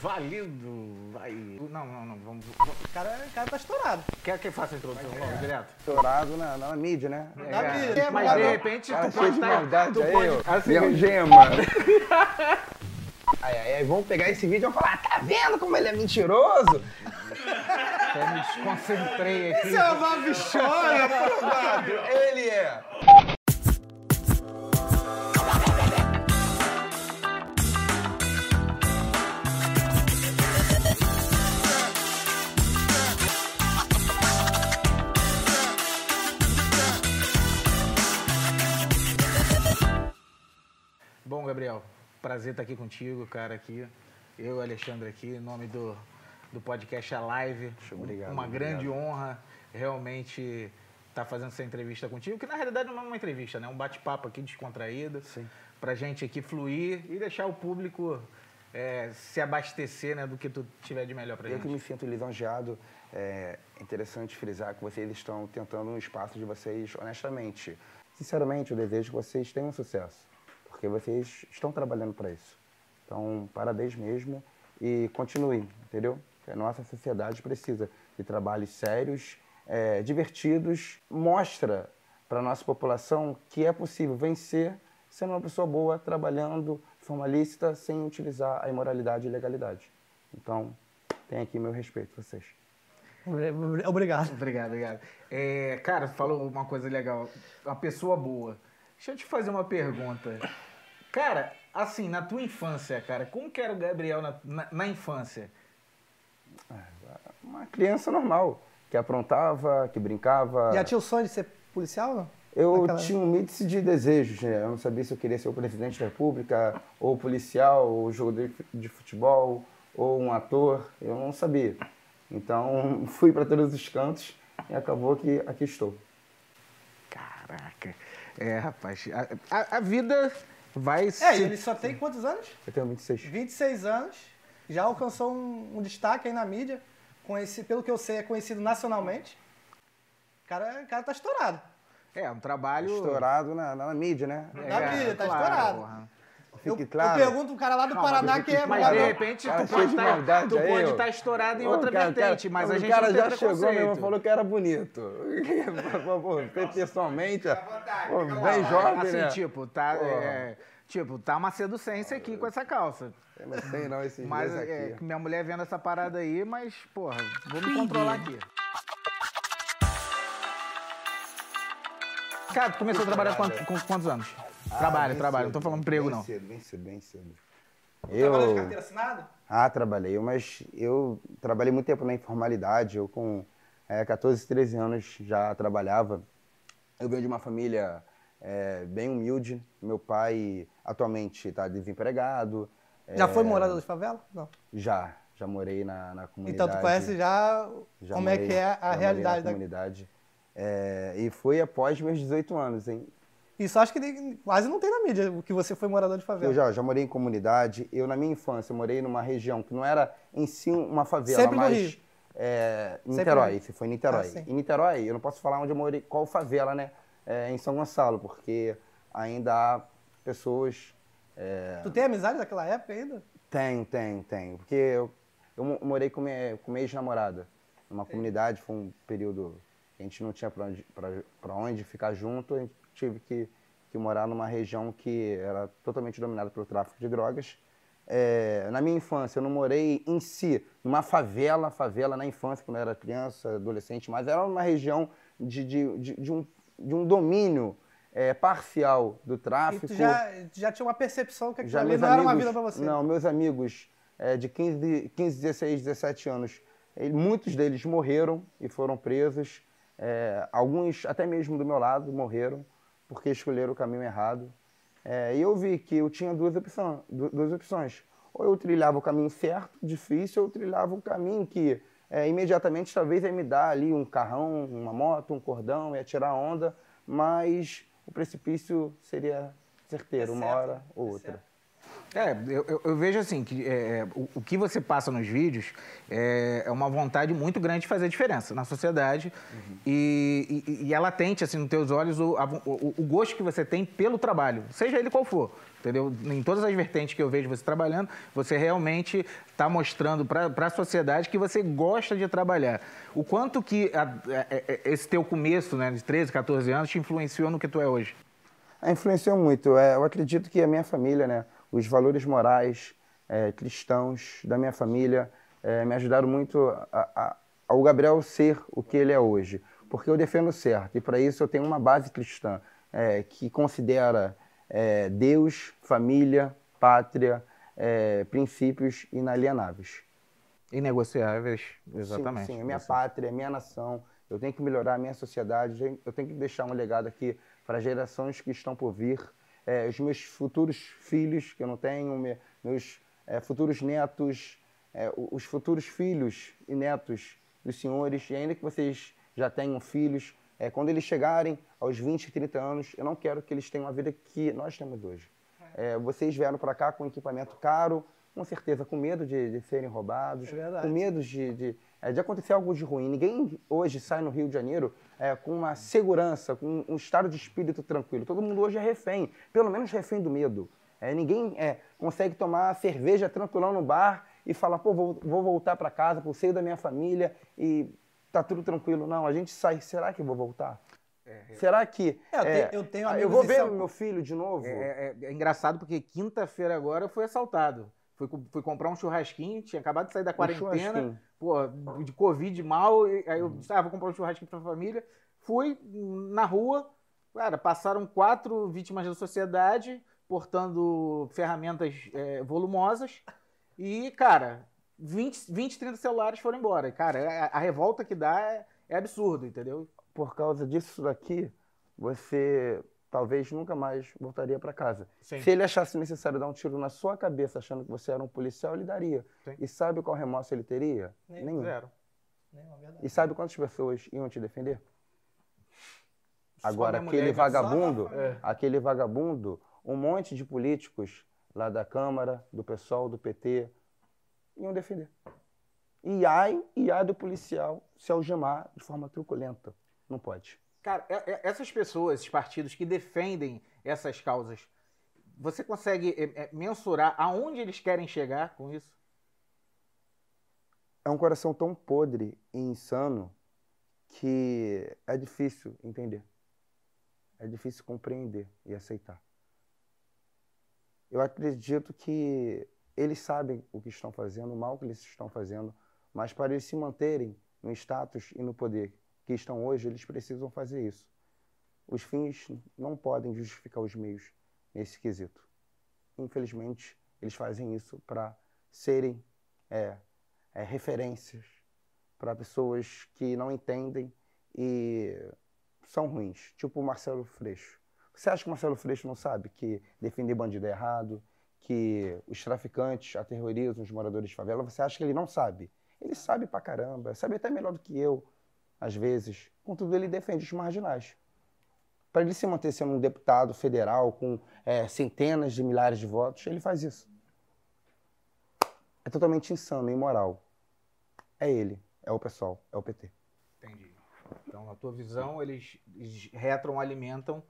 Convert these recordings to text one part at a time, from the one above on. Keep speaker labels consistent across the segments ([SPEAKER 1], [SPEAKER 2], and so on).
[SPEAKER 1] Valido. Vai. Não, não, não. Vamos.
[SPEAKER 2] O cara, o cara tá estourado.
[SPEAKER 1] Quer que eu faça a introdução logo, direto?
[SPEAKER 3] Estourado na, na mídia, né?
[SPEAKER 2] Na mídia.
[SPEAKER 1] Mas
[SPEAKER 2] Cara,
[SPEAKER 1] de repente
[SPEAKER 3] Cara,
[SPEAKER 1] tu pode
[SPEAKER 3] de
[SPEAKER 1] estar.
[SPEAKER 3] maldade
[SPEAKER 1] Tu
[SPEAKER 3] aí,
[SPEAKER 1] pode.
[SPEAKER 3] ó.
[SPEAKER 1] Assim,
[SPEAKER 3] Meu gema. Aí, aí, aí vão pegar esse vídeo e vão falar, tá vendo como ele é mentiroso?
[SPEAKER 1] eu me desconcentrei aqui.
[SPEAKER 2] Isso é uma bichona.
[SPEAKER 3] Ele é.
[SPEAKER 1] Bom, Gabriel, prazer estar aqui contigo, cara, aqui. Eu, Alexandre, aqui, em nome do, do podcast A Live.
[SPEAKER 3] Obrigado,
[SPEAKER 1] Uma
[SPEAKER 3] obrigado.
[SPEAKER 1] grande honra realmente estar fazendo essa entrevista contigo, que na realidade não é uma entrevista, né? É um bate-papo aqui descontraído.
[SPEAKER 3] Sim.
[SPEAKER 1] Pra gente aqui fluir e deixar o público é, se abastecer né, do que tu tiver de melhor pra
[SPEAKER 3] Eu
[SPEAKER 1] gente.
[SPEAKER 3] que me sinto lisonjeado, é interessante frisar que vocês estão tentando um espaço de vocês honestamente. Sinceramente, eu desejo que vocês tenham sucesso, porque vocês estão trabalhando para isso. Então, parabéns mesmo e continuem, entendeu? A nossa sociedade precisa de trabalhos sérios, é, divertidos, mostra para a nossa população que é possível vencer sendo uma pessoa boa, trabalhando de forma lícita, sem utilizar a imoralidade e ilegalidade. Então, tem aqui meu respeito a vocês.
[SPEAKER 2] Obrigado.
[SPEAKER 1] Obrigado, obrigado. É, cara, falou uma coisa legal. Uma pessoa boa. Deixa eu te fazer uma pergunta. Cara, assim, na tua infância, cara, como que era o Gabriel na, na, na infância?
[SPEAKER 3] Uma criança normal, que aprontava, que brincava.
[SPEAKER 2] Já tinha o sonho de ser policial, não?
[SPEAKER 3] Eu
[SPEAKER 2] Naquela-
[SPEAKER 3] tinha um mix de desejos, né? Eu não sabia se eu queria ser o presidente da república, ou policial, ou jogador de futebol, ou um ator. Eu não sabia. Então, fui para todos os cantos e acabou que aqui estou.
[SPEAKER 1] Caraca. É, rapaz, a, a- a vida vai
[SPEAKER 2] É,
[SPEAKER 1] se...
[SPEAKER 2] e ele só tem quantos anos?
[SPEAKER 3] Eu tenho 26.
[SPEAKER 2] 26 anos. Já alcançou um, um destaque aí na mídia. Conheci, pelo que eu sei, é conhecido nacionalmente. O cara, o cara tá estourado.
[SPEAKER 1] É, um trabalho...
[SPEAKER 3] Estourado na, na mídia, né?
[SPEAKER 2] Na mídia, tá estourado.
[SPEAKER 1] porra.
[SPEAKER 2] Eu,
[SPEAKER 3] Fique claro.
[SPEAKER 2] eu pergunto um cara lá do
[SPEAKER 1] Calma,
[SPEAKER 2] Paraná que é...
[SPEAKER 1] Mas de repente
[SPEAKER 3] Cara,
[SPEAKER 1] tu pode
[SPEAKER 3] de
[SPEAKER 1] estar estar estourado em
[SPEAKER 3] Ô,
[SPEAKER 1] outra
[SPEAKER 3] cara,
[SPEAKER 1] vertente,
[SPEAKER 3] cara,
[SPEAKER 1] mas a
[SPEAKER 3] o
[SPEAKER 1] gente
[SPEAKER 3] cara
[SPEAKER 1] não tem
[SPEAKER 3] já chegou mesmo, falou que era bonito. Pessoalmente, pô, bem jovem,
[SPEAKER 1] assim,
[SPEAKER 3] né?
[SPEAKER 1] tipo, tá... É, tipo, tá uma seducência aqui com essa calça.
[SPEAKER 3] Eu não sei não esses
[SPEAKER 1] Mas é, minha mulher vendo essa parada aí, mas, porra, vou me controlar aqui. Cara, tu começou a trabalhar com, com quantos anos? Trabalho,
[SPEAKER 3] bem
[SPEAKER 1] trabalho.
[SPEAKER 3] cedo,
[SPEAKER 1] Não tô falando emprego,
[SPEAKER 3] bem
[SPEAKER 1] não.
[SPEAKER 3] Cedo, bem cedo, bem cedo.
[SPEAKER 2] Trabalhou de
[SPEAKER 3] Eu...
[SPEAKER 2] carteira assinada?
[SPEAKER 3] Ah, trabalhei, mas eu trabalhei muito tempo na informalidade. Eu com é, 14, 13 anos já trabalhava. Eu venho de uma família é, bem humilde. Meu pai atualmente está desempregado.
[SPEAKER 2] Já
[SPEAKER 3] É,
[SPEAKER 2] foi morador de favela? Não.
[SPEAKER 3] Já, já morei na, na comunidade.
[SPEAKER 2] Então tu conhece já,
[SPEAKER 3] Já
[SPEAKER 2] como é
[SPEAKER 3] morei-
[SPEAKER 2] que é a realidade da...
[SPEAKER 3] comunidade. É, e foi após meus 18 anos, hein?
[SPEAKER 2] Isso acho que quase não tem na mídia, o que você foi morador de favela.
[SPEAKER 3] Eu já, já morei em comunidade. Eu, na minha infância, morei numa região que não era em si uma favela,
[SPEAKER 2] Sempre no
[SPEAKER 3] mas.
[SPEAKER 2] Rio.
[SPEAKER 3] É,
[SPEAKER 2] Sempre no
[SPEAKER 3] Niterói, esse foi em Niterói.
[SPEAKER 2] Ah,
[SPEAKER 3] em Niterói, eu não posso falar onde eu morei, qual favela, né? É, em São Gonçalo, porque ainda há pessoas. é,
[SPEAKER 2] Tu tem amizade daquela época ainda?
[SPEAKER 3] Tem, tem, tem. Porque eu, eu mo- morei com minha, com minha ex-namorada. Numa comunidade, foi um período que a gente não tinha pra onde, pra, pra onde ficar junto, tive que, que morar numa região que era totalmente dominada pelo tráfico de drogas. É, na minha infância, eu não morei em si, numa favela, favela na infância, quando eu era criança, adolescente, mas era uma região de, de, de, de um, de um domínio é, parcial do
[SPEAKER 2] E
[SPEAKER 3] tráfico.
[SPEAKER 2] tu já, já tinha uma percepção que aquilo
[SPEAKER 3] Já
[SPEAKER 2] ali não era uma
[SPEAKER 3] amigos-
[SPEAKER 2] vida pra você.
[SPEAKER 3] Não, meus amigos é, de 15, 15, 16, 17 anos, eh, muitos deles morreram e foram presos. É, alguns, até mesmo do meu lado, morreram porque escolheram o caminho errado. É, e eu vi que eu tinha duas, opção, du- duas opções. Ou eu trilhava o caminho certo, difícil, ou eu trilhava o caminho que é, imediatamente talvez ia me dar ali um carrão, uma moto, um cordão, ia tirar onda, mas o precipício seria certeiro,
[SPEAKER 2] É
[SPEAKER 3] uma hora ou
[SPEAKER 2] é
[SPEAKER 3] outra.
[SPEAKER 1] É, eu, eu- vejo assim, que é, o, o que você passa nos vídeos é, é uma vontade muito grande de fazer diferença na sociedade e, e, e é latente, assim, nos teus olhos o, a o, o gosto que você tem pelo trabalho, seja ele qual for, entendeu? Em todas as vertentes que eu vejo você trabalhando, você realmente está mostrando para a sociedade que você gosta de trabalhar. O quanto que a- a- a- esse teu começo, né, de 13, 14 anos, te influenciou no que tu é hoje?
[SPEAKER 3] Influenciou muito. É, eu acredito que a minha família, né, os valores morais é, cristãos da minha família é, me ajudaram muito a, a, ao Gabriel ser o que ele é hoje. Porque eu defendo o certo. E para isso eu tenho uma base cristã é, que considera Deus, família, pátria, princípios inalienáveis.
[SPEAKER 1] Inegociáveis, exatamente.
[SPEAKER 3] Sim, sim, minha pátria, minha nação. Eu tenho que melhorar a minha sociedade. eu tenho- Eu tenho que deixar um legado aqui para as gerações que estão por vir. Eh, os meus futuros filhos, que eu não tenho, me- meus eh, futuros netos, o- os futuros filhos e netos dos senhores. E ainda que vocês já tenham filhos, eh, quando eles chegarem aos 20, 30 anos, eu não quero que eles tenham a vida que nós temos hoje. Eh, vocês vieram para cá com equipamento caro, com certeza com medo de, de serem roubados,
[SPEAKER 2] É
[SPEAKER 3] com medo de, de, eh, de acontecer algo de ruim. Ninguém hoje sai no Rio de Janeiro eh, com uma segurança, com um estado de espírito tranquilo. Todo mundo hoje é refém, pelo menos refém do medo. Eh, ninguém eh, consegue tomar cerveja tranquilão no bar e falar, pô, vou, vou voltar para casa, pro seio da minha família e tá tudo tranquilo. Não, a gente sai, será que eu vou voltar? Será que...
[SPEAKER 2] É, eu tenho- eu tenho
[SPEAKER 3] eu
[SPEAKER 2] amigos
[SPEAKER 3] vou ver
[SPEAKER 2] São-
[SPEAKER 3] meu filho de novo?
[SPEAKER 1] É, é- é engraçado porque quinta-feira agora eu fui assaltado. Fui, fui comprar um churrasquinho, tinha acabado de sair da quarentena. Pô, de Covid mal, aí eu disse, ah, vou comprar um churrasquinho pra família. Fui na rua, cara, passaram quatro vítimas da sociedade portando ferramentas é, volumosas e, cara, 20, 20, 30 celulares foram embora. Cara, a, a revolta que dá é, é absurdo, entendeu?
[SPEAKER 3] por causa disso daqui, você talvez nunca mais voltaria para casa.
[SPEAKER 1] Sim.
[SPEAKER 3] Se ele achasse necessário dar um tiro na sua cabeça achando que você era um policial, ele daria.
[SPEAKER 1] Sim.
[SPEAKER 3] E sabe qual remorso ele teria?
[SPEAKER 2] Nem-
[SPEAKER 3] Nenhum.
[SPEAKER 1] Zero.
[SPEAKER 2] É.
[SPEAKER 3] E sabe quantas pessoas iam te defender?
[SPEAKER 1] Só
[SPEAKER 3] Agora, aquele vagabundo.
[SPEAKER 1] É.
[SPEAKER 3] aquele vagabundo, um monte de políticos lá da Câmara, do PSOL, do PT, iam defender. E ai, e ai do policial se algemar de forma truculenta. Não pode.
[SPEAKER 1] Cara, é- é- essas pessoas, esses partidos que defendem essas causas, você consegue é, mensurar aonde eles querem chegar com isso?
[SPEAKER 3] é um coração tão podre e insano que é difícil entender. É difícil compreender e aceitar. Eu acredito que eles sabem o que estão fazendo, o mal que eles estão fazendo, mas para eles se manterem no status e no poder que estão hoje, eles precisam fazer isso. Os fins não podem justificar os meios nesse quesito. Infelizmente, eles fazem isso para serem é, é, referências para pessoas que não entendem e são ruins, tipo o Marcelo Freixo. Você acha que o Marcelo Freixo não sabe que defender bandido é errado, que os traficantes aterrorizam os moradores de favela? Você acha que ele não sabe? Ele sabe pra caramba, sabe até melhor do que eu, às vezes. Contudo, ele defende os marginais. Para ele se manter sendo um deputado federal com é, centenas de milhares de votos, ele faz isso. É totalmente insano, imoral. É ele, é o pessoal, é o PT.
[SPEAKER 1] Entendi. Então, na tua visão, eles, eles retroalimentam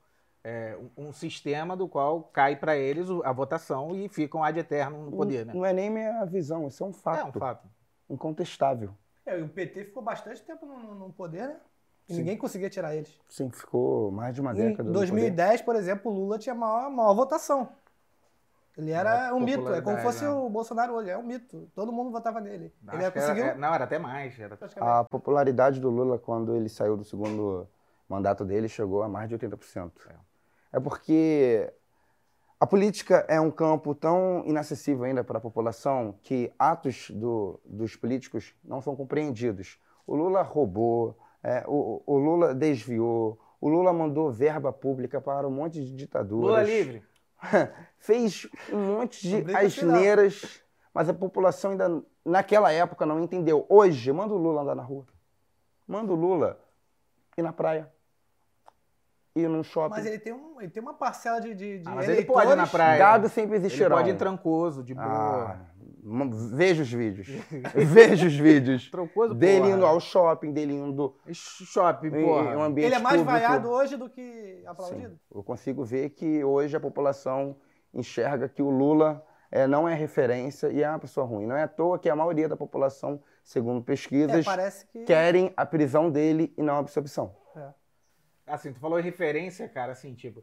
[SPEAKER 1] é, um, um sistema do qual cai para eles a votação e ficam ad eterno no poder, né?
[SPEAKER 3] Não é nem minha visão, isso é um fato.
[SPEAKER 1] É um fato.
[SPEAKER 3] Incontestável.
[SPEAKER 2] É, o PT ficou bastante tempo no, no- poder, né? E
[SPEAKER 3] Sim.
[SPEAKER 2] ninguém conseguia tirar eles.
[SPEAKER 3] Sim, ficou mais de uma
[SPEAKER 2] Em
[SPEAKER 3] década. no
[SPEAKER 2] 2010, por exemplo, o Lula tinha maior, maior votação. Ele era um mito, é como fosse
[SPEAKER 1] né?
[SPEAKER 2] o Bolsonaro hoje, é um mito. Todo mundo votava nele.
[SPEAKER 1] Acho
[SPEAKER 2] ele
[SPEAKER 1] que era-
[SPEAKER 2] conseguiu.
[SPEAKER 1] é, não, era até mais. Era...
[SPEAKER 3] A popularidade do Lula, quando ele saiu do segundo mandato dele, chegou a mais de 80%. É porque a política é um campo tão inacessível ainda para a população que atos do- dos políticos não são compreendidos. O Lula roubou, é, o, o Lula desviou, o Lula mandou verba pública para um monte de ditaduras.
[SPEAKER 1] Lula livre.
[SPEAKER 3] fez um monte de asneiras, mas a população ainda naquela época não entendeu. Hoje, manda o Lula andar na rua. Manda o Lula ir na praia. Ir num shopping.
[SPEAKER 2] Mas ele tem, um, ele tem uma parcela de, de, de
[SPEAKER 1] Ah, mas ele pode ir na praia.
[SPEAKER 3] Gado sempre
[SPEAKER 1] Ele
[SPEAKER 3] existirá.
[SPEAKER 1] pode ir trancoso, de boa.
[SPEAKER 3] Ah, veja os vídeos. veja os vídeos.
[SPEAKER 1] Trancoso,
[SPEAKER 3] dele
[SPEAKER 1] porra.
[SPEAKER 3] indo ao shopping, dele indo
[SPEAKER 1] Shopping, porra.
[SPEAKER 3] um ambiente
[SPEAKER 2] Ele é mais
[SPEAKER 3] público.
[SPEAKER 2] vaiado hoje do que aplaudido.
[SPEAKER 3] Sim. Eu consigo ver que hoje a população enxerga que o Lula é, não é referência e é uma pessoa ruim. Não é à toa que a maioria da população, segundo
[SPEAKER 2] É,
[SPEAKER 3] pesquisas,
[SPEAKER 2] parece que.
[SPEAKER 3] querem a prisão dele e não a absolvição.
[SPEAKER 2] É.
[SPEAKER 1] Assim, tu falou referência, cara, assim, tipo.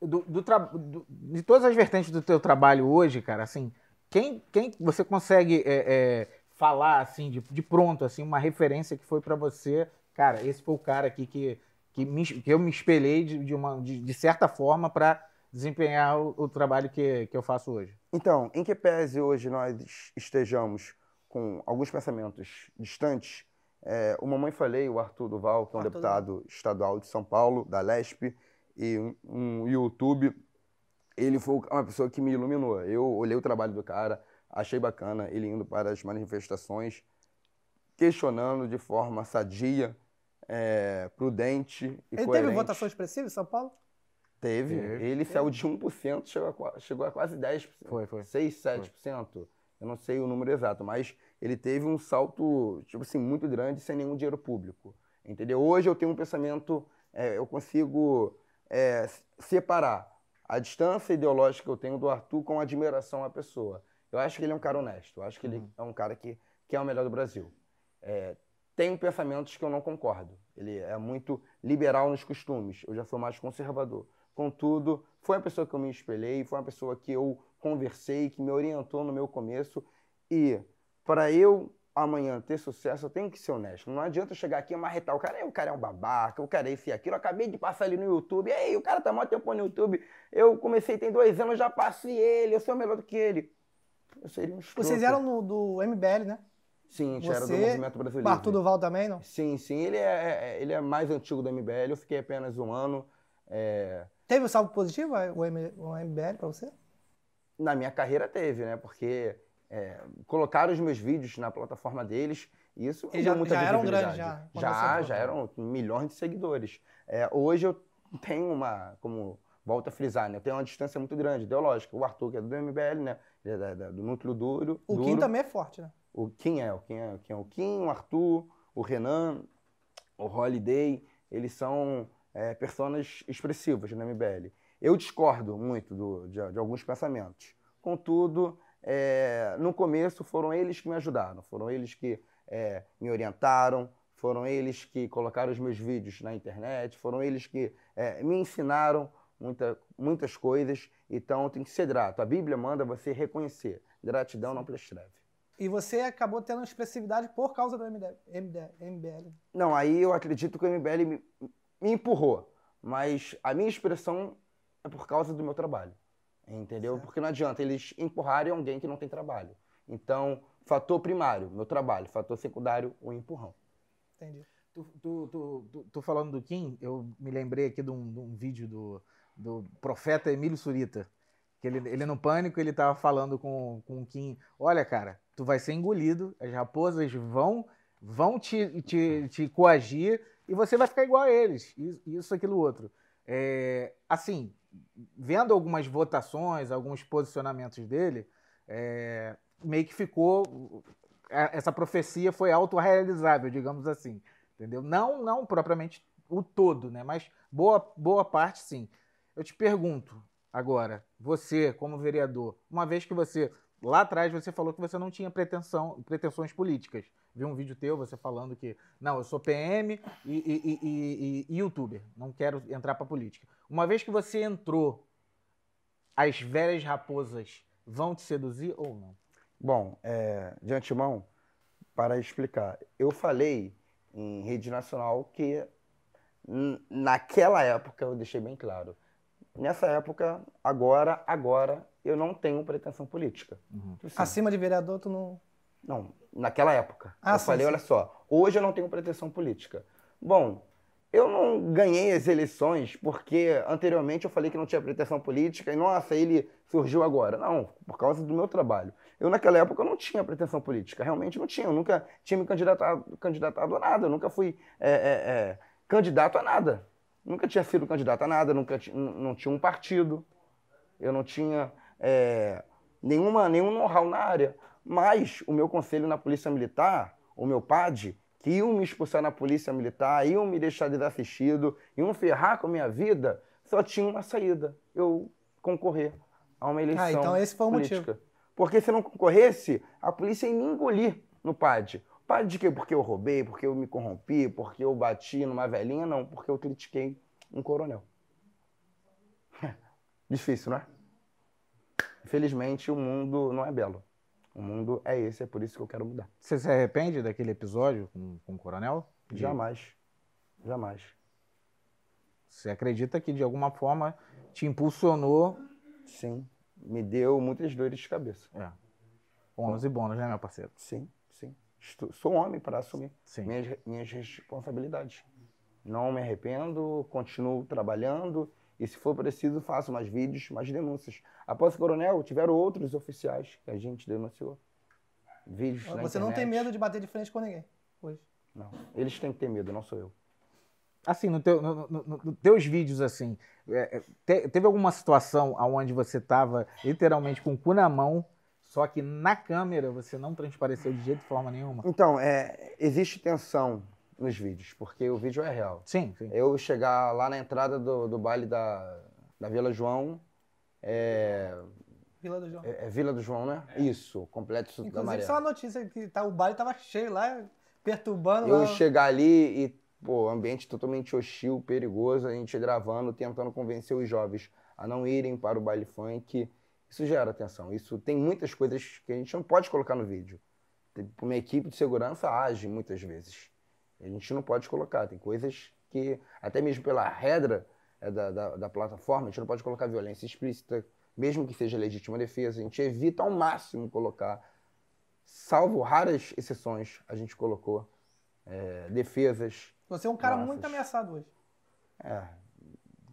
[SPEAKER 1] Do, do do- de todas as vertentes do teu trabalho hoje, cara, assim, quem, quem você consegue é, é, falar, assim, de, de pronto, assim, uma referência que foi pra você, cara, esse foi o cara aqui que, que, me- que eu me espelhei de, de uma, de, de certa forma pra desempenhar o, o trabalho que, que eu faço hoje.
[SPEAKER 3] Então, em que pese hoje nós estejamos com alguns pensamentos distantes, é, o Mamãe Falei, o Arthur Duval, que é um
[SPEAKER 2] Arthur
[SPEAKER 3] deputado estadual de São Paulo, da LESP, e um, um YouTube, ele foi uma pessoa que me iluminou. Eu olhei o trabalho do cara, achei bacana ele indo para as manifestações, questionando de forma sadia, é, prudente e
[SPEAKER 2] Ele
[SPEAKER 3] coerente.
[SPEAKER 2] teve votação expressiva em São Paulo?
[SPEAKER 3] Teve.
[SPEAKER 1] Teve.
[SPEAKER 3] Ele saiu de 1%, chegou a, chegou a quase 10%.
[SPEAKER 1] Foi, foi.
[SPEAKER 3] 6, 7%. Eu não sei o número exato, mas ele teve um salto, tipo assim, muito grande sem nenhum dinheiro público. Entendeu? Hoje eu tenho um pensamento, é, eu consigo é, separar a distância ideológica que eu tenho do Arthur com admiração à pessoa. Eu acho que ele é um cara honesto. Eu acho que ele é um cara que, que é o melhor do Brasil. É, tem pensamentos que eu não concordo. Ele é muito liberal nos costumes. Eu já sou mais conservador. Contudo, foi uma pessoa que eu me espelhei, foi uma pessoa que eu conversei, que me orientou no meu começo. E para eu amanhã ter sucesso, eu tenho que ser honesto. Não adianta eu chegar aqui e marretar o cara, "Ei, o cara é um babaca, o cara é isso e aquilo. Eu acabei de passar ali no YouTube, ei, o cara tá mó tempo no YouTube. Eu comecei tem dois anos, já passei ele, eu sou melhor do que ele. Eu seria um escroto.
[SPEAKER 2] Vocês eram no, do MBL, né?
[SPEAKER 3] Sim, a gente era do
[SPEAKER 2] Você,
[SPEAKER 3] Movimento Brasileiro.
[SPEAKER 2] O Arthur Duval também, não?
[SPEAKER 3] Sim, sim. Ele é, é- ele é mais antigo do MBL. Eu fiquei apenas um ano. é,
[SPEAKER 2] Teve um saldo positivo o, MBL pra você?
[SPEAKER 3] na minha carreira teve, né? Porque é, colocaram os meus vídeos na plataforma deles e isso deu
[SPEAKER 2] já-
[SPEAKER 3] muita
[SPEAKER 2] já eram grandes, já,
[SPEAKER 3] Já, já eram milhões de seguidores. É, hoje eu tenho uma, como volto a frisar, né? Eu tenho uma distância muito grande, ideológica. O Arthur, que é do MBL, né? Ele é da- da- do núcleo duro.
[SPEAKER 2] O
[SPEAKER 3] duro.
[SPEAKER 2] Kim também é forte, né?
[SPEAKER 3] O Kim é, o Kim é, quem é o Kim, o Arthur, o Renan, o Holiday, eles são é, personas expressivas no MBL. Eu discordo muito do- de, de alguns pensamentos. Contudo, é, no começo foram eles que me ajudaram, foram eles que é, me orientaram, foram eles que colocaram os meus vídeos na internet, foram eles que é, me ensinaram muita- muitas coisas. Então, tem que ser grato. A Bíblia manda você reconhecer. Gratidão não prescreve.
[SPEAKER 2] E você acabou tendo expressividade por causa do MBL. MBL, MBL.
[SPEAKER 3] Não, aí eu acredito que o MBL me, me empurrou. Mas a minha expressão é por causa do meu trabalho. Entendeu?
[SPEAKER 2] Certo.
[SPEAKER 3] Porque não adianta eles empurrarem alguém que não tem trabalho. Então, fator primário, meu trabalho. Fator secundário, o empurrão.
[SPEAKER 2] Entendi.
[SPEAKER 1] Tu, tu, tu, tu- falando do Kim, eu me lembrei aqui de um, de um vídeo do, do profeta Emílio Surita. Que ele, ele no pânico, ele tava falando com, com o Kim, olha, cara, tu vai ser engolido, as raposas vão vão te, te, te coagir e você vai ficar igual a eles. Isso, isso aquilo, outro. É, assim, vendo algumas votações, alguns posicionamentos dele, é, meio que ficou. a- Essa profecia foi autorrealizável, digamos assim. Entendeu? Não, não propriamente o todo, né? Mas boa, boa parte sim. Eu te pergunto agora, você, como vereador, uma vez que você. Lá atrás você falou que você não tinha pretensão, pretensões políticas. Vi um vídeo teu, você falando que, não, eu sou PM e, e- e- e- e youtuber, não quero entrar pra política. Uma vez que você entrou, as velhas raposas vão te seduzir ou não?
[SPEAKER 3] Bom, é, de antemão, para explicar, eu falei em rede nacional que naquela época eu deixei bem claro. Nessa época, agora, agora, eu não tenho pretensão política. Assim,
[SPEAKER 2] Acima de vereador, tu não.
[SPEAKER 3] Não, naquela época.
[SPEAKER 2] Ah,
[SPEAKER 3] eu
[SPEAKER 2] sim,
[SPEAKER 3] falei,
[SPEAKER 2] sim.
[SPEAKER 3] olha só, hoje eu não tenho pretensão política. Bom, eu não ganhei as eleições porque anteriormente eu falei que não tinha pretensão política e, nossa, ele surgiu agora. Não, por causa do meu trabalho. Eu, naquela época, não tinha pretensão política, realmente não tinha. Eu nunca tinha me candidatado, candidatado a nada, eu nunca fui é, é, é, candidato a nada. nunca tinha sido candidato a nada, nunca não tinha um partido, eu não tinha é, nenhuma, nenhum know-how na área. Mas o meu conselho na Polícia Militar, o meu PAD, que iam me expulsar na Polícia Militar, iam me deixar desassistido, iam ferrar com a minha vida, só tinha uma saída: eu concorrer a uma eleição.
[SPEAKER 2] então esse foi o
[SPEAKER 3] política. Porque se eu não concorresse, a polícia ia me engolir no PAD. PAD de quê? Porque eu roubei, porque eu me corrompi, porque eu bati numa velhinha? Não, porque eu critiquei um coronel. Difícil, não é? Infelizmente, o mundo não é belo. O mundo é esse, é por isso que eu quero mudar.
[SPEAKER 1] Você se arrepende daquele episódio com, com o coronel? De-
[SPEAKER 3] Jamais. Jamais.
[SPEAKER 1] Você acredita que de alguma forma te impulsionou?
[SPEAKER 3] Sim. Me deu muitas dores de cabeça.
[SPEAKER 1] É. Ônus e bônus, né, meu parceiro?
[SPEAKER 3] Sim, sim. Estou- sou homem para assumir
[SPEAKER 1] Sim.
[SPEAKER 3] minhas, minhas responsabilidades. Não me arrependo, continuo trabalhando e, se for preciso, faço mais vídeos, mais denúncias. Após o coronel, tiveram outros oficiais que a gente denunciou. Vídeos na
[SPEAKER 2] Você não tem
[SPEAKER 3] internet.
[SPEAKER 2] medo de bater de frente com ninguém hoje.
[SPEAKER 3] Não. Eles têm que ter medo, não sou eu.
[SPEAKER 1] Assim, no teu, no, no- no- nos teus vídeos, assim, é, é, te- teve alguma situação onde você tava literalmente com o cu na mão, só que na câmera você não transpareceu de jeito de forma nenhuma?
[SPEAKER 3] Então, é, existe tensão nos vídeos, porque o vídeo é real.
[SPEAKER 1] Sim, sim.
[SPEAKER 3] Eu chegar lá na entrada do, do baile da, da Vila João, é,
[SPEAKER 2] Vila do João.
[SPEAKER 3] é- é Vila do João, né? Isso, Complexo da
[SPEAKER 2] Inclusive,
[SPEAKER 3] Maré.
[SPEAKER 2] só uma notícia que tá, o baile tava cheio lá, perturbando
[SPEAKER 3] Eu
[SPEAKER 2] lá.
[SPEAKER 3] chegar ali e, pô, ambiente totalmente hostil, perigoso, a gente gravando, tentando convencer os jovens a não irem para o baile funk. Isso gera atenção. Isso tem muitas coisas que a gente não pode colocar no vídeo. Uma equipe de segurança age muitas vezes. A gente não pode colocar. Tem coisas que, até mesmo pela regra é, da, da, da plataforma, a gente não pode colocar violência explícita, mesmo que seja legítima defesa. A gente evita ao máximo colocar. Salvo raras exceções, a gente colocou é, defesas.
[SPEAKER 2] Você é um cara
[SPEAKER 3] Nossas.
[SPEAKER 2] muito ameaçado hoje.
[SPEAKER 3] É,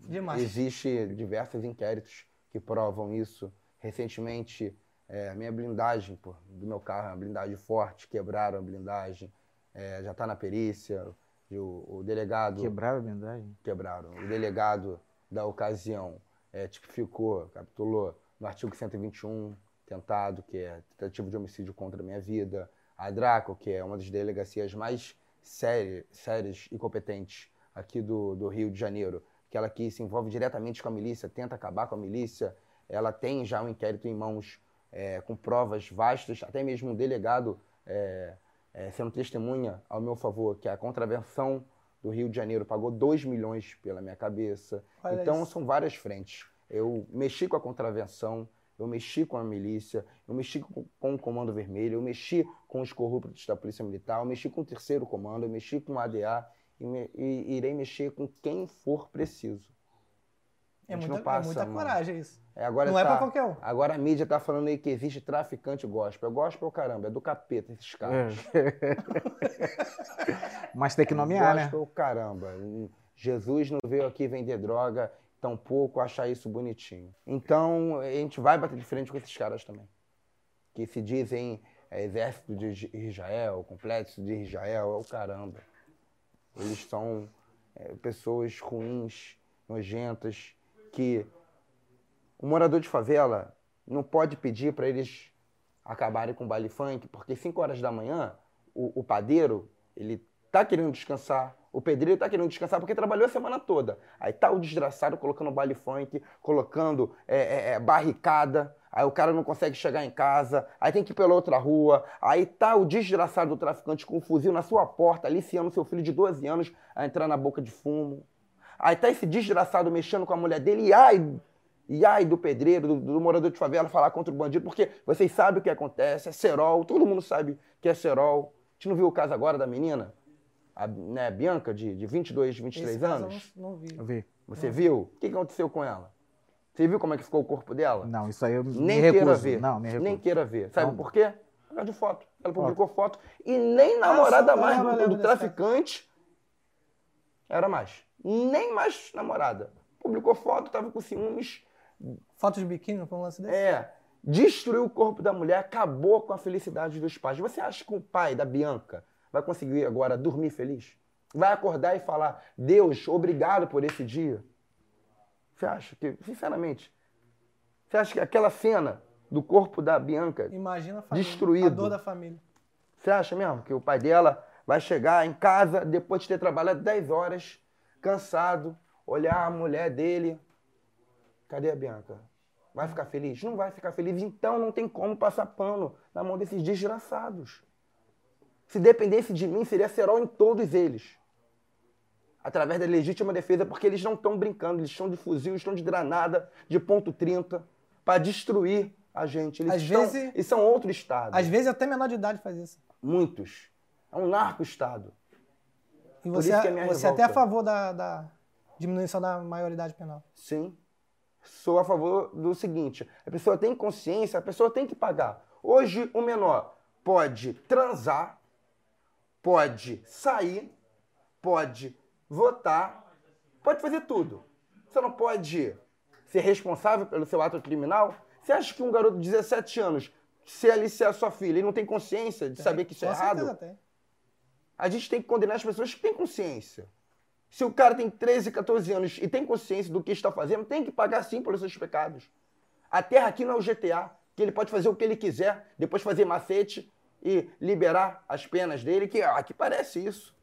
[SPEAKER 2] Demais.
[SPEAKER 3] Existe diversos inquéritos que provam isso. Recentemente, é, a minha blindagem pô, do meu carro uma blindagem forte, quebraram a blindagem, é, já está na perícia. O, o delegado
[SPEAKER 1] Quebraram a blindagem?
[SPEAKER 3] quebraram. O delegado da ocasião é, tipificou, capitulou no artigo 121, tentado, que é tentativa de homicídio contra a minha vida. A Draco, que é uma das delegacias mais séria- sérias e competentes aqui do, do Rio de Janeiro, que ela que se envolve diretamente com a milícia, tenta acabar com a milícia. Ela tem já um inquérito em mãos é, com provas vastas, até mesmo um delegado é, é, sendo testemunha ao meu favor, que a contravenção do Rio de Janeiro pagou 2 milhões pela minha cabeça.
[SPEAKER 2] Olha
[SPEAKER 3] então,
[SPEAKER 2] isso.
[SPEAKER 3] são várias frentes. Eu mexi com a contravenção, eu mexi com a milícia, eu mexi com, o Comando Vermelho, eu mexi com os corruptos da Polícia Militar, eu mexi com o Terceiro Comando, eu mexi com o ADA e, me- e irei mexer com quem for preciso.
[SPEAKER 2] É muita,
[SPEAKER 3] passa,
[SPEAKER 2] é muita
[SPEAKER 3] mano.
[SPEAKER 2] coragem isso.
[SPEAKER 3] É, agora
[SPEAKER 2] Não é
[SPEAKER 3] tá-
[SPEAKER 2] pra qualquer um.
[SPEAKER 3] Agora a mídia tá falando aí que existe traficante gospel. Gospel, caramba, é do capeta esses caras.
[SPEAKER 1] Mas tem que nomear, né?
[SPEAKER 3] Gospel, caramba. Jesus não veio aqui vender droga, tampouco achar isso bonitinho. Então, a gente vai bater de frente com esses caras também. Que se dizem é, exército de Israel, complexo de Israel, é o caramba. Eles são é, pessoas ruins, nojentas, que o morador de favela não pode pedir para eles acabarem com o baile funk, porque 5 horas da manhã, o, o padeiro, ele tá querendo descansar, o pedreiro tá querendo descansar porque trabalhou a semana toda. Aí tá o desgraçado colocando baile funk, colocando é, é, é, barricada, aí o cara não consegue chegar em casa, aí tem que ir pela outra rua, aí tá o desgraçado do traficante com um fuzil na sua porta, aliciando seu filho de 12 anos a entrar na boca de fumo. Aí tá esse desgraçado mexendo com a mulher dele e ai, e ai do pedreiro, do, do morador de favela falar contra o bandido, porque vocês sabem o que acontece, é cerol, todo mundo sabe que é cerol. A gente não viu o caso agora da menina, a né, Bianca, de, de 22, 23
[SPEAKER 2] Esse caso eu
[SPEAKER 3] anos?
[SPEAKER 2] não, não vi.
[SPEAKER 1] Eu vi.
[SPEAKER 3] Você viu? O que aconteceu com ela? Você viu como é que ficou o corpo dela?
[SPEAKER 1] Não, isso aí eu me
[SPEAKER 3] Nem
[SPEAKER 1] recuso.
[SPEAKER 3] queira ver.
[SPEAKER 1] Não, me recuso.
[SPEAKER 3] Nem queira ver. Sabe
[SPEAKER 1] Não.
[SPEAKER 3] por quê? Por causa de foto. Ela publicou foto. E nem namorada
[SPEAKER 2] eu
[SPEAKER 3] mais do, do traficante era mais. Nem mais namorada. Publicou foto, tava com ciúmes.
[SPEAKER 2] Foto de biquíni, não foi um lance desse?
[SPEAKER 3] É. Destruiu o corpo da mulher, acabou com a felicidade dos pais. Você acha que o pai da Bianca vai conseguir agora dormir feliz? vai acordar e falar: Deus, obrigado por esse dia? Você acha que, sinceramente, você acha que aquela cena do corpo da Bianca
[SPEAKER 2] Imagina a família,
[SPEAKER 3] Destruído.
[SPEAKER 2] a dor da família.
[SPEAKER 3] Você acha mesmo que o pai dela vai chegar em casa depois de ter trabalhado 10 horas, cansado, olhar a mulher dele? Cadê a Bianca? Vai ficar feliz? Não vai ficar feliz, então não tem como passar pano na mão desses desgraçados. Se dependesse de mim, seria serol em todos eles. Através da legítima defesa, porque eles não estão brincando, eles estão de fuzil, estão de granada, de ponto 30, para destruir a gente. Eles
[SPEAKER 2] Às
[SPEAKER 3] estão,
[SPEAKER 2] vezes-
[SPEAKER 3] Eles são outro estado.
[SPEAKER 2] Às vezes até menor de idade faz isso.
[SPEAKER 3] Muitos. É um narco-estado.
[SPEAKER 2] E
[SPEAKER 3] Por
[SPEAKER 2] você,
[SPEAKER 3] isso que é minha
[SPEAKER 2] você é até a favor da, da diminuição da maioridade penal.
[SPEAKER 3] Sim. Sou a favor do seguinte: a pessoa tem consciência, a pessoa tem que pagar. Hoje, o menor pode transar, pode sair, pode votar, pode fazer tudo. Você não pode ser responsável pelo seu ato criminal? Você acha que um garoto de 17 anos, se aliciar sua filha, ele não tem consciência de saber que isso é errado?
[SPEAKER 2] tem.
[SPEAKER 3] A gente tem que condenar as pessoas que têm consciência. Se o cara tem 13, 14 anos e tem consciência do que está fazendo, tem que pagar sim pelos seus pecados. A terra aqui não é o GTA, que ele pode fazer o que ele quiser, depois fazer macete e liberar as penas dele, que aqui parece isso.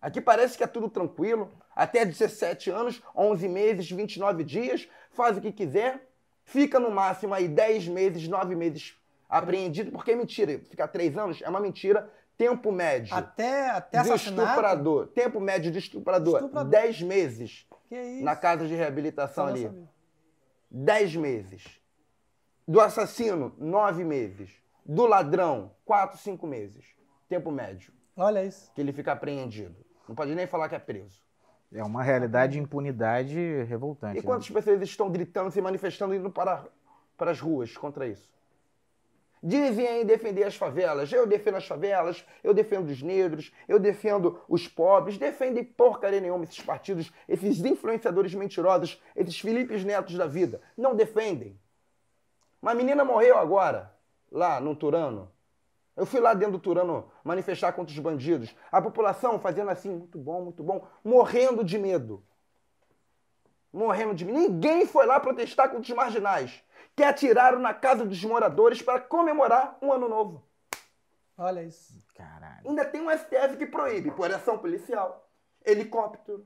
[SPEAKER 3] Aqui parece que é tudo tranquilo. Até 17 anos, 11 meses, 29 dias, faz o que quiser, fica no máximo aí 10 meses, 9 meses apreendido, porque é mentira. Ficar 3 anos é uma mentira. Tempo médio
[SPEAKER 2] Até, até
[SPEAKER 3] de
[SPEAKER 2] assassinato.
[SPEAKER 3] estuprador. Tempo médio de estuprador,
[SPEAKER 2] Estuprador.
[SPEAKER 3] 10 meses
[SPEAKER 2] Que isso?
[SPEAKER 3] na casa de reabilitação ali.
[SPEAKER 2] sabia.
[SPEAKER 3] 10 meses. Do assassino, 9 meses. Do ladrão, 4, 5 meses. Tempo médio
[SPEAKER 2] Olha isso.
[SPEAKER 3] que ele fica apreendido. Não pode nem falar que é preso.
[SPEAKER 1] É uma realidade de impunidade revoltante.
[SPEAKER 3] E
[SPEAKER 1] né?
[SPEAKER 3] quantas pessoas estão gritando, se manifestando, indo para, para as ruas contra isso? Dizem aí defender as favelas. Eu defendo as favelas, eu defendo os negros, eu defendo os pobres. Defendem porcaria nenhuma esses partidos, esses influenciadores mentirosos, esses Filipes Netos da vida. Não defendem. Uma menina morreu agora, lá no Turano. Eu fui lá dentro do Turano manifestar contra os bandidos. A população fazendo assim, muito bom, muito bom, morrendo de medo morrendo de mim. Ninguém foi lá protestar contra os marginais, que atiraram na casa dos moradores para comemorar um ano novo.
[SPEAKER 2] Olha isso.
[SPEAKER 1] Caralho.
[SPEAKER 3] Ainda tem um STF que proíbe por ação policial, helicóptero.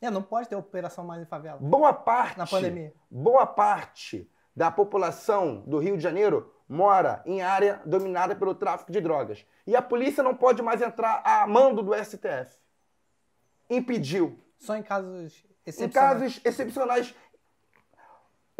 [SPEAKER 2] É, não pode ter operação mais em favela.
[SPEAKER 3] Boa parte,
[SPEAKER 2] Na pandemia.
[SPEAKER 3] boa parte da população do Rio de Janeiro mora em área dominada pelo tráfico de drogas. E a polícia não pode mais entrar a mando do STF. Impediu.
[SPEAKER 2] Só em casos
[SPEAKER 3] Em
[SPEAKER 2] excepcionais.
[SPEAKER 3] casos excepcionais,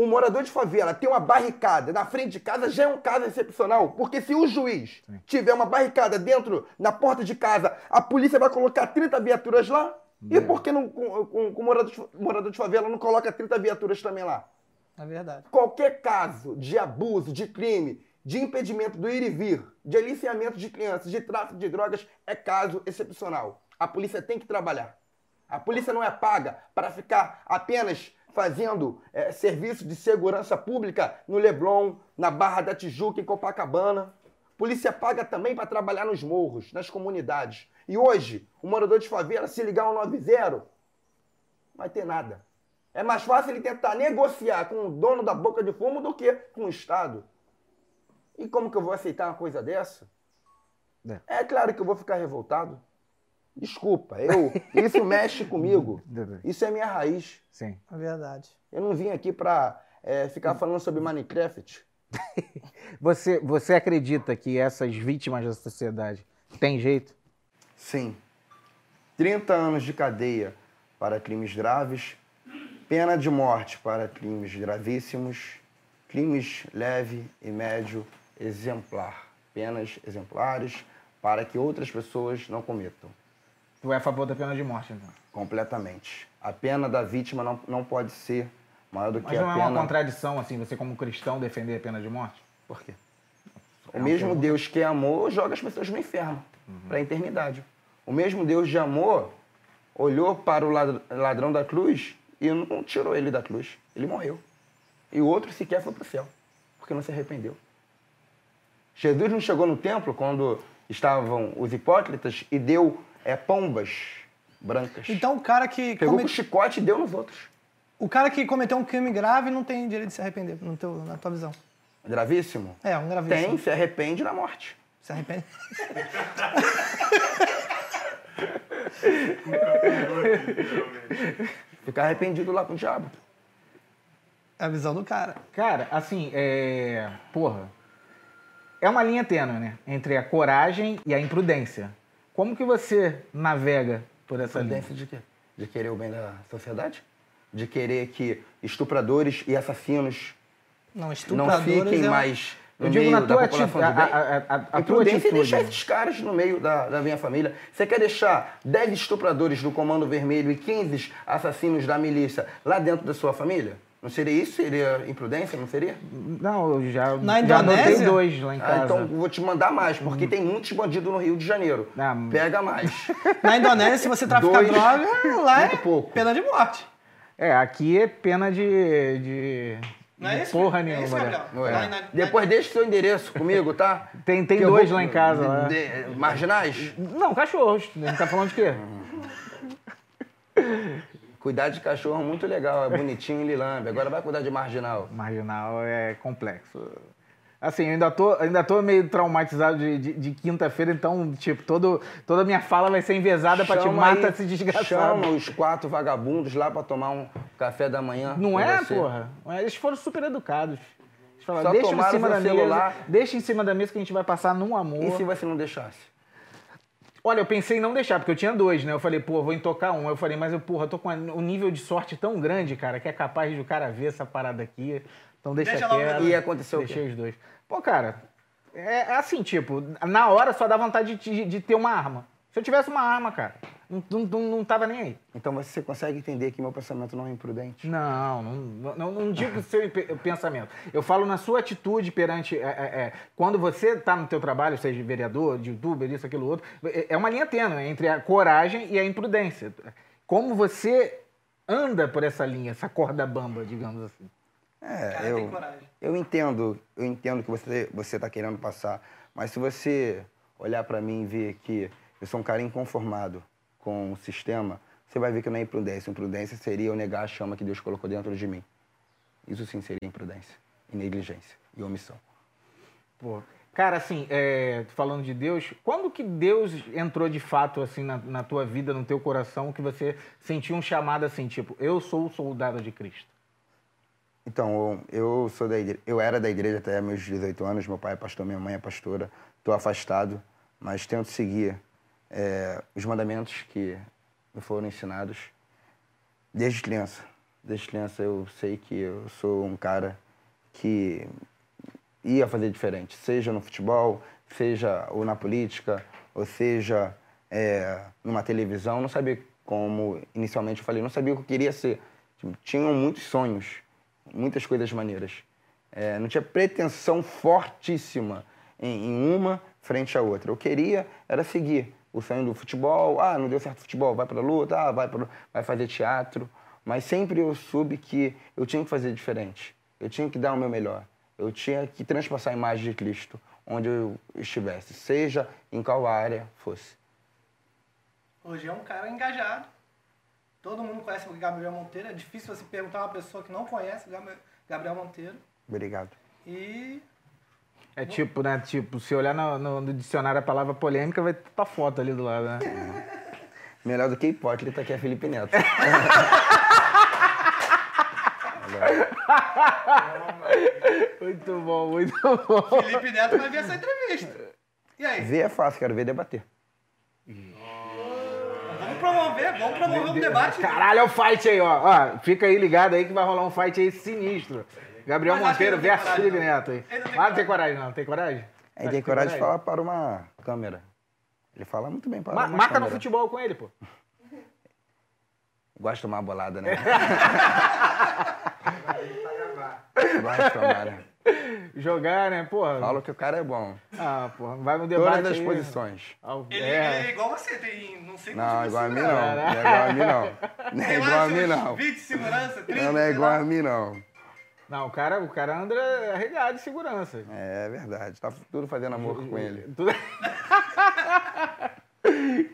[SPEAKER 3] um morador de favela tem uma barricada na frente de casa já é um caso excepcional. Porque se o juiz tiver uma barricada dentro, na porta de casa, a polícia vai colocar 30 viaturas lá? E por que não, com, com, com morador, de, morador de favela não coloca 30 viaturas também lá?
[SPEAKER 2] É verdade.
[SPEAKER 3] Qualquer caso de abuso, de crime, de impedimento do ir e vir, de aliciamento de crianças, de tráfico de drogas, é caso excepcional. A polícia tem que trabalhar. A polícia não é paga para ficar apenas fazendo eh, serviço de segurança pública no Leblon, na Barra da Tijuca, em Copacabana. Polícia paga também para trabalhar nos morros, nas comunidades. E hoje, o morador de favela, se ligar ao 90, não vai ter nada. É mais fácil ele tentar negociar com o dono da boca de fumo do que com o Estado. E como que eu vou aceitar uma coisa dessa?
[SPEAKER 1] É.
[SPEAKER 3] É claro que eu vou ficar revoltado. Desculpa, eu, isso mexe comigo. Isso é minha raiz.
[SPEAKER 1] Sim.
[SPEAKER 2] É verdade.
[SPEAKER 3] Eu não vim aqui pra é, ficar falando sobre Minecraft.
[SPEAKER 1] Você, você acredita que essas vítimas da sociedade têm jeito?
[SPEAKER 3] Sim. 30 anos de cadeia para crimes graves, pena de morte para crimes gravíssimos, crimes leve e médio exemplar. Penas exemplares para que outras pessoas não cometam.
[SPEAKER 1] Tu é a favor da pena de morte, então?
[SPEAKER 3] Completamente. A pena da vítima não, não pode ser maior do que
[SPEAKER 1] Mas
[SPEAKER 3] a
[SPEAKER 1] não é
[SPEAKER 3] pena.
[SPEAKER 1] uma contradição, assim, você como cristão defender a pena de morte?
[SPEAKER 3] Por quê?
[SPEAKER 1] É
[SPEAKER 3] O
[SPEAKER 1] uma
[SPEAKER 3] mesmo
[SPEAKER 1] pergunta.
[SPEAKER 3] Deus que amou joga as pessoas no inferno, para a eternidade. O mesmo Deus de amor olhou para o lad- ladrão da cruz e não tirou ele da cruz. Ele morreu. E o outro sequer foi para o céu, porque não se arrependeu. Jesus não chegou no templo quando estavam os hipócritas e deu é, pombas brancas.
[SPEAKER 2] Então o cara que.
[SPEAKER 3] Pegou
[SPEAKER 2] come-
[SPEAKER 3] com chicote e deu nos outros.
[SPEAKER 2] O cara que cometeu um crime grave não tem direito de se arrepender, no teu, na tua visão.
[SPEAKER 3] Gravíssimo?
[SPEAKER 2] É, um gravíssimo.
[SPEAKER 3] Tem, se arrepende na morte.
[SPEAKER 2] Se arrepende.
[SPEAKER 3] Ficar arrependido lá com o diabo.
[SPEAKER 2] É a visão do cara.
[SPEAKER 1] Cara, assim, é. Porra. É uma linha tênue, né? Entre a coragem e a imprudência. Como que você navega por essa linha?
[SPEAKER 3] Prudência de quê? De querer o bem da sociedade? De querer que estupradores e assassinos
[SPEAKER 2] Não,
[SPEAKER 3] não fiquem
[SPEAKER 2] é um-
[SPEAKER 3] mais no
[SPEAKER 1] Eu digo
[SPEAKER 3] meio
[SPEAKER 1] na
[SPEAKER 3] da
[SPEAKER 1] tua a- a- a- a tua
[SPEAKER 3] Imprudência é
[SPEAKER 1] atitude.
[SPEAKER 3] deixar esses caras no meio da, da minha família. Você quer deixar 10 estupradores do Comando Vermelho e 15 assassinos da milícia lá dentro da sua família? Não seria isso? Seria imprudência? Não seria?
[SPEAKER 1] Não, eu já,
[SPEAKER 2] Na
[SPEAKER 1] já anotei dois lá em casa.
[SPEAKER 3] Ah, então vou te mandar mais, porque tem muitos bandidos no Rio de Janeiro.
[SPEAKER 1] Ah,
[SPEAKER 3] Pega mais.
[SPEAKER 2] Na Indonésia, se você traficar
[SPEAKER 3] Dois,
[SPEAKER 2] droga, lá é
[SPEAKER 3] pouco.
[SPEAKER 2] pena de morte.
[SPEAKER 1] É, aqui é pena de. de...
[SPEAKER 2] Não é isso?
[SPEAKER 1] Porra
[SPEAKER 2] É
[SPEAKER 1] nenhuma.
[SPEAKER 2] isso,
[SPEAKER 1] né?
[SPEAKER 2] Gabriel?
[SPEAKER 3] Não é.
[SPEAKER 2] Lá na-
[SPEAKER 3] Depois deixa seu endereço comigo, tá?
[SPEAKER 1] Tem- tem
[SPEAKER 3] Que
[SPEAKER 1] dois
[SPEAKER 3] vou-
[SPEAKER 1] lá em casa, lá.
[SPEAKER 3] de- de- marginais?
[SPEAKER 1] Não, cachorros. A gente tá falando de quê?
[SPEAKER 3] Cuidar de cachorro é muito legal, é bonitinho em Lilambe. Agora vai cuidar de marginal.
[SPEAKER 1] Marginal é complexo. Assim, eu ainda tô, ainda tô meio traumatizado de, de, de quinta-feira, então, tipo, todo, toda a minha fala vai ser envezada pra te
[SPEAKER 3] Chama
[SPEAKER 1] mata
[SPEAKER 3] aí-
[SPEAKER 1] esse desgraçado.
[SPEAKER 3] Chama os quatro vagabundos lá pra tomar um café da manhã.
[SPEAKER 1] Não é,
[SPEAKER 3] você.
[SPEAKER 1] porra? Eles foram super educados. Eles falaram, deixa em cima da mesa,
[SPEAKER 3] celular.
[SPEAKER 1] deixa em cima da mesa que a gente vai passar num amor.
[SPEAKER 3] E se você não deixasse?
[SPEAKER 1] Olha, eu pensei em não deixar, porque eu tinha dois, né? Eu falei, pô, vou intocar um. Eu falei, mas eu, porra, eu tô com um nível de sorte tão grande, cara, que é capaz de o cara ver essa parada aqui. Então deixa,
[SPEAKER 2] Deixa
[SPEAKER 1] quieto.
[SPEAKER 3] E aconteceu
[SPEAKER 1] Deixei os dois. Pô, cara, é, é assim, tipo, na hora só dá vontade de, de- de ter uma arma. Se eu tivesse uma arma, cara, não, não, não, não tava nem aí.
[SPEAKER 3] Então você consegue entender que meu pensamento não é imprudente?
[SPEAKER 1] Não, não, não, não digo seu pe- pensamento. Eu falo na sua atitude perante. é, é, é, quando você está no teu trabalho, seja vereador, de youtuber, isso, aquilo, outro, é é uma linha tênue entre a coragem e a imprudência. Como você anda por essa linha, essa corda bamba, digamos assim.
[SPEAKER 3] É,
[SPEAKER 2] Cara,
[SPEAKER 3] eu,
[SPEAKER 2] tem coragem.
[SPEAKER 3] eu entendo, eu entendo que você você está querendo passar, mas se você olhar para mim e ver que eu sou um cara inconformado com o sistema, você vai ver que não é imprudência. Imprudência seria eu negar a chama que Deus colocou dentro de mim. Isso sim seria imprudência, e negligência e omissão.
[SPEAKER 1] Pô, cara, assim, é, falando de Deus, quando que Deus entrou de fato assim na, na tua vida, no teu coração, que você sentiu um chamado assim, tipo, eu sou o soldado de Cristo?
[SPEAKER 3] Então, eu sou da igreja, eu era da igreja até meus 18 anos, meu pai é pastor, minha mãe é pastora, estou afastado, mas tento seguir é, os mandamentos que me foram ensinados desde criança. Desde criança eu sei que eu sou um cara que ia fazer diferente, seja no futebol, seja ou na política, ou seja é, numa televisão. Não sabia como, inicialmente eu falei, não sabia o que eu queria ser. Tipo, Tinham muitos sonhos, muitas coisas maneiras. É, não tinha pretensão fortíssima em, em uma frente à outra. Eu queria era seguir o sonho do futebol. Ah, não deu certo o futebol, vai para luta, ah, vai, pra, vai fazer teatro. Mas sempre eu soube que eu tinha que fazer diferente. Eu tinha que dar o meu melhor. Eu tinha que transpassar a imagem de Cristo onde eu estivesse, seja em qual área fosse.
[SPEAKER 2] Hoje é um cara engajado. Todo mundo conhece o Gabriel Monteiro. É difícil você perguntar a uma pessoa que não conhece o Gabri- Gabriel Monteiro.
[SPEAKER 3] Obrigado.
[SPEAKER 2] E
[SPEAKER 1] É tipo, né? Tipo, se olhar no, no- no dicionário a palavra polêmica, vai ter tua foto ali do lado, né?
[SPEAKER 3] Melhor do que hipócrita que é Felipe Neto.
[SPEAKER 1] muito bom, muito bom.
[SPEAKER 2] Felipe Neto vai ver essa entrevista. E aí?
[SPEAKER 3] ver é fácil, quero ver debater.
[SPEAKER 2] Vamos promover, vamos promover um debate.
[SPEAKER 1] Caralho, é o fight aí, ó. ó. Fica aí ligado aí que vai rolar um fight aí sinistro. Gabriel
[SPEAKER 2] Mas ele
[SPEAKER 1] Monteiro
[SPEAKER 2] tem
[SPEAKER 1] versus Felipe
[SPEAKER 2] não.
[SPEAKER 1] Neto aí.
[SPEAKER 2] Ele não tem
[SPEAKER 1] Ah, não tem coragem, não. Tem coragem? Acho
[SPEAKER 3] tem
[SPEAKER 1] que
[SPEAKER 3] coragem de falar para uma câmera. Ele fala muito bem para
[SPEAKER 1] Ma-
[SPEAKER 3] uma
[SPEAKER 1] marca no
[SPEAKER 3] câmera.
[SPEAKER 1] futebol com ele, pô.
[SPEAKER 3] Gosta de tomar uma bolada, né? Gosta de tomar, né?
[SPEAKER 1] Jogar, né, porra?
[SPEAKER 3] Fala que o cara é bom.
[SPEAKER 1] Ah, porra. Vai no debate
[SPEAKER 3] Todas as
[SPEAKER 1] aí.
[SPEAKER 3] posições.
[SPEAKER 2] Ele,
[SPEAKER 1] Ao-
[SPEAKER 2] ele
[SPEAKER 1] é.
[SPEAKER 2] é igual você, tem não sei
[SPEAKER 3] Não,
[SPEAKER 2] quantos
[SPEAKER 3] igual a mim não. Não é igual a mim não. Não é
[SPEAKER 2] Tem
[SPEAKER 3] igual a mim não.
[SPEAKER 2] 20 de segurança, 30,
[SPEAKER 3] Não, não é igual a mim não.
[SPEAKER 1] Não, o cara, o cara anda arregado de segurança.
[SPEAKER 3] É verdade. Tá tudo fazendo amor com ele.
[SPEAKER 1] Tudo...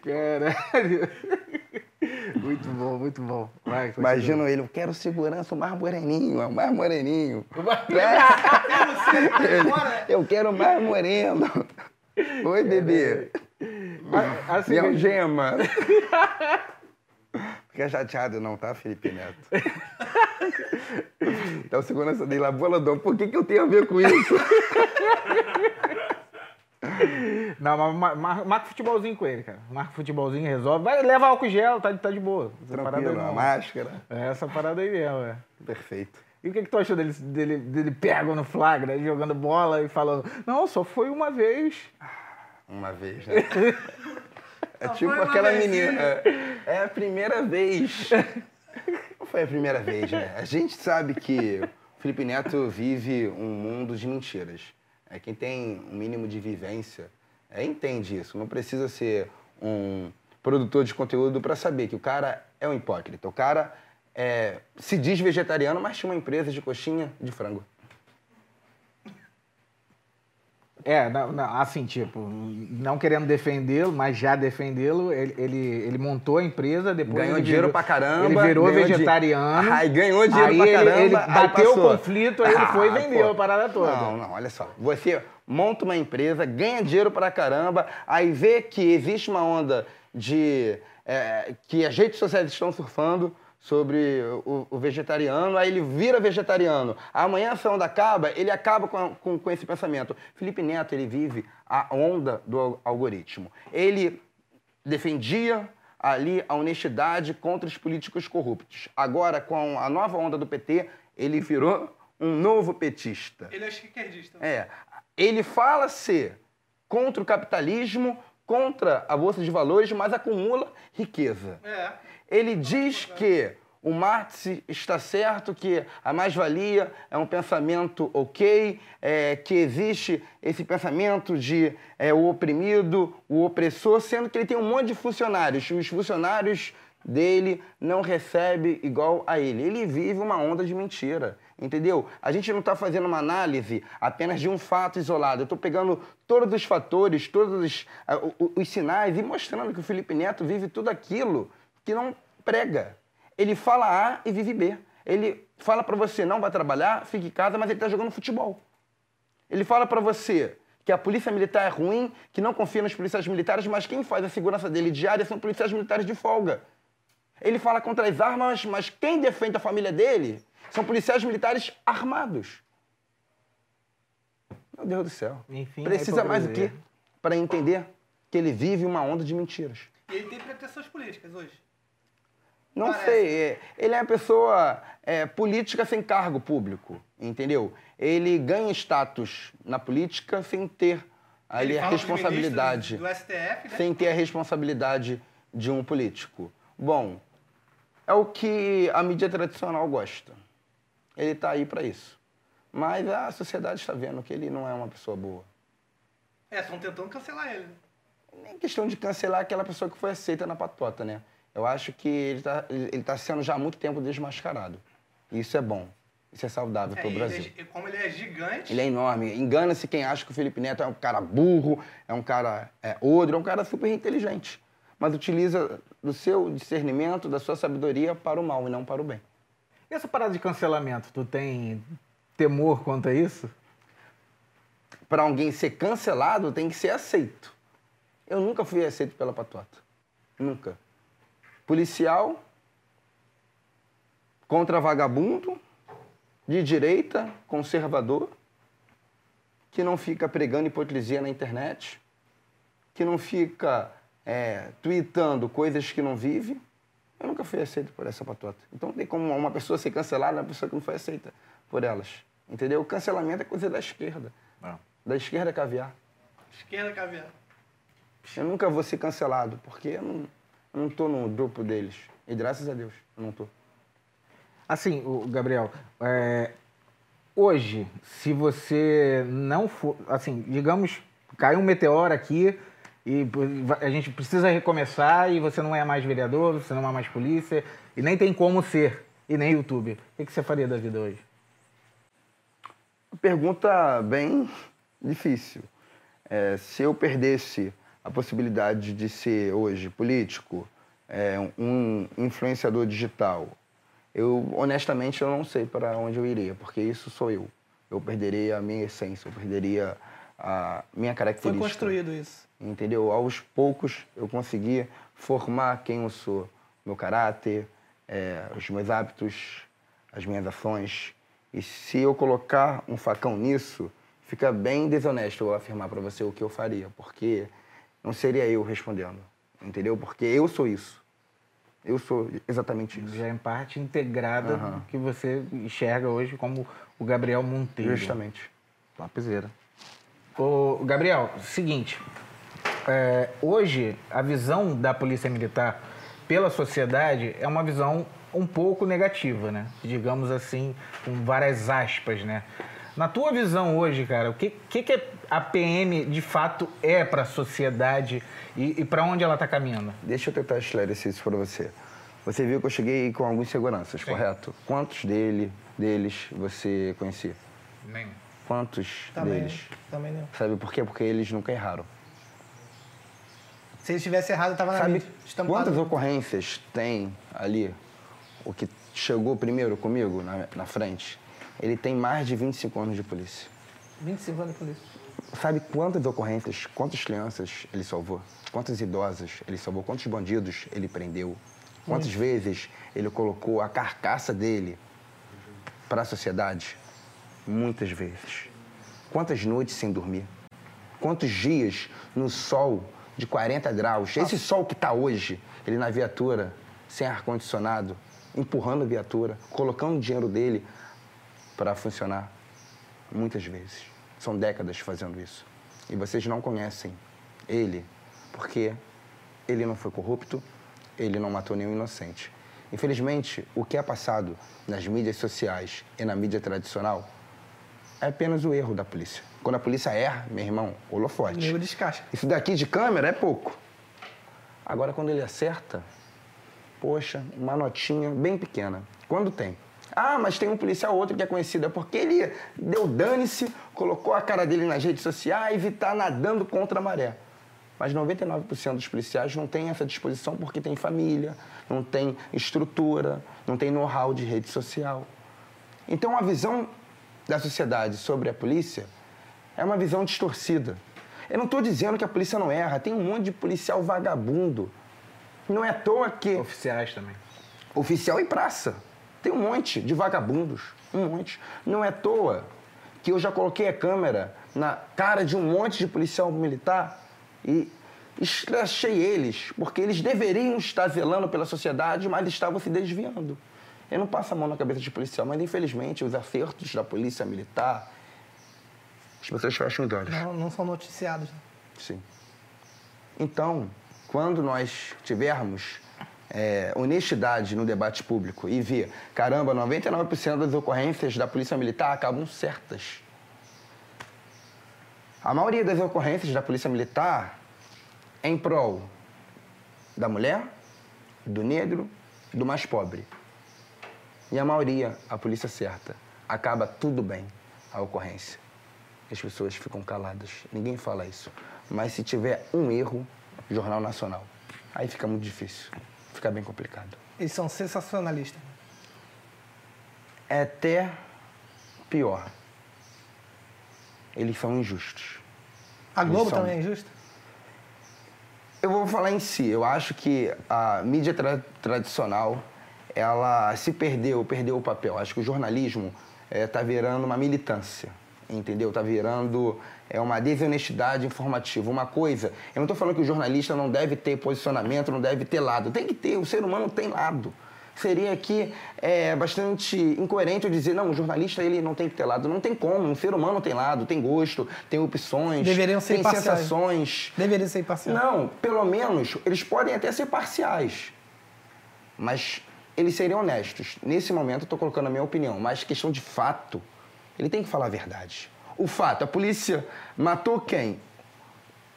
[SPEAKER 1] Caralho. muito bom. Vai, continua.
[SPEAKER 3] Imagino ele, eu quero segurança, o mais moreninho, é o mais moreninho. eu quero o mais moreno. Oi, bebê.
[SPEAKER 1] Mas, assim,
[SPEAKER 3] Minha algema. Fica chateado não, tá, Felipe Neto? Então, segurança dele lá, boladão, por que, que eu tenho a ver com isso?
[SPEAKER 1] Não, mas mar- mar- marca futebolzinho com ele, cara. Marca futebolzinho, resolve. Vai, leva álcool gel, tá, tá de boa. Essa parada aí
[SPEAKER 3] Tranquilo, a
[SPEAKER 1] não.
[SPEAKER 3] máscara.
[SPEAKER 1] É essa parada aí mesmo, é.
[SPEAKER 3] Perfeito.
[SPEAKER 1] E o que, que tu achou dele, dele, dele pego no flagra, jogando bola e falando, não, só foi uma vez.
[SPEAKER 3] Uma vez, né? É tipo
[SPEAKER 2] foi uma
[SPEAKER 3] aquela
[SPEAKER 2] vezinha.
[SPEAKER 3] menina. É a primeira vez. Não foi a primeira vez, né? A gente sabe que o Felipe Neto vive um mundo de mentiras. É, quem tem um mínimo de vivência é, entende isso. Não precisa ser um produtor de conteúdo para saber que o cara é um hipócrita. O cara é, se diz vegetariano, mas tinha uma empresa de coxinha de frango.
[SPEAKER 1] É, não, não, assim, tipo, não querendo defendê-lo, mas já defendê-lo, ele, ele, ele montou a empresa, depois
[SPEAKER 3] Ganhou dinheiro
[SPEAKER 1] virou-
[SPEAKER 3] pra caramba.
[SPEAKER 1] Ele virou vegetariano.
[SPEAKER 3] Aí ganhou dinheiro
[SPEAKER 1] aí
[SPEAKER 3] pra
[SPEAKER 1] ele-
[SPEAKER 3] caramba.
[SPEAKER 1] Ele, bateu o conflito, aí ele foi e
[SPEAKER 3] Ah,
[SPEAKER 1] vendeu
[SPEAKER 3] pô.
[SPEAKER 1] a parada toda.
[SPEAKER 3] Não, não, olha só. Você monta uma empresa, ganha dinheiro pra caramba, aí vê que existe uma onda de. é, que as redes sociais estão surfando sobre o, o vegetariano, aí ele vira vegetariano. Amanhã essa onda acaba, ele acaba com, com, com esse pensamento. Felipe Neto, ele vive a onda do al- algoritmo. Ele defendia ali a honestidade contra os políticos corruptos. Agora, com a nova onda do PT, ele virou um novo petista.
[SPEAKER 2] Ele é esquerdista.
[SPEAKER 3] É, ele fala ser contra o capitalismo, contra a bolsa de valores, mas acumula riqueza.
[SPEAKER 2] É.
[SPEAKER 3] Ele diz que o Marx está certo, que a mais-valia é um pensamento ok, é, que existe esse pensamento de é, o oprimido, o opressor, sendo que ele tem um monte de funcionários. Os funcionários dele não recebem igual a ele. Ele vive uma onda de mentira. Entendeu? A gente não está fazendo uma análise apenas de um fato isolado. Eu estou pegando todos os fatores, todos os, o- os sinais e mostrando que o Felipe Neto vive tudo aquilo que não prega. Ele fala A e vive B. Ele fala para você não vai trabalhar, fique em casa, mas ele está jogando futebol. Ele fala para você que a polícia militar é ruim, que não confia nos policiais militares, mas quem faz a segurança dele diária são policiais militares de folga. Ele fala contra as armas, mas quem defende a família dele são policiais militares armados. Meu Deus do céu.
[SPEAKER 1] Enfim,
[SPEAKER 3] Precisa
[SPEAKER 1] a
[SPEAKER 3] mais o
[SPEAKER 1] hipocrisia.
[SPEAKER 3] quê para entender que ele vive uma onda de mentiras?
[SPEAKER 2] E ele tem pretensões políticas hoje.
[SPEAKER 3] Não
[SPEAKER 2] Parece.
[SPEAKER 3] sei. é, Ele é uma pessoa é, política sem cargo público, entendeu? Ele ganha status na política sem ter ali a responsabilidade.
[SPEAKER 2] Do STF, né?
[SPEAKER 3] Sem ter a responsabilidade de um político. Bom, é o que a mídia tradicional gosta. Ele está aí para isso. Mas a sociedade está vendo que ele não é uma pessoa boa.
[SPEAKER 2] É, estão tentando cancelar ele. né?
[SPEAKER 3] Nem questão de cancelar aquela pessoa que foi aceita na patota, né? Eu acho que ele está ele tá sendo já há muito tempo desmascarado. E isso é bom. Isso é saudável
[SPEAKER 2] É,
[SPEAKER 3] para o
[SPEAKER 2] e ele
[SPEAKER 3] Brasil.
[SPEAKER 2] é como ele é gigante,
[SPEAKER 3] Ele é enorme. Engana-se quem acha que o Felipe Neto é um cara burro, é um cara é, odro, é um cara super inteligente. Mas utiliza do seu discernimento, da sua sabedoria para o mal e não para o bem.
[SPEAKER 1] E essa parada de cancelamento, tu tem temor quanto a isso?
[SPEAKER 3] Para alguém ser cancelado, tem que ser aceito. Eu nunca fui aceito pela patota. Nunca. Policial contra vagabundo, de direita, conservador, que não fica pregando hipocrisia na internet, que não fica é, tweetando coisas que não vive. Eu nunca fui aceito por essa patota. Então tem como uma pessoa ser cancelada, uma pessoa que não foi aceita por elas. Entendeu? O cancelamento é coisa da esquerda. Da esquerda é caviar.
[SPEAKER 2] esquerda caviar.
[SPEAKER 3] Eu nunca vou ser cancelado, porque eu não, não tô no grupo deles. E graças a Deus, eu não tô.
[SPEAKER 1] Assim, o Gabriel, é, hoje, se você não for, assim, digamos, caiu um meteoro aqui e a gente precisa recomeçar e você não é mais vereador, você não é mais polícia e nem tem como ser, e nem youtuber. O que que você faria da vida hoje?
[SPEAKER 3] Pergunta bem difícil. É, se eu perdesse a possibilidade de ser hoje político, é, um influenciador digital, eu honestamente eu não sei para onde eu iria, porque isso sou eu. Eu perderia a minha essência, eu perderia a minha característica.
[SPEAKER 2] Foi construído isso.
[SPEAKER 3] Entendeu? Aos poucos eu consegui formar quem eu sou, meu caráter, é, os meus hábitos, as minhas ações. E se eu colocar um facão nisso, fica bem desonesto eu afirmar para você o que eu faria, porque não seria eu respondendo, entendeu? Porque eu sou isso. Eu sou exatamente isso.
[SPEAKER 1] Já é parte integrada uhum. que você enxerga hoje como o Gabriel Monteiro.
[SPEAKER 3] Justamente.
[SPEAKER 1] Topzera. Ô, Gabriel, seguinte. É, hoje, a visão da Polícia Militar pela sociedade é uma visão um pouco negativa, né? Digamos assim, com várias aspas, né? Na tua visão hoje, cara, o que, que, que a PM de fato é para a sociedade e, e para onde ela está caminhando?
[SPEAKER 3] Deixa eu tentar esclarecer isso para você. Você viu que eu cheguei com alguns seguranças, Sim. correto? Quantos dele, deles você conhecia?
[SPEAKER 1] Nenhum.
[SPEAKER 3] Quantos
[SPEAKER 2] também,
[SPEAKER 3] deles?
[SPEAKER 2] Também não.
[SPEAKER 3] Sabe por quê? Porque eles nunca erraram.
[SPEAKER 2] Se eles tivessem errado, estava na Sabe
[SPEAKER 3] quantas ocorrências tem ali o que chegou primeiro comigo na, na frente? Ele tem mais de 25 anos de polícia.
[SPEAKER 2] 25 anos de polícia.
[SPEAKER 3] Sabe quantas ocorrências, quantas crianças ele salvou? Quantas idosas ele salvou? Quantos bandidos ele prendeu? Quantas Muito. vezes ele colocou a carcaça dele para a sociedade? Muitas vezes. Quantas noites sem dormir? Quantos dias no sol de 40 graus? Esse sol que está hoje, ele na viatura, sem ar-condicionado, empurrando a viatura, colocando o dinheiro dele para funcionar. Muitas vezes. São décadas fazendo isso. E vocês não conhecem ele, porque ele não foi corrupto, ele não matou nenhum inocente. Infelizmente, o que é passado nas mídias sociais e na mídia tradicional é apenas o erro da polícia. Quando a polícia erra, meu irmão, holofote.
[SPEAKER 2] Nego descasca.
[SPEAKER 3] Isso daqui de câmera é pouco. Agora, quando ele acerta, poxa, uma notinha bem pequena. Quando tem? Ah, mas tem um policial outro que é conhecido. É porque ele deu dane-se, colocou a cara dele nas redes sociais e está nadando contra a maré. Mas 99% dos policiais não tem essa disposição porque tem família, não tem estrutura, não tem know-how de rede social. Então a visão da sociedade sobre a polícia é uma visão distorcida. Eu não estou dizendo que a polícia não erra, tem um monte de policial vagabundo. Não é à toa que.
[SPEAKER 1] Oficiais também.
[SPEAKER 3] Oficial e praça. Tem um monte de vagabundos. Um monte. Não é à toa que eu já coloquei a câmera na cara de um monte de policial militar e escrachei eles, porque eles deveriam estar zelando pela sociedade, mas estavam se desviando. Eu não passo a mão na cabeça de policial, mas infelizmente os acertos da polícia militar, as pessoas fecham os olhos.
[SPEAKER 2] Não, não são noticiados. Né?
[SPEAKER 3] Sim. Então, quando nós tivermos é, honestidade no debate público e ver, caramba, 99% das ocorrências da polícia militar acabam certas. A maioria das ocorrências da Polícia Militar é em prol da mulher, do negro, do mais pobre. E a maioria, a polícia certa, acaba tudo bem a ocorrência. As pessoas ficam caladas, ninguém fala isso. Mas se tiver um erro, Jornal Nacional, aí fica muito difícil, fica bem complicado.
[SPEAKER 2] Eles são sensacionalistas.
[SPEAKER 3] É até pior eles são injustos.
[SPEAKER 2] A Globo são... também é injusta?
[SPEAKER 3] Eu vou falar em si. Eu acho que a mídia tra tradicional, ela se perdeu, perdeu o papel. Acho que o jornalismo está eh, é, virando uma militância, entendeu? Está virando é, uma desonestidade informativa. Uma coisa, eu não estou falando que o jornalista não deve ter posicionamento, não deve ter lado. Tem que ter, o ser humano tem lado seria aqui é, bastante incoerente eu dizer, não, o jornalista ele não tem que ter lado. Não tem como, um ser humano tem lado, tem gosto, tem opções,
[SPEAKER 2] Deveriam ser
[SPEAKER 3] tem
[SPEAKER 2] parciais.
[SPEAKER 3] sensações.
[SPEAKER 2] Deveriam ser parciais.
[SPEAKER 3] Não, pelo menos eles podem até ser parciais. Mas eles seriam honestos. Nesse momento eu estou colocando a minha opinião, mas questão de fato, ele tem que falar a verdade. O fato, a polícia matou quem?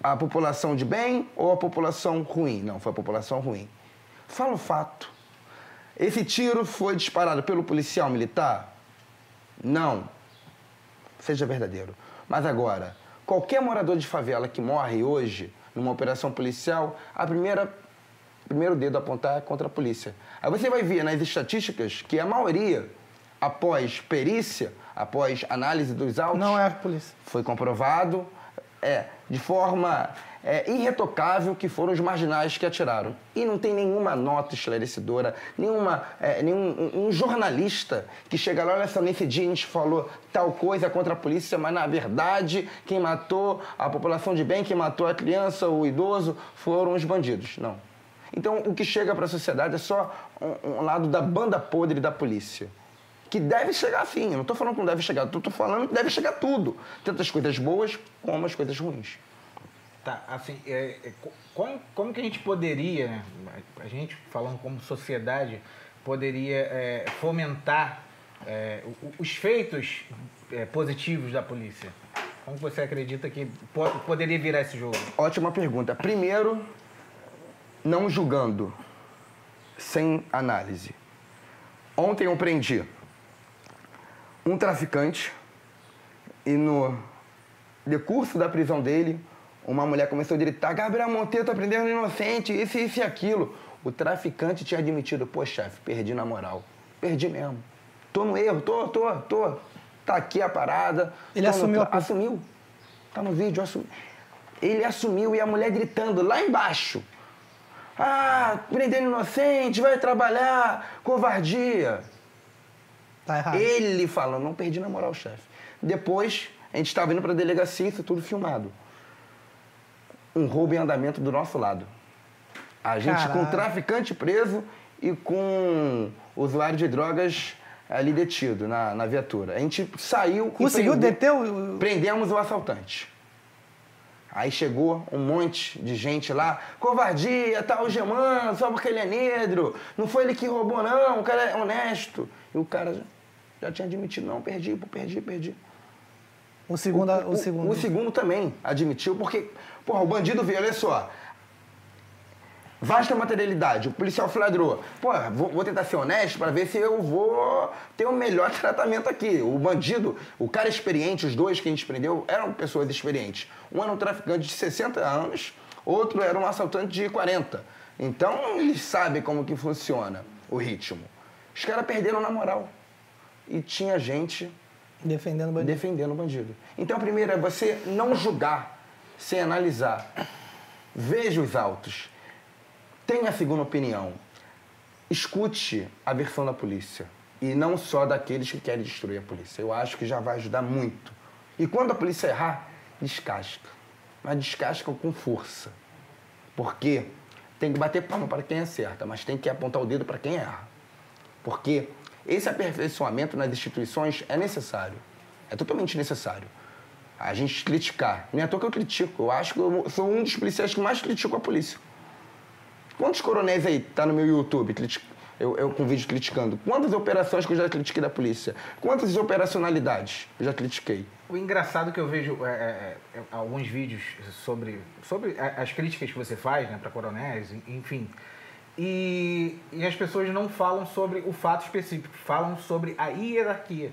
[SPEAKER 3] A população de bem ou a população ruim? Não, foi a população ruim. Fala o fato. Esse tiro foi disparado pelo policial militar? Não. Seja verdadeiro. Mas agora, qualquer morador de favela que morre hoje numa operação policial, a primeira primeiro dedo a apontar é contra a polícia. Aí você vai ver nas estatísticas que a maioria, após perícia, após análise dos autos,
[SPEAKER 2] Não é a polícia.
[SPEAKER 3] foi comprovado é, de forma é, irretocável que foram os marginais que atiraram. E não tem nenhuma nota esclarecedora, nenhuma, é, nenhum um, jornalista que chega lá, olha só, nesse dia a gente falou tal coisa contra a polícia, mas na verdade quem matou a população de bem, quem matou a criança, o idoso, foram os bandidos. Não. Então o que chega para a sociedade é só um, um lado da banda podre da polícia que deve chegar sim. Eu não estou falando que não deve chegar, estou falando que deve chegar tudo. Tanto as coisas boas como as coisas ruins.
[SPEAKER 1] Tá, assim, é, é, co- como, como que a gente poderia, né, a gente falando como sociedade, poderia é, fomentar é, os feitos é, positivos da polícia? Como você acredita que po- poderia virar esse jogo?
[SPEAKER 3] Ótima pergunta. Primeiro, não julgando, sem análise. Ontem eu prendi um traficante e no decurso da prisão dele, uma mulher começou a gritar: Gabriel Monteiro tá prendendo um inocente, isso, isso e aquilo. O traficante tinha admitido: pô, chefe, perdi na moral. Perdi mesmo. Tô no erro, tô, tô, tô. Tá aqui a parada.
[SPEAKER 2] Ele assumiu
[SPEAKER 3] tra-. Assumiu. Tá no vídeo, assumiu. Ele assumiu e a mulher gritando lá embaixo. Ah, prendendo inocente, vai trabalhar, covardia.
[SPEAKER 2] Tá errado.
[SPEAKER 3] Ele falando, não perdi na moral, chefe. Depois, a gente estava indo para a delegacia, isso tudo filmado. Um roubo em andamento do nosso lado. A gente com
[SPEAKER 2] Caralho.
[SPEAKER 3] um traficante preso e com usuário de drogas ali detido na, na viatura. A gente saiu
[SPEAKER 2] Conseguiu deter o.
[SPEAKER 3] Prendemos o assaltante. Aí chegou um monte de gente lá, covardia, tá algemando, só porque ele é negro, não foi ele que roubou não, o cara é honesto. E o cara já, tinha admitido, não, perdi, perdi, perdi.
[SPEAKER 2] O segundo. O, segundo.
[SPEAKER 3] O segundo também admitiu, porque, porra, o bandido veio, olha só. Vasta materialidade, o policial flagrou. Pô, vou, vou tentar ser honesto para ver se eu vou ter o melhor tratamento aqui. O bandido, o cara experiente, os dois que a gente prendeu, eram pessoas experientes. Um era um traficante de 60 anos, outro era um assaltante de 40. Então, eles sabem como que funciona o ritmo. Os caras perderam na moral. E tinha gente
[SPEAKER 2] Defendendo o bandido.
[SPEAKER 3] defendendo o bandido. Então, a primeira é você não julgar sem analisar. Veja os autos. Tenha a segunda opinião. Escute a versão da polícia. E não só daqueles que querem destruir a polícia. Eu acho que já vai ajudar muito. E quando a polícia errar, descasca. Mas descasca com força. Porque tem que bater palma para quem acerta, mas tem que apontar o dedo para quem erra. Porque esse aperfeiçoamento nas instituições é necessário. É totalmente necessário. A gente criticar. Não é à toa que eu critico. Eu acho que eu sou um dos policiais que mais critico a polícia. Quantos coronéis aí tá no meu YouTube eu, eu com vídeo criticando? Quantas operações que eu já critiquei da polícia? Quantas operacionalidades eu já critiquei?
[SPEAKER 1] O engraçado que eu vejo é, é, é, alguns vídeos sobre, sobre as críticas que você faz né, para coronéis, en- enfim. E, e as pessoas não falam sobre o fato específico, falam sobre a hierarquia.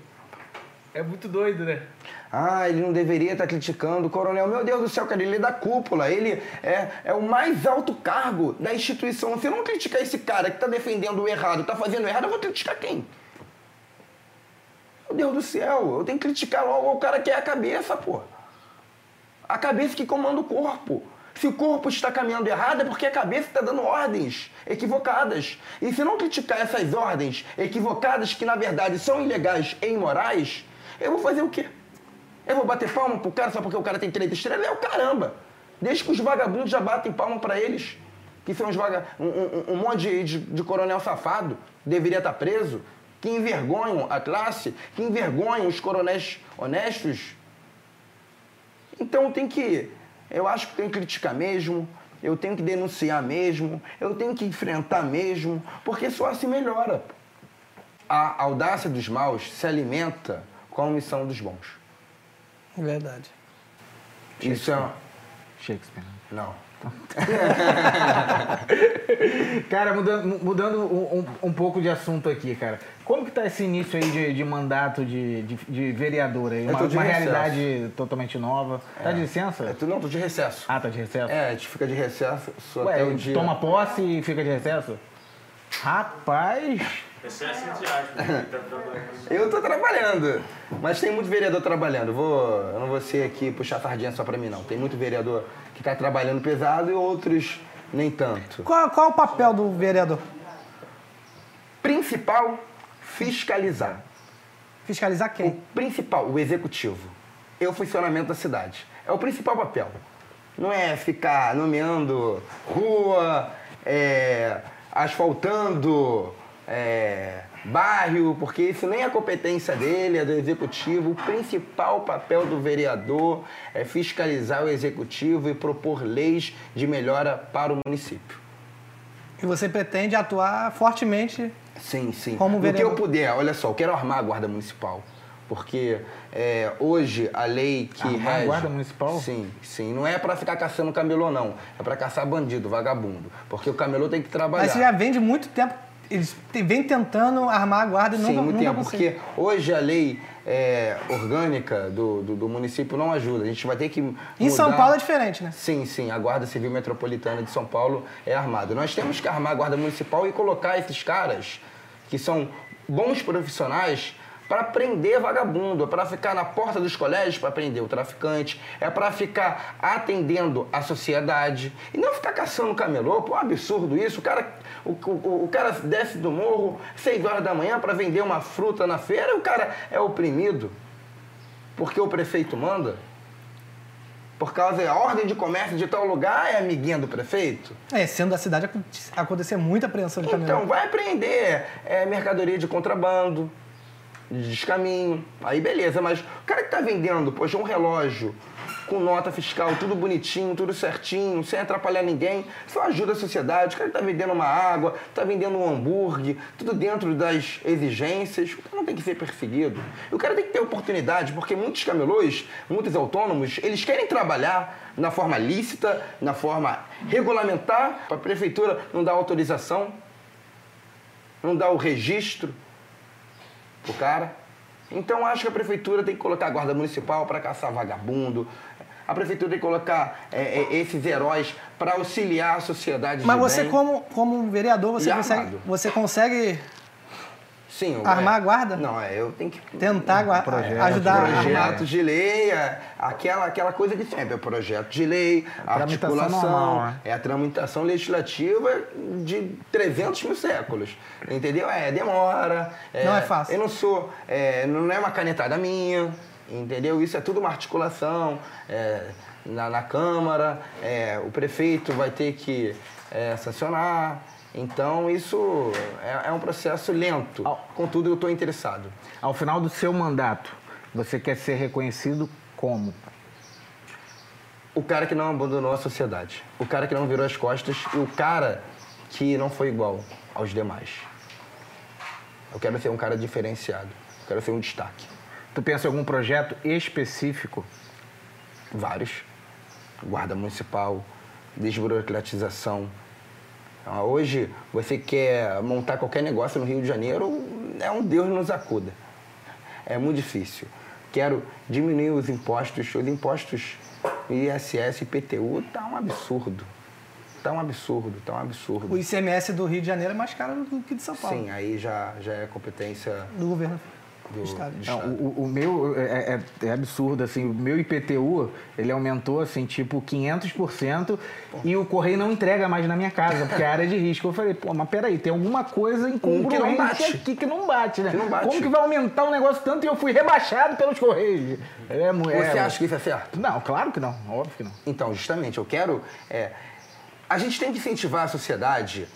[SPEAKER 1] É muito doido, né?
[SPEAKER 3] Ah, ele não deveria estar criticando o coronel. Meu Deus do céu, cara, ele é da cúpula. Ele é, é o mais alto cargo da instituição. Se eu não criticar esse cara que está defendendo o errado, está fazendo errado, eu vou criticar quem? Meu Deus do céu, eu tenho que criticar logo o cara que é a cabeça, pô. A cabeça que comanda o corpo. Se o corpo está caminhando errado, é porque a cabeça está dando ordens equivocadas. E se não criticar essas ordens equivocadas, que na verdade são ilegais e imorais, eu vou fazer o quê? Eu vou bater palma pro cara só porque o cara tem três estrelas? É o caramba! Desde que os vagabundos já batem palma para eles, que são os vaga... um, um- um monte de, de- de coronel safado, deveria estar preso, que envergonham a classe, que envergonham os coronéis honestos, então tem que. Eu acho que tem que criticar mesmo, eu tenho que denunciar mesmo, eu tenho que enfrentar mesmo, porque só assim melhora. A audácia dos maus se alimenta com a omissão dos bons.
[SPEAKER 2] Verdade.
[SPEAKER 3] Isso é.
[SPEAKER 1] Shakespeare. né?
[SPEAKER 3] Não.
[SPEAKER 1] cara, mudando, mudando um, um, um, pouco de assunto aqui, cara. Como que tá esse início aí de, de mandato de, de, de vereador aí? Uma, uma realidade totalmente nova. É. Tá de licença?
[SPEAKER 3] É, tu, não, tô de recesso.
[SPEAKER 1] Ah, tá de recesso?
[SPEAKER 3] É, a gente fica de recesso Ué, até o dia...
[SPEAKER 1] toma posse e fica de recesso? Rapaz...
[SPEAKER 4] Recesso entre aspas, tá
[SPEAKER 3] Eu tô trabalhando, mas tem muito vereador trabalhando. Vou, eu não vou ser aqui puxar sardinha só pra mim, não. Tem muito vereador que tá trabalhando pesado e outros nem tanto.
[SPEAKER 2] Qual, qual é o papel do vereador?
[SPEAKER 3] Principal, fiscalizar.
[SPEAKER 2] Fiscalizar quem?
[SPEAKER 3] O principal, o executivo. É o funcionamento da cidade. É o principal papel. Não é ficar nomeando rua, é, asfaltando é, bairro, porque isso nem é competência dele, é do executivo. O principal papel do vereador é fiscalizar o executivo e propor leis de melhora para o município.
[SPEAKER 2] E você pretende atuar fortemente
[SPEAKER 3] Sim, sim.
[SPEAKER 2] Como vereador.
[SPEAKER 3] No que eu puder, olha só, eu quero armar a Guarda Municipal. Porque é, hoje a lei que
[SPEAKER 1] armar
[SPEAKER 3] rege...
[SPEAKER 1] a Guarda Municipal?
[SPEAKER 3] Sim, sim. Não é para ficar caçando camelô, não. É para caçar bandido, vagabundo. Porque o camelô tem que trabalhar.
[SPEAKER 2] Mas você já vem de muito tempo eles vêm tentando armar a guarda e
[SPEAKER 3] Sim,
[SPEAKER 2] nunca,
[SPEAKER 3] muito
[SPEAKER 2] nunca
[SPEAKER 3] tempo, porque hoje a lei é, orgânica do, do, do, município não ajuda. A gente vai ter que mudar...
[SPEAKER 2] Em São Paulo é diferente, né?
[SPEAKER 3] Sim, sim. A Guarda Civil Metropolitana de São Paulo é armada. Nós temos que armar a Guarda Municipal e colocar esses caras que são bons profissionais para prender vagabundo, é para ficar na porta dos colégios para prender o traficante, é para ficar atendendo a sociedade e não ficar caçando camelô. Pô, é um absurdo isso. O cara, o, o, o cara desce do morro 6 horas da manhã para vender uma fruta na feira e o cara é oprimido porque o prefeito manda. Por causa da ordem de comércio de tal lugar é amiguinha do prefeito?
[SPEAKER 2] É, sendo da cidade acontecer muita apreensão de camelô.
[SPEAKER 3] Então, vai apreender é, mercadoria de contrabando, de descaminho. Aí beleza, mas o cara que tá vendendo, poxa, um relógio com nota fiscal, tudo bonitinho, tudo certinho, sem atrapalhar ninguém, só ajuda a sociedade. O cara que tá vendendo uma água, tá vendendo um hambúrguer, tudo dentro das exigências, o cara não tem que ser perseguido. E o cara tem que ter oportunidade, porque muitos camelôs, muitos autônomos, eles querem trabalhar na forma lícita, na forma regulamentar, a prefeitura não dar autorização, não dar o registro o cara. Então acho que a prefeitura tem que colocar a guarda municipal para caçar vagabundo. A prefeitura tem que colocar é, é, esses heróis para auxiliar a sociedade.
[SPEAKER 2] Mas você, bem. como, como vereador, você consegue, você consegue
[SPEAKER 3] Sim,
[SPEAKER 2] armar é, a guarda?
[SPEAKER 3] Não, é, eu tenho que
[SPEAKER 2] tentar um projeto, ajudar
[SPEAKER 3] projeto de lei, é, aquela aquela coisa de sempre, é projeto de lei, a articulação, normal, né? é a tramitação legislativa de 300 mil séculos, entendeu? É demora.
[SPEAKER 2] É, não é fácil.
[SPEAKER 3] Eu não sou, é, não é uma canetada minha, entendeu? Isso é tudo uma articulação é, na, na Câmara, é, o prefeito vai ter que sancionar. Então, isso é, é um processo lento. Contudo, eu estou interessado.
[SPEAKER 1] Ao final do seu mandato, você quer ser reconhecido como?
[SPEAKER 3] O cara que não abandonou a sociedade. O cara que não virou as costas e o cara que não foi igual aos demais. Eu quero ser um cara diferenciado. Eu quero ser um destaque.
[SPEAKER 1] Tu pensa em algum projeto específico?
[SPEAKER 3] Vários. Guarda municipal, desburocratização, então, hoje, você quer montar qualquer negócio no Rio de Janeiro, é um Deus nos acuda. É muito difícil. Quero diminuir os impostos. Os impostos ISS e IPTU tá um absurdo. Tá um absurdo, tá um absurdo.
[SPEAKER 2] O ICMS do Rio de Janeiro é mais caro do que de São Paulo.
[SPEAKER 3] Sim, aí já, já é competência
[SPEAKER 2] do governo do, estado.
[SPEAKER 1] Do Não, o, o, meu é, é, é, absurdo, assim, o meu IPTU, ele aumentou, assim, tipo, 500% pô. e o correio não entrega mais na minha casa, porque é área de risco. Eu falei, pô, mas peraí, tem alguma coisa incongruente aqui que não bate, né?
[SPEAKER 3] Que não bate.
[SPEAKER 1] Como que vai aumentar o um negócio tanto e eu fui rebaixado pelos correios?
[SPEAKER 3] É, Você acha que isso é certo?
[SPEAKER 1] Não, claro que não, óbvio que não.
[SPEAKER 3] Então, justamente, eu quero... É, a gente tem que incentivar a sociedade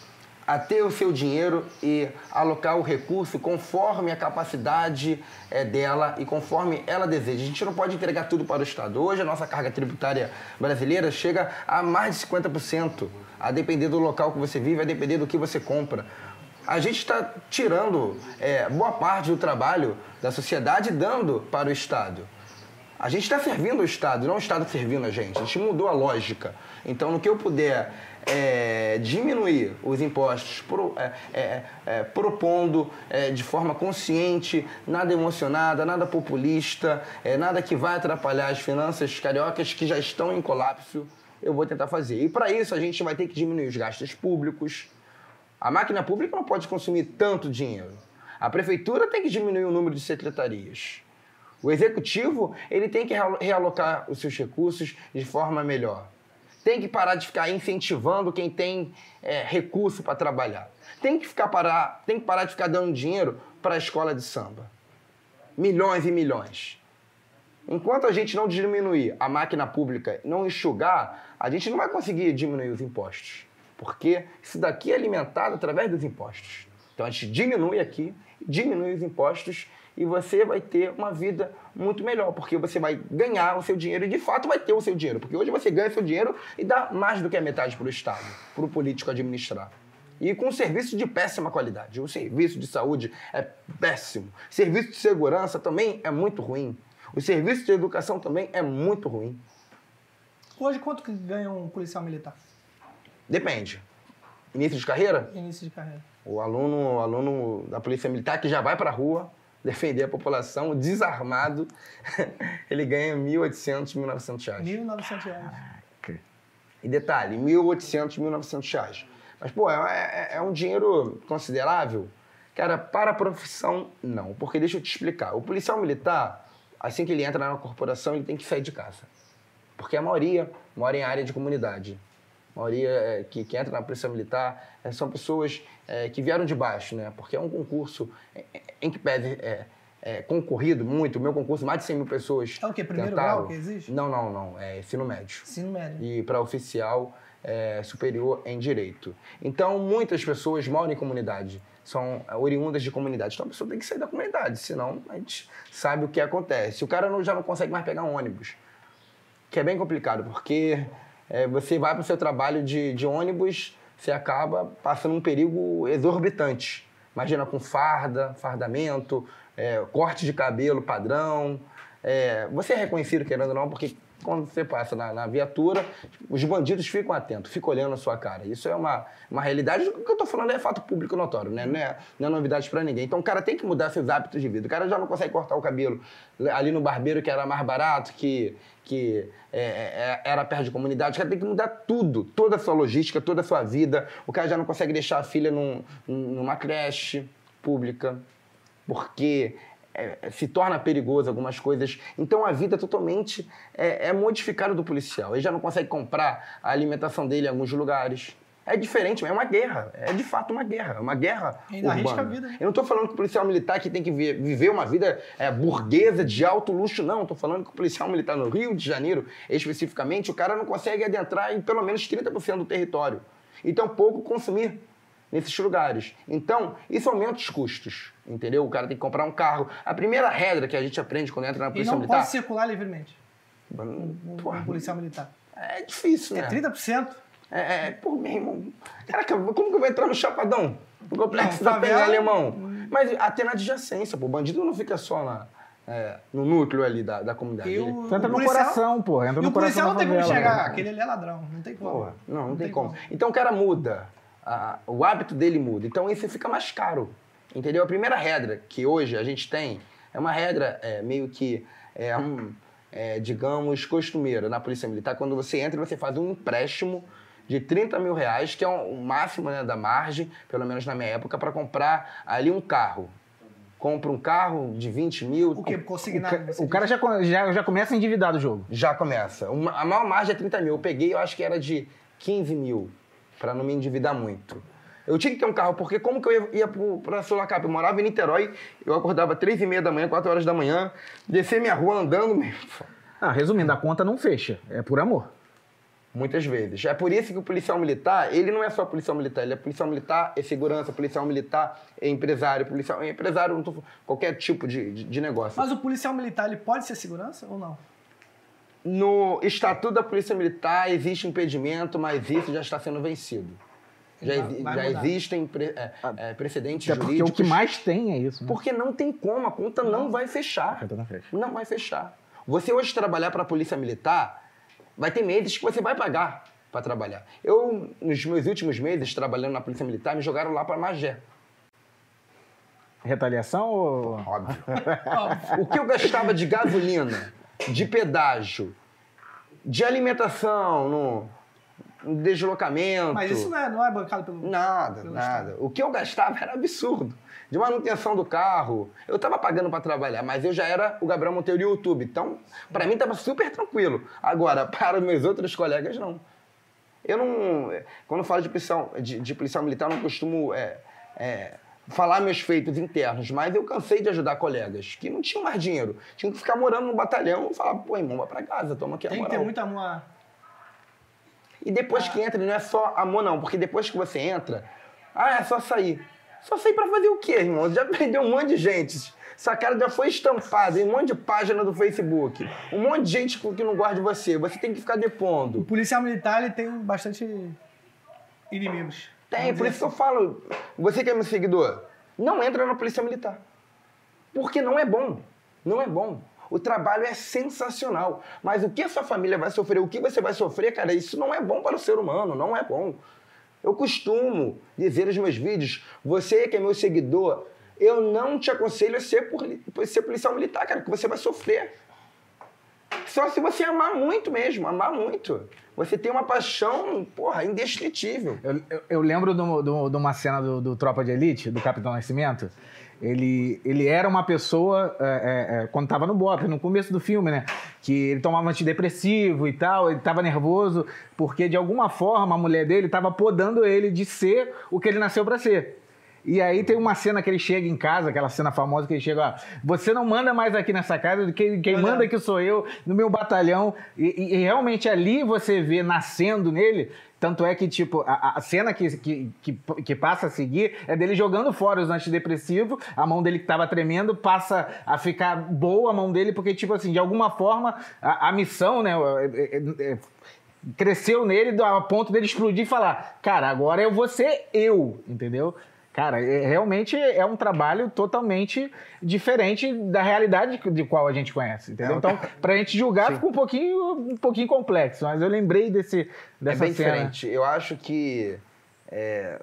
[SPEAKER 3] a ter o seu dinheiro e alocar o recurso conforme a capacidade é, dela e conforme ela deseja. A gente não pode entregar tudo para o Estado. Hoje a nossa carga tributária brasileira chega a mais de 50%, a depender do local que você vive, a depender do que você compra. A gente está tirando é, boa parte do trabalho da sociedade dando para o Estado. A gente está servindo o Estado, não o Estado servindo a gente. A gente mudou a lógica. Então, no que eu puder é, diminuir os impostos, pro- é, é, é, propondo é, de forma consciente, nada emocionada, nada populista, é, nada que vai atrapalhar as finanças cariocas que já estão em colapso, eu vou tentar fazer. E para isso, a gente vai ter que diminuir os gastos públicos. A máquina pública não pode consumir tanto dinheiro. A prefeitura tem que diminuir o número de secretarias. O executivo ele tem que realo- realocar os seus recursos de forma melhor. Tem que parar de ficar incentivando quem tem é, recurso para trabalhar. Tem que, ficar parar, tem que parar de ficar dando dinheiro para a escola de samba. Milhões e milhões. Enquanto a gente não diminuir a máquina pública, não enxugar, a gente não vai conseguir diminuir os impostos. Porque isso daqui é alimentado através dos impostos. Então a gente diminui aqui, diminui os impostos e você vai ter uma vida muito melhor, porque você vai ganhar o seu dinheiro e de fato vai ter o seu dinheiro. Porque hoje você ganha o seu dinheiro e dá mais do que a metade para o Estado, para o político administrar. E com um serviço de péssima qualidade. O serviço de saúde é péssimo. Serviço de segurança também é muito ruim. O serviço de educação também é muito ruim.
[SPEAKER 2] Hoje, quanto que ganha um policial militar?
[SPEAKER 3] Depende. Início de carreira,
[SPEAKER 2] Início de carreira.
[SPEAKER 3] o aluno, o aluno da Polícia Militar que já vai para a rua defender a população, desarmado, ele ganha 1.800, 1.900 reais.
[SPEAKER 2] 1.900 reais.
[SPEAKER 3] E detalhe, 1.800, 1.900 reais. Mas, pô, é, é- é um dinheiro considerável? Cara, para a profissão, não. Porque deixa eu te explicar. O policial militar, assim que ele entra na corporação, ele tem que sair de casa. Porque a maioria mora em área de comunidade. A maioria é, que, que entra na polícia militar é, são pessoas é, que vieram de baixo, né? Porque é um concurso é, é, em que pese é, é, concorrido muito. O meu concurso, mais de 100 mil pessoas
[SPEAKER 2] É o quê? Primeiro
[SPEAKER 3] tentaram.
[SPEAKER 2] grau que existe?
[SPEAKER 3] Não, não, não. É ensino médio
[SPEAKER 2] Ensino médio.
[SPEAKER 3] e para oficial é, superior em direito. Então, muitas pessoas moram em comunidade, são é, oriundas de comunidade. Então, a pessoa tem que sair da comunidade, senão a gente sabe o que acontece. O cara não- já não consegue mais pegar um ônibus, que é bem complicado, porque é, você vai para o seu trabalho de, de ônibus, você acaba passando um perigo exorbitante. Imagina com farda, fardamento, é, corte de cabelo padrão. É, você é reconhecido, querendo ou não, porque quando você passa na, na viatura, os bandidos ficam atentos, ficam olhando a sua cara. Isso é uma, uma realidade. O que eu tô falando é fato público notório, né? Não é, não é novidade para ninguém. Então o cara tem que mudar seus hábitos de vida. O cara já não consegue cortar o cabelo ali no barbeiro, que era mais barato, que, que é, é, era perto de comunidade. O cara tem que mudar tudo, toda a sua logística, toda a sua vida. O cara já não consegue deixar a filha num, numa creche pública, porque é, se torna perigoso algumas coisas. Então a vida totalmente é, é modificada do policial. Ele já não consegue comprar a alimentação dele em alguns lugares. É diferente, é uma guerra. É de fato uma guerra. É uma guerra
[SPEAKER 2] Ainda
[SPEAKER 3] urbana.
[SPEAKER 2] arrisca a vida, né?
[SPEAKER 3] Eu não estou falando que o policial militar que tem que vi- viver uma vida é, burguesa de alto luxo, não. Estou falando que o policial militar no Rio de Janeiro, especificamente, o cara não consegue adentrar em pelo menos 30% do território. E tampouco consumir nesses lugares. Então, isso aumenta os custos, entendeu? O cara tem que comprar um carro. A primeira regra que a gente aprende quando entra na
[SPEAKER 2] E
[SPEAKER 3] polícia
[SPEAKER 2] não
[SPEAKER 3] militar...
[SPEAKER 2] pode circular livremente.
[SPEAKER 3] Hum,
[SPEAKER 2] Um,
[SPEAKER 3] porra,
[SPEAKER 2] um policial militar.
[SPEAKER 3] é difícil,
[SPEAKER 2] É
[SPEAKER 3] né?
[SPEAKER 2] 30%.
[SPEAKER 3] É, é, pô, meu irmão. Caraca, como que eu vou entrar no Chapadão? No complexo
[SPEAKER 2] Não,
[SPEAKER 3] da Penha Alemão? Mas até na adjacência, pô. O bandido não fica só na, é, no núcleo ali da, da comunidade.
[SPEAKER 2] E o,
[SPEAKER 1] entra
[SPEAKER 2] o
[SPEAKER 1] no
[SPEAKER 2] policial-
[SPEAKER 1] coração, pô. Entra
[SPEAKER 2] E
[SPEAKER 1] no
[SPEAKER 2] o
[SPEAKER 1] coração
[SPEAKER 2] policial não tem como chegar.
[SPEAKER 1] né?
[SPEAKER 2] Aquele ali é ladrão. Não tem como.
[SPEAKER 3] Porra, não, não, tem, como. Então o cara muda. a- o hábito dele muda. Então isso fica mais caro. Entendeu? A primeira regra que hoje a gente tem é uma regra é, meio que, é, um, é, digamos, costumeira na Polícia Militar. Quando você entra, você faz um empréstimo de 30 mil reais, que é o máximo né, da margem, pelo menos na minha época, para comprar ali um carro. Compra um carro de 20 mil.
[SPEAKER 2] O quê?
[SPEAKER 1] O,
[SPEAKER 2] Consignado. você
[SPEAKER 1] o cara já, já, já começa a endividar do jogo.
[SPEAKER 3] Já começa. Uma- a maior margem é 30 mil. Eu peguei, eu acho que era de 15 mil, para não me endividar muito. Eu tinha que ter um carro, porque como que eu ia, ia pro- pra Sorocaba? Eu morava em Niterói, eu acordava três e meia da manhã, 4 horas da manhã, descer minha rua andando, meu,
[SPEAKER 1] Ah, resumindo, a conta não fecha. É por amor.
[SPEAKER 3] muitas vezes. É por isso que o policial militar, ele não é só policial militar, ele é policial militar, é segurança, policial militar, é empresário, policial, é empresário, não tô, falando- qualquer tipo de, de, de negócio.
[SPEAKER 2] Mas o policial militar, ele pode ser segurança ou não?
[SPEAKER 3] No Estatuto da Polícia Militar existe impedimento, mas isso já está sendo vencido. Já,
[SPEAKER 2] Vai-
[SPEAKER 3] já existem pre- é, é, precedentes
[SPEAKER 1] Até porque
[SPEAKER 3] jurídicos.
[SPEAKER 1] o que mais tem é isso. Né?
[SPEAKER 3] Porque não tem como, a conta não vai fechar.
[SPEAKER 1] A conta não fecha.
[SPEAKER 3] Não vai fechar. Você hoje trabalhar para a Polícia Militar, vai ter meses que você vai pagar para trabalhar. Eu, nos meus últimos meses trabalhando na Polícia Militar, me jogaram lá para Magé.
[SPEAKER 1] Retaliação ou.
[SPEAKER 3] Óbvio. o que eu gastava de gasolina, de pedágio, de alimentação, no deslocamento.
[SPEAKER 2] Mas isso não é, não é bancado pelo.
[SPEAKER 3] Nada,
[SPEAKER 2] pelo
[SPEAKER 3] nada. O que eu gastava era absurdo. De manutenção do carro, eu tava pagando para trabalhar, mas eu já era o Gabriel Monteiro do YouTube. Então, para mim tava super tranquilo. Agora, para os meus outros colegas, não. Eu não. Quando eu falo de policial, de, de policial militar, eu não costumo é, é, falar meus feitos internos, mas eu cansei de ajudar colegas que não tinham mais dinheiro. Tinham que ficar morando no batalhão e falar, pô, irmão, vai pra casa, toma aqui a
[SPEAKER 2] Tem que
[SPEAKER 3] moral.
[SPEAKER 2] ter muito amor.
[SPEAKER 3] E depois que entra, não é só amor, não, porque depois que você entra, ah, é só sair. Só sair pra fazer o quê, irmão? Já perdeu um monte de gente. Essa cara já foi estampada em um monte de página do Facebook. Um monte de gente que não gosta de você. Você tem que ficar
[SPEAKER 2] O
[SPEAKER 3] depondo.
[SPEAKER 2] policial militar ele tem bastante inimigos.
[SPEAKER 3] Tem, por isso que eu falo, você que é meu seguidor, não entra na Polícia Militar. Porque não é bom. Não é bom. O trabalho é sensacional. Mas o que a sua família vai sofrer, o que você vai sofrer, cara, isso não é bom para o ser humano, não é bom. Eu costumo dizer nos meus vídeos, você que é meu seguidor, eu não te aconselho a ser, ser policial militar, cara, que você vai sofrer. Só se você amar muito mesmo, amar muito. Você tem uma paixão, porra, indescritível.
[SPEAKER 1] Eu, eu- eu lembro de uma cena do, do Tropa de Elite, do Capitão Nascimento. Ele, ele era uma pessoa, é, é, é, quando tava no BOP, no começo do filme, né? Que ele tomava antidepressivo e tal, ele tava nervoso, porque de alguma forma a mulher dele tava podando ele de ser o que ele nasceu para ser. E aí tem uma cena que ele chega em casa, aquela cena famosa que ele chega, ó, você não manda mais aqui nessa casa, quem, quem manda aqui sou eu, no meu batalhão. E, e- e realmente ali você vê nascendo nele, tanto é que, tipo, a, a cena que, que, que, que passa a seguir é dele jogando fora os antidepressivos, a mão dele que tava tremendo passa a ficar boa a mão dele, porque, tipo assim, de alguma forma, a, a missão, né, é- é- é- cresceu nele a ponto dele explodir e falar, cara, agora eu vou ser eu, entendeu? Cara, é- realmente é um trabalho totalmente diferente da realidade de qual a gente conhece, entendeu?
[SPEAKER 3] É,
[SPEAKER 1] Então, pra gente julgar fica um pouquinho, um pouquinho complexo, mas eu lembrei desse,
[SPEAKER 3] É
[SPEAKER 1] dessa
[SPEAKER 3] bem
[SPEAKER 1] cena.
[SPEAKER 3] diferente. Eu acho que é,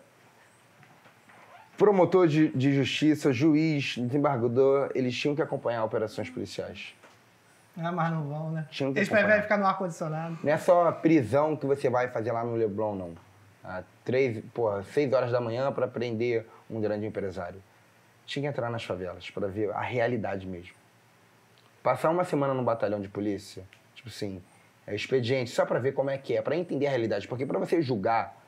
[SPEAKER 3] promotor de, de justiça, juiz, desembargador, eles tinham que acompanhar operações policiais.
[SPEAKER 2] Ah, mas não vão, né?
[SPEAKER 3] Que
[SPEAKER 2] Eles
[SPEAKER 3] acompanhar.
[SPEAKER 2] preferem ficar no ar-condicionado.
[SPEAKER 3] Não é só a prisão que você vai fazer lá no Leblon, não. Às três, porra, seis horas da manhã para prender um grande empresário. Tinha que entrar nas favelas para ver a realidade mesmo. Passar uma semana no batalhão de polícia, tipo assim, é expediente, só para ver como é que é, para entender a realidade. Porque para você julgar,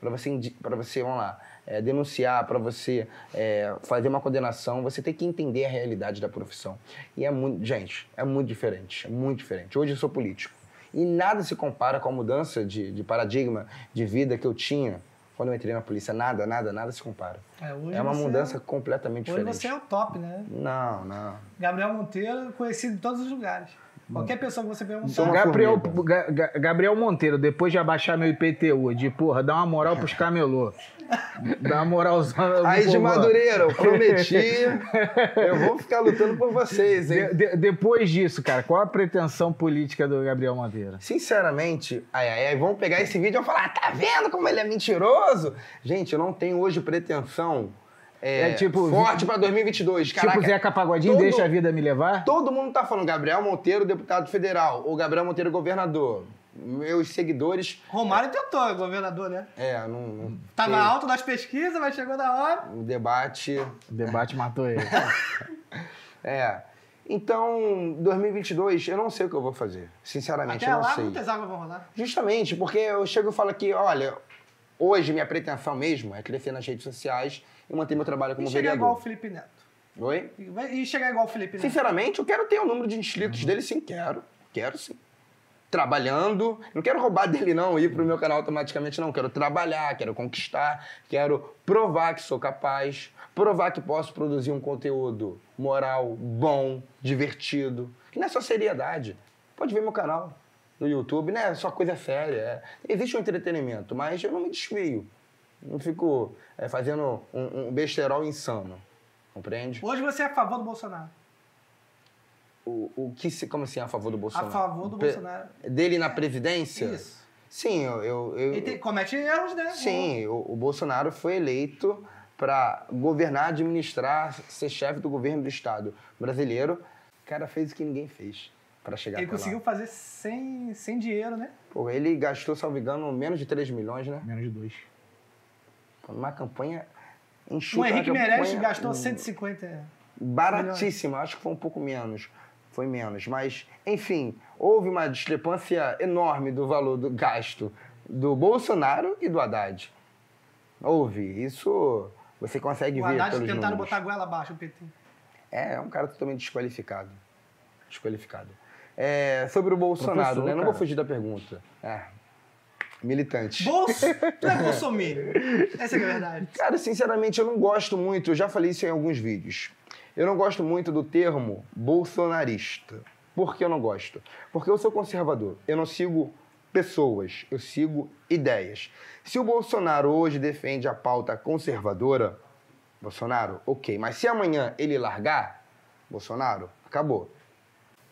[SPEAKER 3] para você, pra você, vamos lá, é, denunciar, para você é, fazer uma condenação, você tem que entender a realidade da profissão. E é muito, gente, é muito diferente, é muito diferente. Hoje eu sou político. E nada se compara com a mudança de, de paradigma de vida que eu tinha quando eu entrei na polícia. Nada, nada, nada se compara.
[SPEAKER 2] É, hoje
[SPEAKER 3] É uma
[SPEAKER 2] você-
[SPEAKER 3] mudança completamente
[SPEAKER 2] Hoje
[SPEAKER 3] diferente.
[SPEAKER 2] você é o top, né?
[SPEAKER 3] Não, não.
[SPEAKER 2] Gabriel Monteiro, conhecido em todos os lugares. Qualquer pessoa que você perguntar.
[SPEAKER 3] uma
[SPEAKER 1] Gabriel,
[SPEAKER 3] formiga.
[SPEAKER 1] Ga- Ga- Gabriel Monteiro, depois de abaixar meu IPTU, de porra, dá uma moral pros camelô. Dá uma moralzão.
[SPEAKER 3] Aí de Madureira, eu prometi. eu vou ficar lutando por vocês, hein?
[SPEAKER 1] de- de- depois disso, cara, qual a pretensão política do Gabriel Monteiro?
[SPEAKER 3] Sinceramente, ai, ai, ai, vão pegar esse vídeo e vão falar, "Ah, tá vendo como ele é mentiroso? Gente, eu não tenho hoje pretensão é,
[SPEAKER 1] É, tipo,
[SPEAKER 3] forte pra 2022. Caraca,
[SPEAKER 1] tipo Zeca Pagodinho,
[SPEAKER 3] todo-
[SPEAKER 1] deixa a vida me levar?
[SPEAKER 3] Todo mundo tá falando Gabriel Monteiro, deputado federal, ou Gabriel Monteiro, governador. Meus seguidores,
[SPEAKER 2] Romário tentou, governador, né?
[SPEAKER 3] é, não... não
[SPEAKER 2] Tava
[SPEAKER 3] sei,
[SPEAKER 2] alto nas pesquisas, mas chegou da hora.
[SPEAKER 3] O debate...
[SPEAKER 1] O debate matou ele.
[SPEAKER 3] É. Então, 2022, eu não sei o que eu vou fazer. Sinceramente,
[SPEAKER 2] Até
[SPEAKER 3] eu não
[SPEAKER 2] lá,
[SPEAKER 3] sei.
[SPEAKER 2] muitas águas vão rolar.
[SPEAKER 3] Justamente, porque eu chego e falo aqui, olha, hoje minha pretensão mesmo é crescer nas redes sociais e manter meu trabalho
[SPEAKER 2] E
[SPEAKER 3] como
[SPEAKER 2] chegar igual o
[SPEAKER 3] vereador.
[SPEAKER 2] Felipe Neto.
[SPEAKER 3] Oi?
[SPEAKER 2] E E chegar igual o Felipe Neto.
[SPEAKER 3] Sinceramente, eu quero ter o número de inscritos dele, sim, quero. Quero sim. Trabalhando. Não quero roubar dele, não, ir pro meu canal automaticamente, não. Quero trabalhar, quero conquistar, quero provar que sou capaz, provar que posso produzir um conteúdo moral, bom, divertido. Que não é só seriedade. Pode ver meu canal no YouTube, não é só coisa séria. é. Existe um entretenimento, mas eu não me desvio. Não fico é, fazendo um, um besterol insano. Compreende?
[SPEAKER 2] Hoje você é a favor do Bolsonaro.
[SPEAKER 3] O, o que se, como assim, a favor do
[SPEAKER 2] A
[SPEAKER 3] Bolsonaro?
[SPEAKER 2] favor do
[SPEAKER 3] Pe-
[SPEAKER 2] Bolsonaro.
[SPEAKER 3] Dele na Previdência?
[SPEAKER 2] Isso.
[SPEAKER 3] Sim, eu. eu, eu-
[SPEAKER 2] Ele tem- comete erros, né?
[SPEAKER 3] sim, o, o Bolsonaro foi eleito para governar, administrar, ser chefe do governo do Estado brasileiro. O cara fez o que ninguém fez para chegar
[SPEAKER 2] Ele
[SPEAKER 3] até lá.
[SPEAKER 2] conseguiu fazer sem, sem dinheiro, né?
[SPEAKER 3] Pô, ele gastou, salvo engano, menos de 3 milhões, né?
[SPEAKER 1] Menos de dois.
[SPEAKER 3] Uma campanha
[SPEAKER 2] O
[SPEAKER 3] enxuta.
[SPEAKER 2] Henrique
[SPEAKER 3] uma
[SPEAKER 2] Meirelles gastou 150.
[SPEAKER 3] Baratíssima, acho que foi um pouco menos. Foi menos. Mas, enfim, houve uma discrepância enorme do valor do gasto do Bolsonaro e do Haddad. Houve. Isso você consegue
[SPEAKER 2] O
[SPEAKER 3] ver
[SPEAKER 2] Haddad
[SPEAKER 3] pelos
[SPEAKER 2] tentaram
[SPEAKER 3] números.
[SPEAKER 2] botar a goela abaixo, o PT.
[SPEAKER 3] É, é um cara totalmente desqualificado. Desqualificado. É, sobre o Bolsonaro, né? Não vou fugir da pergunta. É. Militante.
[SPEAKER 2] Bolso... Tu é bolsominion. Essa é a verdade.
[SPEAKER 3] Cara, sinceramente, eu não gosto muito, eu já falei isso em alguns vídeos. Eu não gosto muito do termo bolsonarista. Por que eu não gosto? Porque eu sou conservador. Eu não sigo pessoas, eu sigo ideias. Se o Bolsonaro hoje defende a pauta conservadora, Bolsonaro, ok. Mas se amanhã ele largar, Bolsonaro, acabou.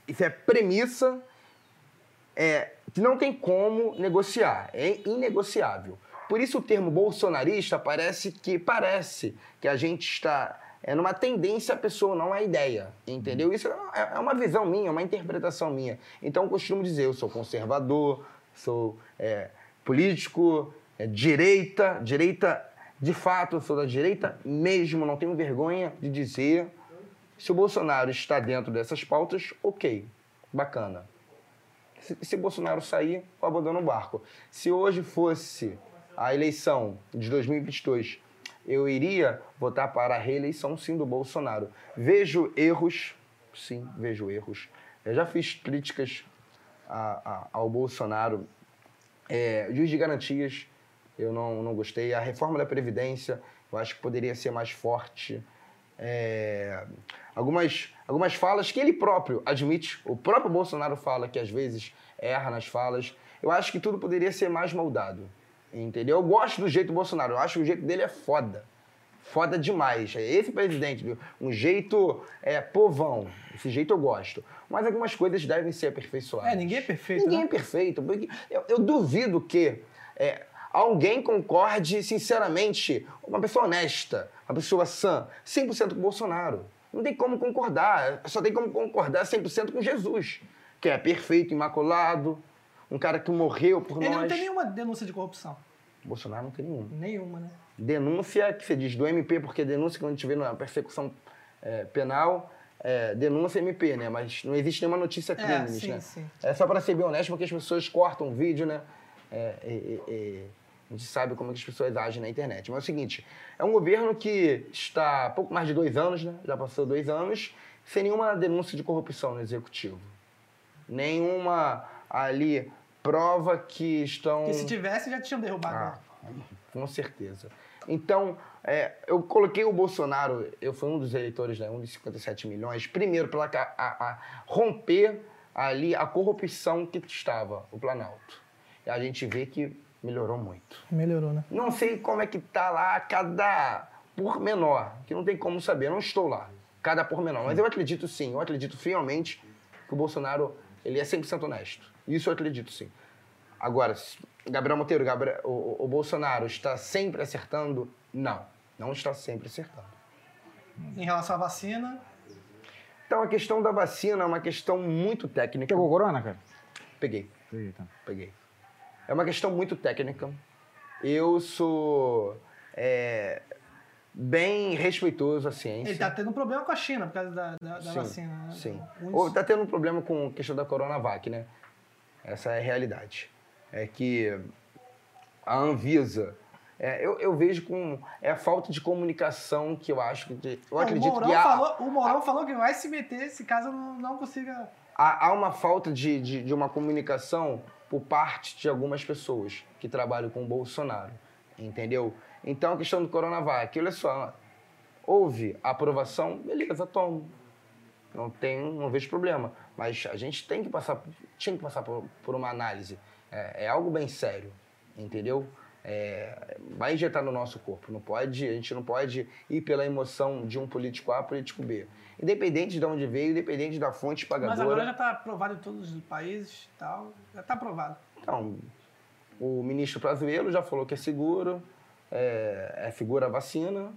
[SPEAKER 3] Isso é premissa é, que não tem como negociar, é inegociável. Por isso o termo bolsonarista parece que parece que a gente está é numa tendência a pessoa, não a ideia, entendeu? Isso é é uma visão minha, uma interpretação minha. Então eu costumo dizer, eu sou conservador, sou é, político, é, direita, direita de fato, eu sou da direita mesmo, não tenho vergonha de dizer. Se o Bolsonaro está dentro dessas pautas, ok, bacana. Se, se Bolsonaro sair, eu abandono o barco. Se hoje fosse a eleição de 2022, eu iria votar para a reeleição, sim, do Bolsonaro. Vejo erros, sim, vejo erros. Eu já fiz críticas a- a- ao Bolsonaro. É, juiz de garantias, eu não, não gostei. A reforma da Previdência, eu acho que poderia ser mais forte. É, algumas, algumas falas que ele próprio admite, o próprio Bolsonaro fala que às vezes erra nas falas. Eu acho que tudo poderia ser mais moldado. Entendeu? Eu gosto do jeito do Bolsonaro, eu acho que o jeito dele é foda. Foda demais. É esse presidente, viu? um jeito é, povão. Esse jeito eu gosto. Mas algumas coisas devem ser aperfeiçoadas.
[SPEAKER 2] É, ninguém é perfeito,
[SPEAKER 3] Ninguém
[SPEAKER 2] né?
[SPEAKER 3] é perfeito. porque Eu, eu duvido que é, alguém concorde, sinceramente, uma pessoa honesta, uma pessoa sã, 100% com o Bolsonaro. Não tem como concordar. Só tem como concordar 100% com Jesus, que é perfeito, imaculado, um cara que morreu por
[SPEAKER 2] Ele
[SPEAKER 3] nós.
[SPEAKER 2] não tem nenhuma denúncia de corrupção.
[SPEAKER 3] Bolsonaro não tem nenhuma.
[SPEAKER 2] Nenhuma, né?
[SPEAKER 3] Denúncia que você diz do MP, porque denúncia quando a gente vê na persecução é, penal, é, denúncia MP, né? Mas não existe nenhuma notícia crime,
[SPEAKER 2] sim,
[SPEAKER 3] né?
[SPEAKER 2] sim.
[SPEAKER 3] É só para ser bem honesto, porque as pessoas cortam o vídeo, né? É, é, é, é, a gente sabe como é que as pessoas agem na internet. Mas é o seguinte, é um governo que está há pouco mais de dois anos, né? Já passou dois anos, sem nenhuma denúncia de corrupção no executivo. Nenhuma ali prova que estão...
[SPEAKER 2] Porque se tivesse, já tinham derrubado.
[SPEAKER 3] Ah,
[SPEAKER 2] né?
[SPEAKER 3] com certeza. Então, é, eu coloquei o Bolsonaro, eu fui um dos eleitores, né, um dos 57 milhões, primeiro para romper ali a corrupção que estava o Planalto. E a gente vê que melhorou muito.
[SPEAKER 2] Melhorou, né?
[SPEAKER 3] Não sei como é que tá lá cada pormenor, que não tem como saber, não estou lá. Cada pormenor, mas eu acredito sim, eu acredito fielmente que o Bolsonaro, ele é 100% honesto. Isso eu acredito sim. Agora, Gabriel Monteiro, Gabriel, o, o- Bolsonaro está sempre acertando? Não, não está sempre acertando.
[SPEAKER 2] Em relação à vacina,
[SPEAKER 3] Então a questão da vacina é uma questão muito técnica.
[SPEAKER 1] Pegou corona, cara?
[SPEAKER 3] Peguei.
[SPEAKER 1] Eita.
[SPEAKER 3] Peguei. É uma questão muito técnica. Eu sou é, bem respeitoso à ciência.
[SPEAKER 2] ele tá tendo um problema com a China por causa da, da, da
[SPEAKER 3] sim,
[SPEAKER 2] vacina. né?
[SPEAKER 3] Sim.
[SPEAKER 2] Uns-
[SPEAKER 3] Ou tá tendo um problema com a questão da Coronavac, né? Essa é a realidade. É que a Anvisa. é, eu, eu vejo com. É a falta de comunicação que eu acho que. Eu
[SPEAKER 2] Não,
[SPEAKER 3] acredito
[SPEAKER 2] o Mourão,
[SPEAKER 3] que há,
[SPEAKER 2] falou, o Mourão falou que vai se meter se caso não, não consiga.
[SPEAKER 3] há, há uma falta de, de, de uma comunicação por parte de algumas pessoas que trabalham com o Bolsonaro. Entendeu? Então a questão do Coronavac, olha só. Houve aprovação, beleza, tomo. Não tem, não vejo problema. Mas a gente tem que passar, tinha que passar por, por uma análise. É, é algo bem sério, entendeu? é, vai injetar no nosso corpo. Não pode, a gente não pode ir pela emoção de um político A, político B. Independente de onde veio, independente da fonte
[SPEAKER 2] Mas
[SPEAKER 3] pagadora.
[SPEAKER 2] agora já está aprovado em todos os países tal. Já está aprovado.
[SPEAKER 3] Então, o ministro Prazuelo já falou que é seguro, é, é segura a vacina.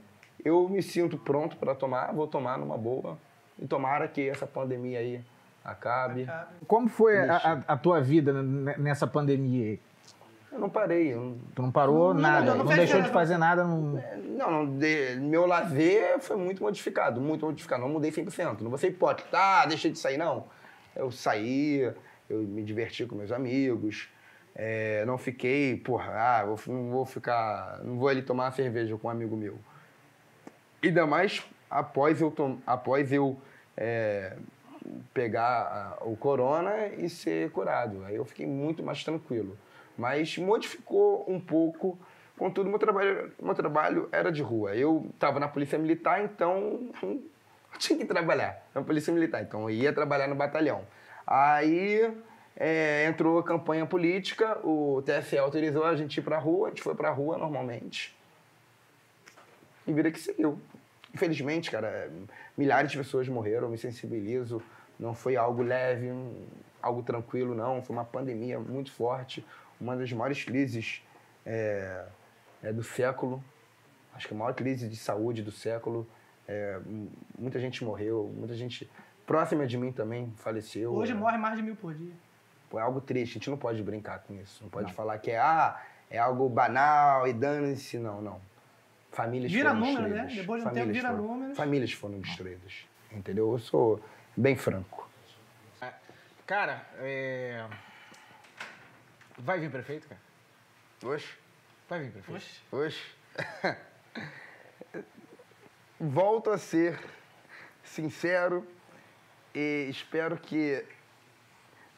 [SPEAKER 3] Eu me sinto pronto para tomar, vou tomar numa boa. E tomara que essa pandemia aí acabe.
[SPEAKER 2] Cara,
[SPEAKER 1] Como foi a, a- a tua vida nessa pandemia aí?
[SPEAKER 3] Eu não parei. eu não-
[SPEAKER 1] Tu não parou
[SPEAKER 2] Não,
[SPEAKER 1] nada,
[SPEAKER 2] não,
[SPEAKER 1] não, deixou
[SPEAKER 2] nada.
[SPEAKER 1] de fazer nada. Não...
[SPEAKER 3] Não, não, de- meu lazer foi muito modificado, muito modificado. Não mudei 100%. Não vou ser hipócrita. Ah, deixei de sair, não. Eu saí, eu me diverti com meus amigos. É, não fiquei, porra, ah, vou, não vou ficar. Não vou ali tomar uma cerveja com um amigo meu. Ainda mais após eu, após eu é, pegar a- o corona e ser curado. Aí eu fiquei muito mais tranquilo. Mas modificou um pouco. Contudo, meu trabalho, meu trabalho era de rua. Eu estava na polícia militar, então eu tinha que trabalhar na polícia militar. Então eu ia trabalhar no batalhão. Aí é, entrou a campanha política, o TSE autorizou a gente ir pra rua, a gente foi pra rua normalmente. E vira que seguiu. Infelizmente, cara, milhares de pessoas morreram, me sensibilizo. Não foi algo leve, algo tranquilo, não. Foi uma pandemia muito forte, uma das maiores crises é, é, do século. Acho que a maior crise de saúde do século. É, muita gente morreu, muita gente próxima de mim também faleceu.
[SPEAKER 2] Hoje morre mais de mil por dia.
[SPEAKER 3] Pô, é algo triste, a gente não pode brincar com isso. Não pode falar que é, ah, é algo banal e dane-se. Não, não. Famílias
[SPEAKER 2] Vira
[SPEAKER 3] foram
[SPEAKER 2] número, né?
[SPEAKER 3] destruídas.
[SPEAKER 2] Depois de um tempo, vira
[SPEAKER 3] foram-
[SPEAKER 2] números.
[SPEAKER 3] Famílias foram destruídas. Entendeu? Eu sou bem franco.
[SPEAKER 1] Cara, é... vai vir prefeito, cara?
[SPEAKER 3] Oxe,
[SPEAKER 1] Vai vir prefeito.
[SPEAKER 2] Oxe.
[SPEAKER 3] oxe. Volto a ser sincero e espero que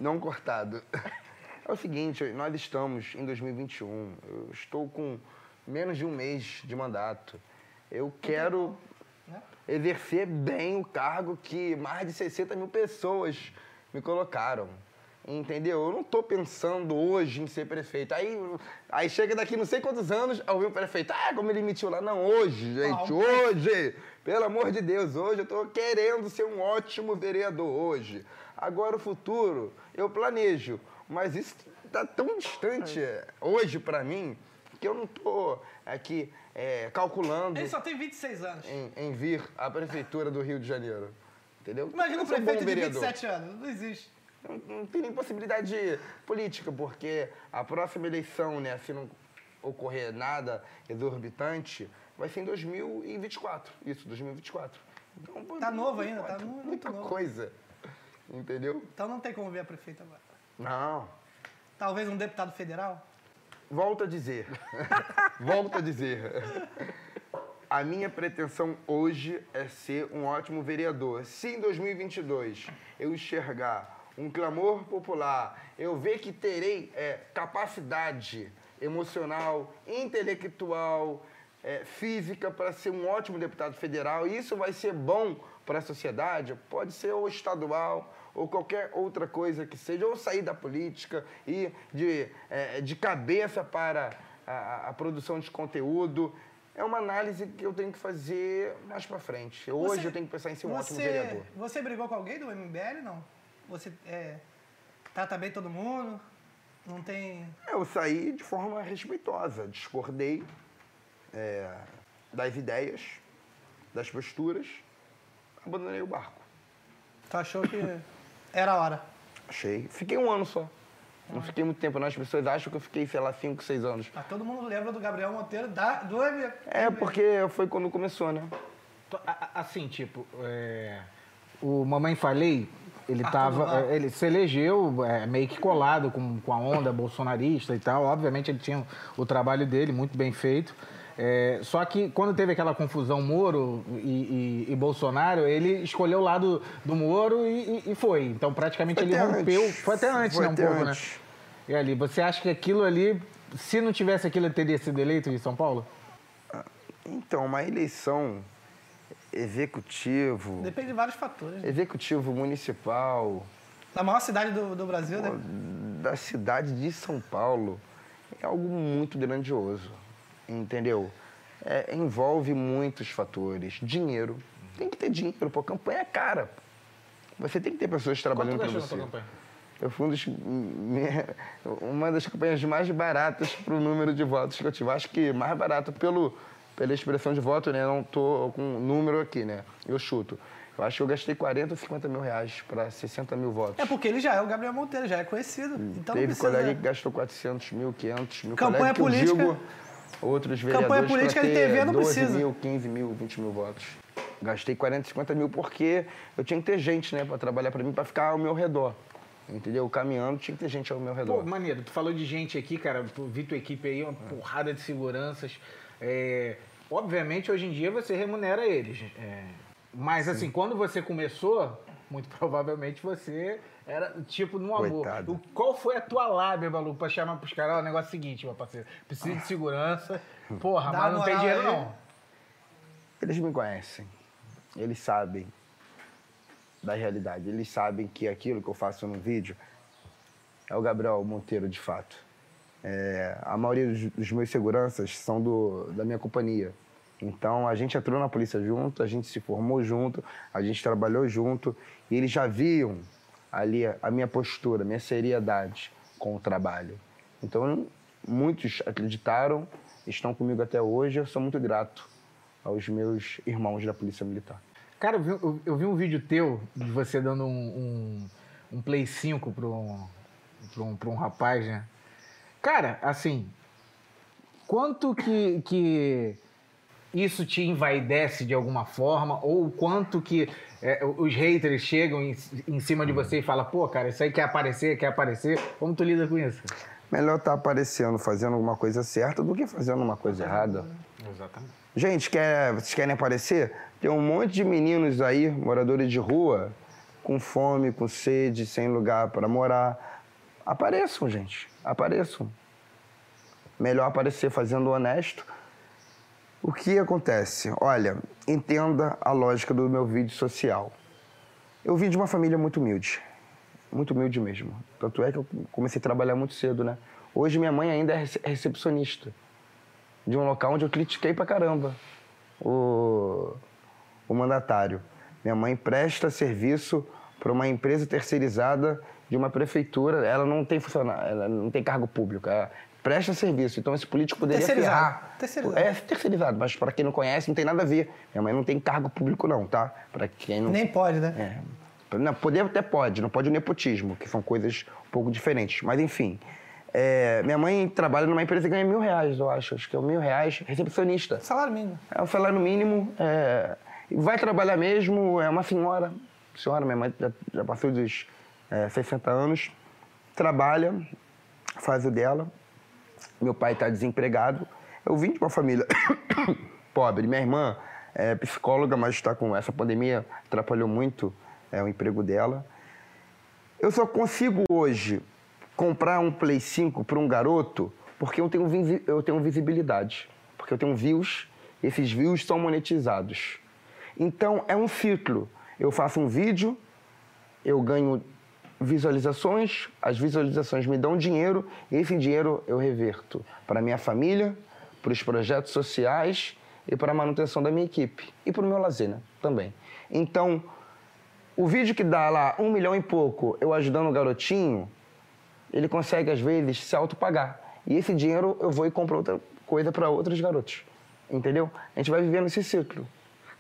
[SPEAKER 3] não cortado. É o seguinte, nós estamos em 2021. Eu estou com menos de um mês de mandato. Eu quero
[SPEAKER 2] né?
[SPEAKER 3] exercer bem o cargo que mais de 60 mil pessoas me colocaram. Entendeu? Eu não estou pensando hoje em ser prefeito. Aí, aí chega daqui não sei quantos anos, vi o prefeito. Ah, como ele mentiu lá. Não, hoje, gente, hoje. Pelo amor de Deus, hoje eu estou querendo ser um ótimo vereador hoje. Agora o futuro, eu planejo. Mas isso está tão distante é, hoje para mim que eu não estou aqui é, calculando
[SPEAKER 2] Ele só tem 26 anos.
[SPEAKER 3] em, em vir à prefeitura do Rio de Janeiro. Entendeu?
[SPEAKER 2] Imagina um prefeito de
[SPEAKER 3] vereador.
[SPEAKER 2] 27 anos. Não existe.
[SPEAKER 3] Não, não tem nem possibilidade política, porque a próxima eleição, né, se não ocorrer nada exorbitante, vai ser em 2024. Isso, 2024. Então,
[SPEAKER 2] Tá novo ainda, tá
[SPEAKER 3] 2024,
[SPEAKER 2] mu- muito
[SPEAKER 3] Muita
[SPEAKER 2] novo.
[SPEAKER 3] coisa. Entendeu?
[SPEAKER 2] Então não tem como ver a prefeita agora.
[SPEAKER 3] Não.
[SPEAKER 2] Talvez um deputado federal?
[SPEAKER 3] Volto a dizer. Volto a dizer. A minha pretensão hoje é ser um ótimo vereador. Se em 2022 eu enxergar um clamor popular, eu ver que terei é, capacidade emocional, intelectual, é, física para ser um ótimo deputado federal, e isso vai ser bom para a sociedade, pode ser ou estadual ou qualquer outra coisa que seja, ou sair da política e de, é, de cabeça para a, a produção de conteúdo. É uma análise que eu tenho que fazer mais para frente. Hoje
[SPEAKER 2] Você-
[SPEAKER 3] eu tenho que pensar em ser um ótimo
[SPEAKER 2] você,
[SPEAKER 3] vereador.
[SPEAKER 2] Você brigou com alguém do MBL, não? Você é, trata bem todo mundo? Não tem...
[SPEAKER 3] Eu saí de forma respeitosa, discordei é, das ideias, das posturas, abandonei o barco.
[SPEAKER 2] Tu achou que era a hora?
[SPEAKER 3] Achei. Fiquei um ano só. Não fiquei muito tempo, não. As pessoas acham que eu fiquei, sei lá, cinco, seis anos.
[SPEAKER 2] Mas todo mundo lembra do Gabriel Monteiro da, do MBL.
[SPEAKER 3] É, porque foi quando começou, né?
[SPEAKER 1] Assim, tipo, é, o Mamãe Falei, ele
[SPEAKER 2] Arthur
[SPEAKER 1] tava.
[SPEAKER 2] Duval.
[SPEAKER 1] é, Ele se elegeu é, meio que colado com, com a onda bolsonarista e tal. Obviamente ele tinha o trabalho dele, muito bem feito. É, só que quando teve aquela confusão Moro e, e- e Bolsonaro, ele escolheu o lado do Moro e, e- e foi. Então praticamente
[SPEAKER 3] Foi
[SPEAKER 1] ele rompeu.
[SPEAKER 3] antes.
[SPEAKER 1] Foi até antes,
[SPEAKER 3] Foi
[SPEAKER 1] né? Um
[SPEAKER 3] até
[SPEAKER 1] pouco,
[SPEAKER 3] antes.
[SPEAKER 1] né? E ali, você acha que aquilo ali, se não tivesse aquilo, ele teria sido eleito em São Paulo?
[SPEAKER 3] Então, uma eleição executivo,
[SPEAKER 2] Depende de vários fatores. né?
[SPEAKER 3] executivo municipal
[SPEAKER 2] Da maior cidade do, do Brasil, né?
[SPEAKER 3] da cidade de São Paulo, é algo muito grandioso, entendeu? É, envolve muitos fatores. Dinheiro. Tem que ter dinheiro, pô. Campanha é cara. Você tem que ter pessoas trabalhando para
[SPEAKER 1] na
[SPEAKER 3] você.
[SPEAKER 1] tua campanha?
[SPEAKER 3] Eu fui um dos, minha- uma das campanhas mais baratas para o número de votos que eu tive. Acho que mais barato pelo, pela expressão de voto, né? Não tô com um número aqui, né? Eu chuto. Eu acho que eu gastei 40 ou 50 mil reais para 60 mil votos.
[SPEAKER 2] É porque ele já é o Gabriel Monteiro, já é conhecido. Então não
[SPEAKER 3] Teve
[SPEAKER 2] precisa...
[SPEAKER 3] colega que gastou 400 mil, 500 mil.
[SPEAKER 2] Campanha
[SPEAKER 3] colega
[SPEAKER 2] política-
[SPEAKER 3] digo, outros vereadores
[SPEAKER 2] Campanha política
[SPEAKER 3] pra
[SPEAKER 2] de TV não
[SPEAKER 3] 12
[SPEAKER 2] precisa.
[SPEAKER 3] mil, 15 mil, 20 mil votos. Gastei 40, 50 mil porque eu tinha que ter gente, né, para trabalhar para mim, para ficar ao meu redor. Entendeu? Caminhando, tinha que ter gente ao meu redor.
[SPEAKER 1] Pô, maneiro, tu falou de gente aqui, cara, tu vi tua equipe aí, uma porrada de seguranças. É, obviamente, hoje em dia você remunera eles. é, mas assim, quando você começou, muito provavelmente você era tipo no amor. O- qual foi a tua lábia, maluco, pra chamar pros caras? O negócio é o seguinte, meu parceiro. Preciso de segurança. Porra,
[SPEAKER 2] Dá
[SPEAKER 1] mas não tem dinheiro
[SPEAKER 2] aí.
[SPEAKER 1] não.
[SPEAKER 3] Eles me conhecem. Eles sabem da realidade. Eles sabem que aquilo que eu faço no vídeo é o Gabriel Monteiro, de fato. É, a maioria dos, dos meus seguranças são do, da minha companhia. Então, a gente entrou na polícia junto, a gente se formou junto, a gente trabalhou junto. E eles já viam ali a, minha postura, a minha seriedade com o trabalho. Então, muitos acreditaram, estão comigo até hoje. Eu sou muito grato aos meus irmãos da Polícia Militar.
[SPEAKER 1] Cara, eu vi, eu- eu vi um vídeo teu de você dando um, um, um Play 5 pra um, um, um rapaz, né? Cara, assim, quanto que, que isso te envaidece de alguma forma? Ou quanto que é, os haters chegam em, em cima de você e falam, pô, cara, isso aí quer aparecer, quer aparecer? Como tu lida com isso?
[SPEAKER 3] Melhor estar aparecendo, fazendo alguma coisa certa do que fazendo uma coisa errada.
[SPEAKER 1] Exatamente.
[SPEAKER 3] Gente, quer, vocês querem aparecer? Tem um monte de meninos aí, moradores de rua, com fome, com sede, sem lugar para morar. Apareçam, gente. Apareçam. Melhor aparecer fazendo honesto. O que acontece? Olha, entenda a lógica do meu vídeo social. Eu vim de uma família muito humilde. Muito humilde mesmo. Tanto é que eu comecei a trabalhar muito cedo, né? Hoje minha mãe ainda é rece- recepcionista de um local onde eu critiquei pra caramba o, o mandatário. Minha mãe presta serviço para uma empresa terceirizada de uma prefeitura. Ela não tem funcionário, ela não tem cargo público. Presta serviço. Então esse político poderia
[SPEAKER 2] Terceirizado.
[SPEAKER 3] ferrar.
[SPEAKER 2] Terceirizado.
[SPEAKER 3] É terceirizado, mas para quem não conhece, não tem nada a ver. Minha mãe não tem cargo público não, tá? Para quem não
[SPEAKER 2] Nem pode, né?
[SPEAKER 3] é. Não, poder até pode, não pode o nepotismo, que são coisas um pouco diferentes. Mas enfim. é, minha mãe trabalha numa empresa e ganha mil reais, eu acho. Acho que é mil reais, recepcionista.
[SPEAKER 2] Salário mínimo.
[SPEAKER 3] É um salário mínimo. É, vai trabalhar mesmo, é uma senhora. Senhora, minha mãe já, já passou dos é, 60 anos. Trabalha, faz o dela. Meu pai está desempregado. Eu vim de uma família pobre. Minha irmã é psicóloga, mas está com essa pandemia, atrapalhou muito é, o emprego dela. Eu só consigo hoje comprar um Play 5 para um garoto porque eu tenho, eu tenho visibilidade. Porque eu tenho views, esses views são monetizados. Então é um ciclo. Eu faço um vídeo, eu ganho visualizações, as visualizações me dão dinheiro e esse dinheiro eu reverto para minha família, para os projetos sociais e para a manutenção da minha equipe e para o meu lazer né, também. Então, o vídeo que dá lá um milhão e pouco eu ajudando o garotinho, ele consegue às vezes se autopagar. E esse dinheiro eu vou e compro outra coisa para outros garotos. Entendeu? A gente vai vivendo esse ciclo.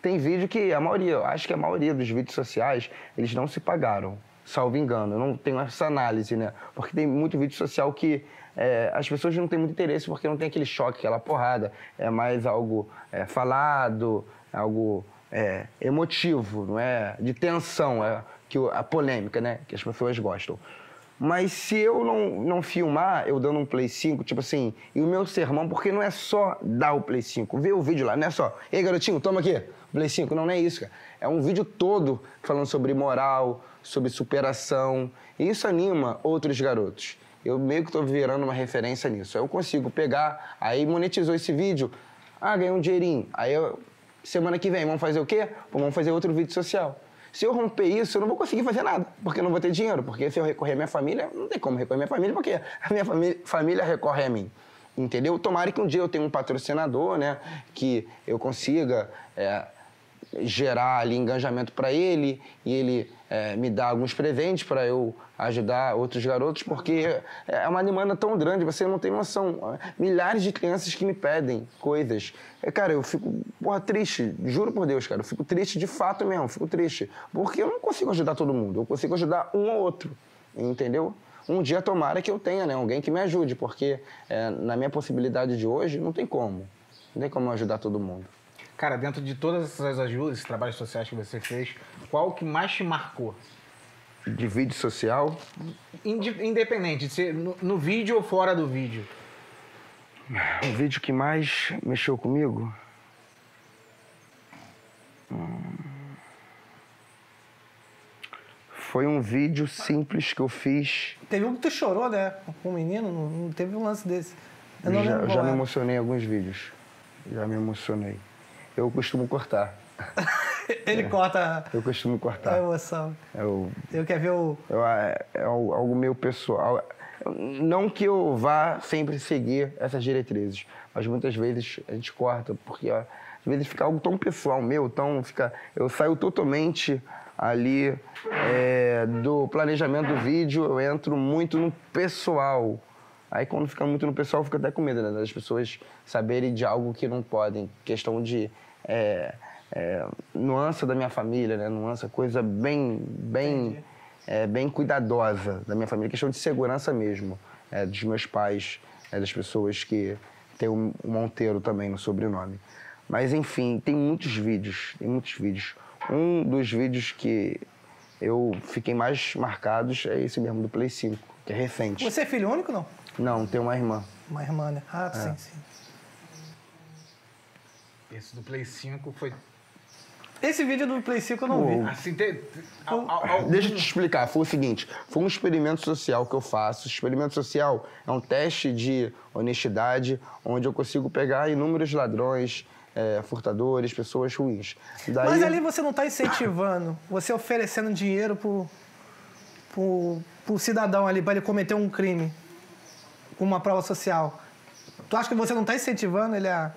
[SPEAKER 3] Tem vídeo que a maioria, eu acho que a maioria dos vídeos sociais, eles não se pagaram, salvo engano. Eu não tenho essa análise, né? Porque tem muito vídeo social que é, as pessoas não têm muito interesse porque não tem aquele choque, aquela porrada. É mais algo é, falado, algo é, emotivo, não é? De tensão, é que a polêmica, né? Que as pessoas gostam. Mas se eu não, não filmar, eu dando um Play 5, tipo assim, e o meu sermão, porque não é só dar o Play 5, ver o vídeo lá, não é só, ei garotinho, toma aqui, Play 5. Não, não é isso, cara. É um vídeo todo falando sobre moral, sobre superação, e isso anima outros garotos. Eu meio que tô virando uma referência nisso. Eu consigo pegar, aí monetizou esse vídeo, ah, ganhei um dinheirinho. Aí eu, semana que vem, vamos fazer o quê? Vamos fazer outro vídeo social. Se eu romper isso, eu não vou conseguir fazer nada, porque eu não vou ter dinheiro. Porque se eu recorrer à minha família, não tem como recorrer à minha família, porque a minha família, família recorre a mim. Entendeu? Tomara que um dia eu tenha um patrocinador, né? Que eu consiga é, gerar ali engajamento para ele e ele é, me dar alguns presentes para eu ajudar outros garotos, porque é uma demanda tão grande, você não tem noção. Milhares de crianças que me pedem coisas. É, cara, eu fico, porra, triste, juro por Deus, cara, eu fico triste de fato mesmo, fico triste. Porque eu não consigo ajudar todo mundo, eu consigo ajudar um ou outro, entendeu? Um dia tomara que eu tenha, né, alguém que me ajude, porque é, na minha possibilidade de hoje não tem como. Não tem como ajudar todo mundo.
[SPEAKER 1] Cara, dentro de todas essas ajudas, esses trabalhos sociais que você fez, qual que mais te marcou?
[SPEAKER 3] De vídeo social,
[SPEAKER 1] Inde- Independente, de ser no, no vídeo ou fora do vídeo.
[SPEAKER 3] O vídeo que mais mexeu comigo? Hum. Foi um vídeo simples que eu fiz.
[SPEAKER 2] Teve um que tu chorou, né? Com um menino, não, teve um lance desse. Eu não
[SPEAKER 3] já já me
[SPEAKER 2] era.
[SPEAKER 3] emocionei em alguns vídeos. Já me emocionei. Eu costumo cortar.
[SPEAKER 2] Ele corta
[SPEAKER 3] Eu costumo
[SPEAKER 2] a
[SPEAKER 3] cortar.
[SPEAKER 2] emoção.
[SPEAKER 3] Eu,
[SPEAKER 2] Eu quero ver o.
[SPEAKER 3] eu, é, é algo meio pessoal. Não que eu vá sempre seguir essas diretrizes, mas muitas vezes a gente corta, porque ó, às vezes fica algo tão pessoal meu, tão fica, eu saio totalmente ali é, do planejamento do vídeo, eu entro muito no pessoal. Aí quando fica muito no pessoal, eu fico até com medo né, das pessoas saberem de algo que não podem. Questão de é, é, nuança da minha família, né? Nuança, coisa bem, bem, é, bem cuidadosa da minha família. Questão de segurança mesmo, é, dos meus pais, é, das pessoas que têm o Monteiro também no sobrenome. Mas enfim, tem muitos vídeos, tem muitos vídeos. Um dos vídeos que eu fiquei mais marcados é esse mesmo do Play 5, que é recente.
[SPEAKER 2] Você é filho único, não?
[SPEAKER 3] Não, tem uma irmã.
[SPEAKER 2] Uma irmã, né?
[SPEAKER 3] É.
[SPEAKER 2] Ah, sim, sim.
[SPEAKER 1] Esse do Play 5 foi.
[SPEAKER 2] Esse vídeo do Play 5 eu não vi.
[SPEAKER 1] Assim, te, te- al- al- algum-
[SPEAKER 3] Deixa eu te explicar. Foi o seguinte: foi um experimento social que eu faço. Experimento social é um teste de honestidade, onde eu consigo pegar inúmeros ladrões, é, furtadores, pessoas ruins. Daí,
[SPEAKER 2] Mas ali você não está incentivando, você oferecendo dinheiro pro, pro, pro cidadão ali para ele cometer um crime com uma prova social. Tu acha que você não está incentivando ele a,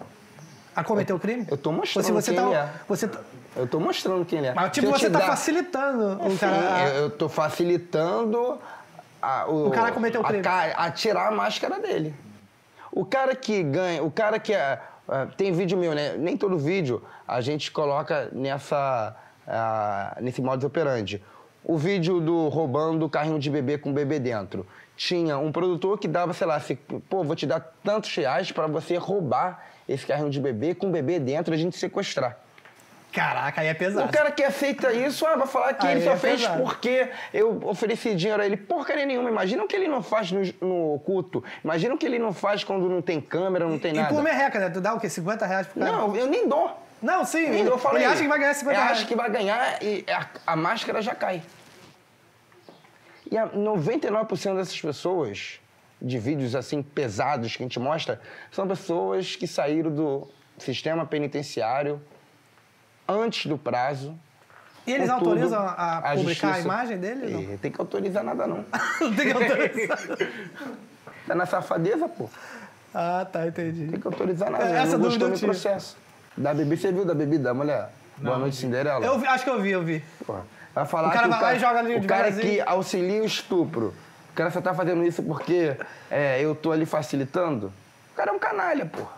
[SPEAKER 2] a cometer o crime?
[SPEAKER 3] eu tô mostrando
[SPEAKER 2] se você
[SPEAKER 3] quem
[SPEAKER 2] tá,
[SPEAKER 3] ele é.
[SPEAKER 2] Você tá-
[SPEAKER 3] eu tô mostrando quem ele é.
[SPEAKER 2] mas tipo, você tá
[SPEAKER 3] dar-
[SPEAKER 2] facilitando o
[SPEAKER 3] Sim,
[SPEAKER 2] cara.
[SPEAKER 3] eu, eu tô facilitando a, o,
[SPEAKER 2] O cara cometeu o
[SPEAKER 3] a
[SPEAKER 2] crime.
[SPEAKER 3] ca- a tirar a máscara dele. O cara que ganha, o cara que é, é, tem vídeo meu, né? Nem todo vídeo a gente coloca nessa ah, nesse modus operandi. O vídeo do roubando carrinho de bebê com bebê dentro. Tinha um produtor que dava, sei lá, assim, pô, vou te dar tantos reais para você roubar esse carrinho de bebê com bebê dentro e a gente sequestrar.
[SPEAKER 2] Caraca, aí é pesado.
[SPEAKER 3] O cara que aceita isso, ah, vai falar que
[SPEAKER 2] Aí
[SPEAKER 3] ele só
[SPEAKER 2] é
[SPEAKER 3] fez
[SPEAKER 2] pesado.
[SPEAKER 3] porque eu ofereci dinheiro a ele. Porcaria nenhuma. Imagina o que ele não faz no, no culto. Imagina o que ele não faz quando não tem câmera, não tem
[SPEAKER 2] E
[SPEAKER 3] nada.
[SPEAKER 2] por merreca, né? Tu dá o quê? 50 reais pro cara?
[SPEAKER 3] Não, eu nem dou.
[SPEAKER 2] Não, sim.
[SPEAKER 3] Nem
[SPEAKER 2] Ele,
[SPEAKER 3] dou, eu falei.
[SPEAKER 2] ele acha que vai ganhar 50
[SPEAKER 3] Ele
[SPEAKER 2] reais.
[SPEAKER 3] acha que vai ganhar e a, a máscara já cai. E a 99% dessas pessoas, de vídeos assim pesados que a gente mostra, são pessoas que saíram do sistema penitenciário antes do prazo.
[SPEAKER 2] E eles
[SPEAKER 3] Contudo,
[SPEAKER 2] autorizam a, a publicar a
[SPEAKER 3] justiça-
[SPEAKER 2] imagem dele? Não,
[SPEAKER 3] Ih, Tem que autorizar nada, não.
[SPEAKER 2] não tem que autorizar.
[SPEAKER 3] Tá na safadeza, pô.
[SPEAKER 2] ah, tá, entendi.
[SPEAKER 3] Tem que autorizar nada.
[SPEAKER 2] É, essa
[SPEAKER 3] não
[SPEAKER 2] dúvida
[SPEAKER 3] gostou do processo. Da bebida, você viu da bebida da mulher? Boa noite, Cinderela.
[SPEAKER 2] Eu vi- acho que eu vi, eu vi.
[SPEAKER 3] Porra. Vai falar
[SPEAKER 2] O cara
[SPEAKER 3] que
[SPEAKER 2] vai lá e joga ali
[SPEAKER 3] o cara que
[SPEAKER 2] devagarzinho.
[SPEAKER 3] auxilia o estupro. O cara só tá fazendo isso porque é, eu tô ali facilitando. O cara é um canalha, porra.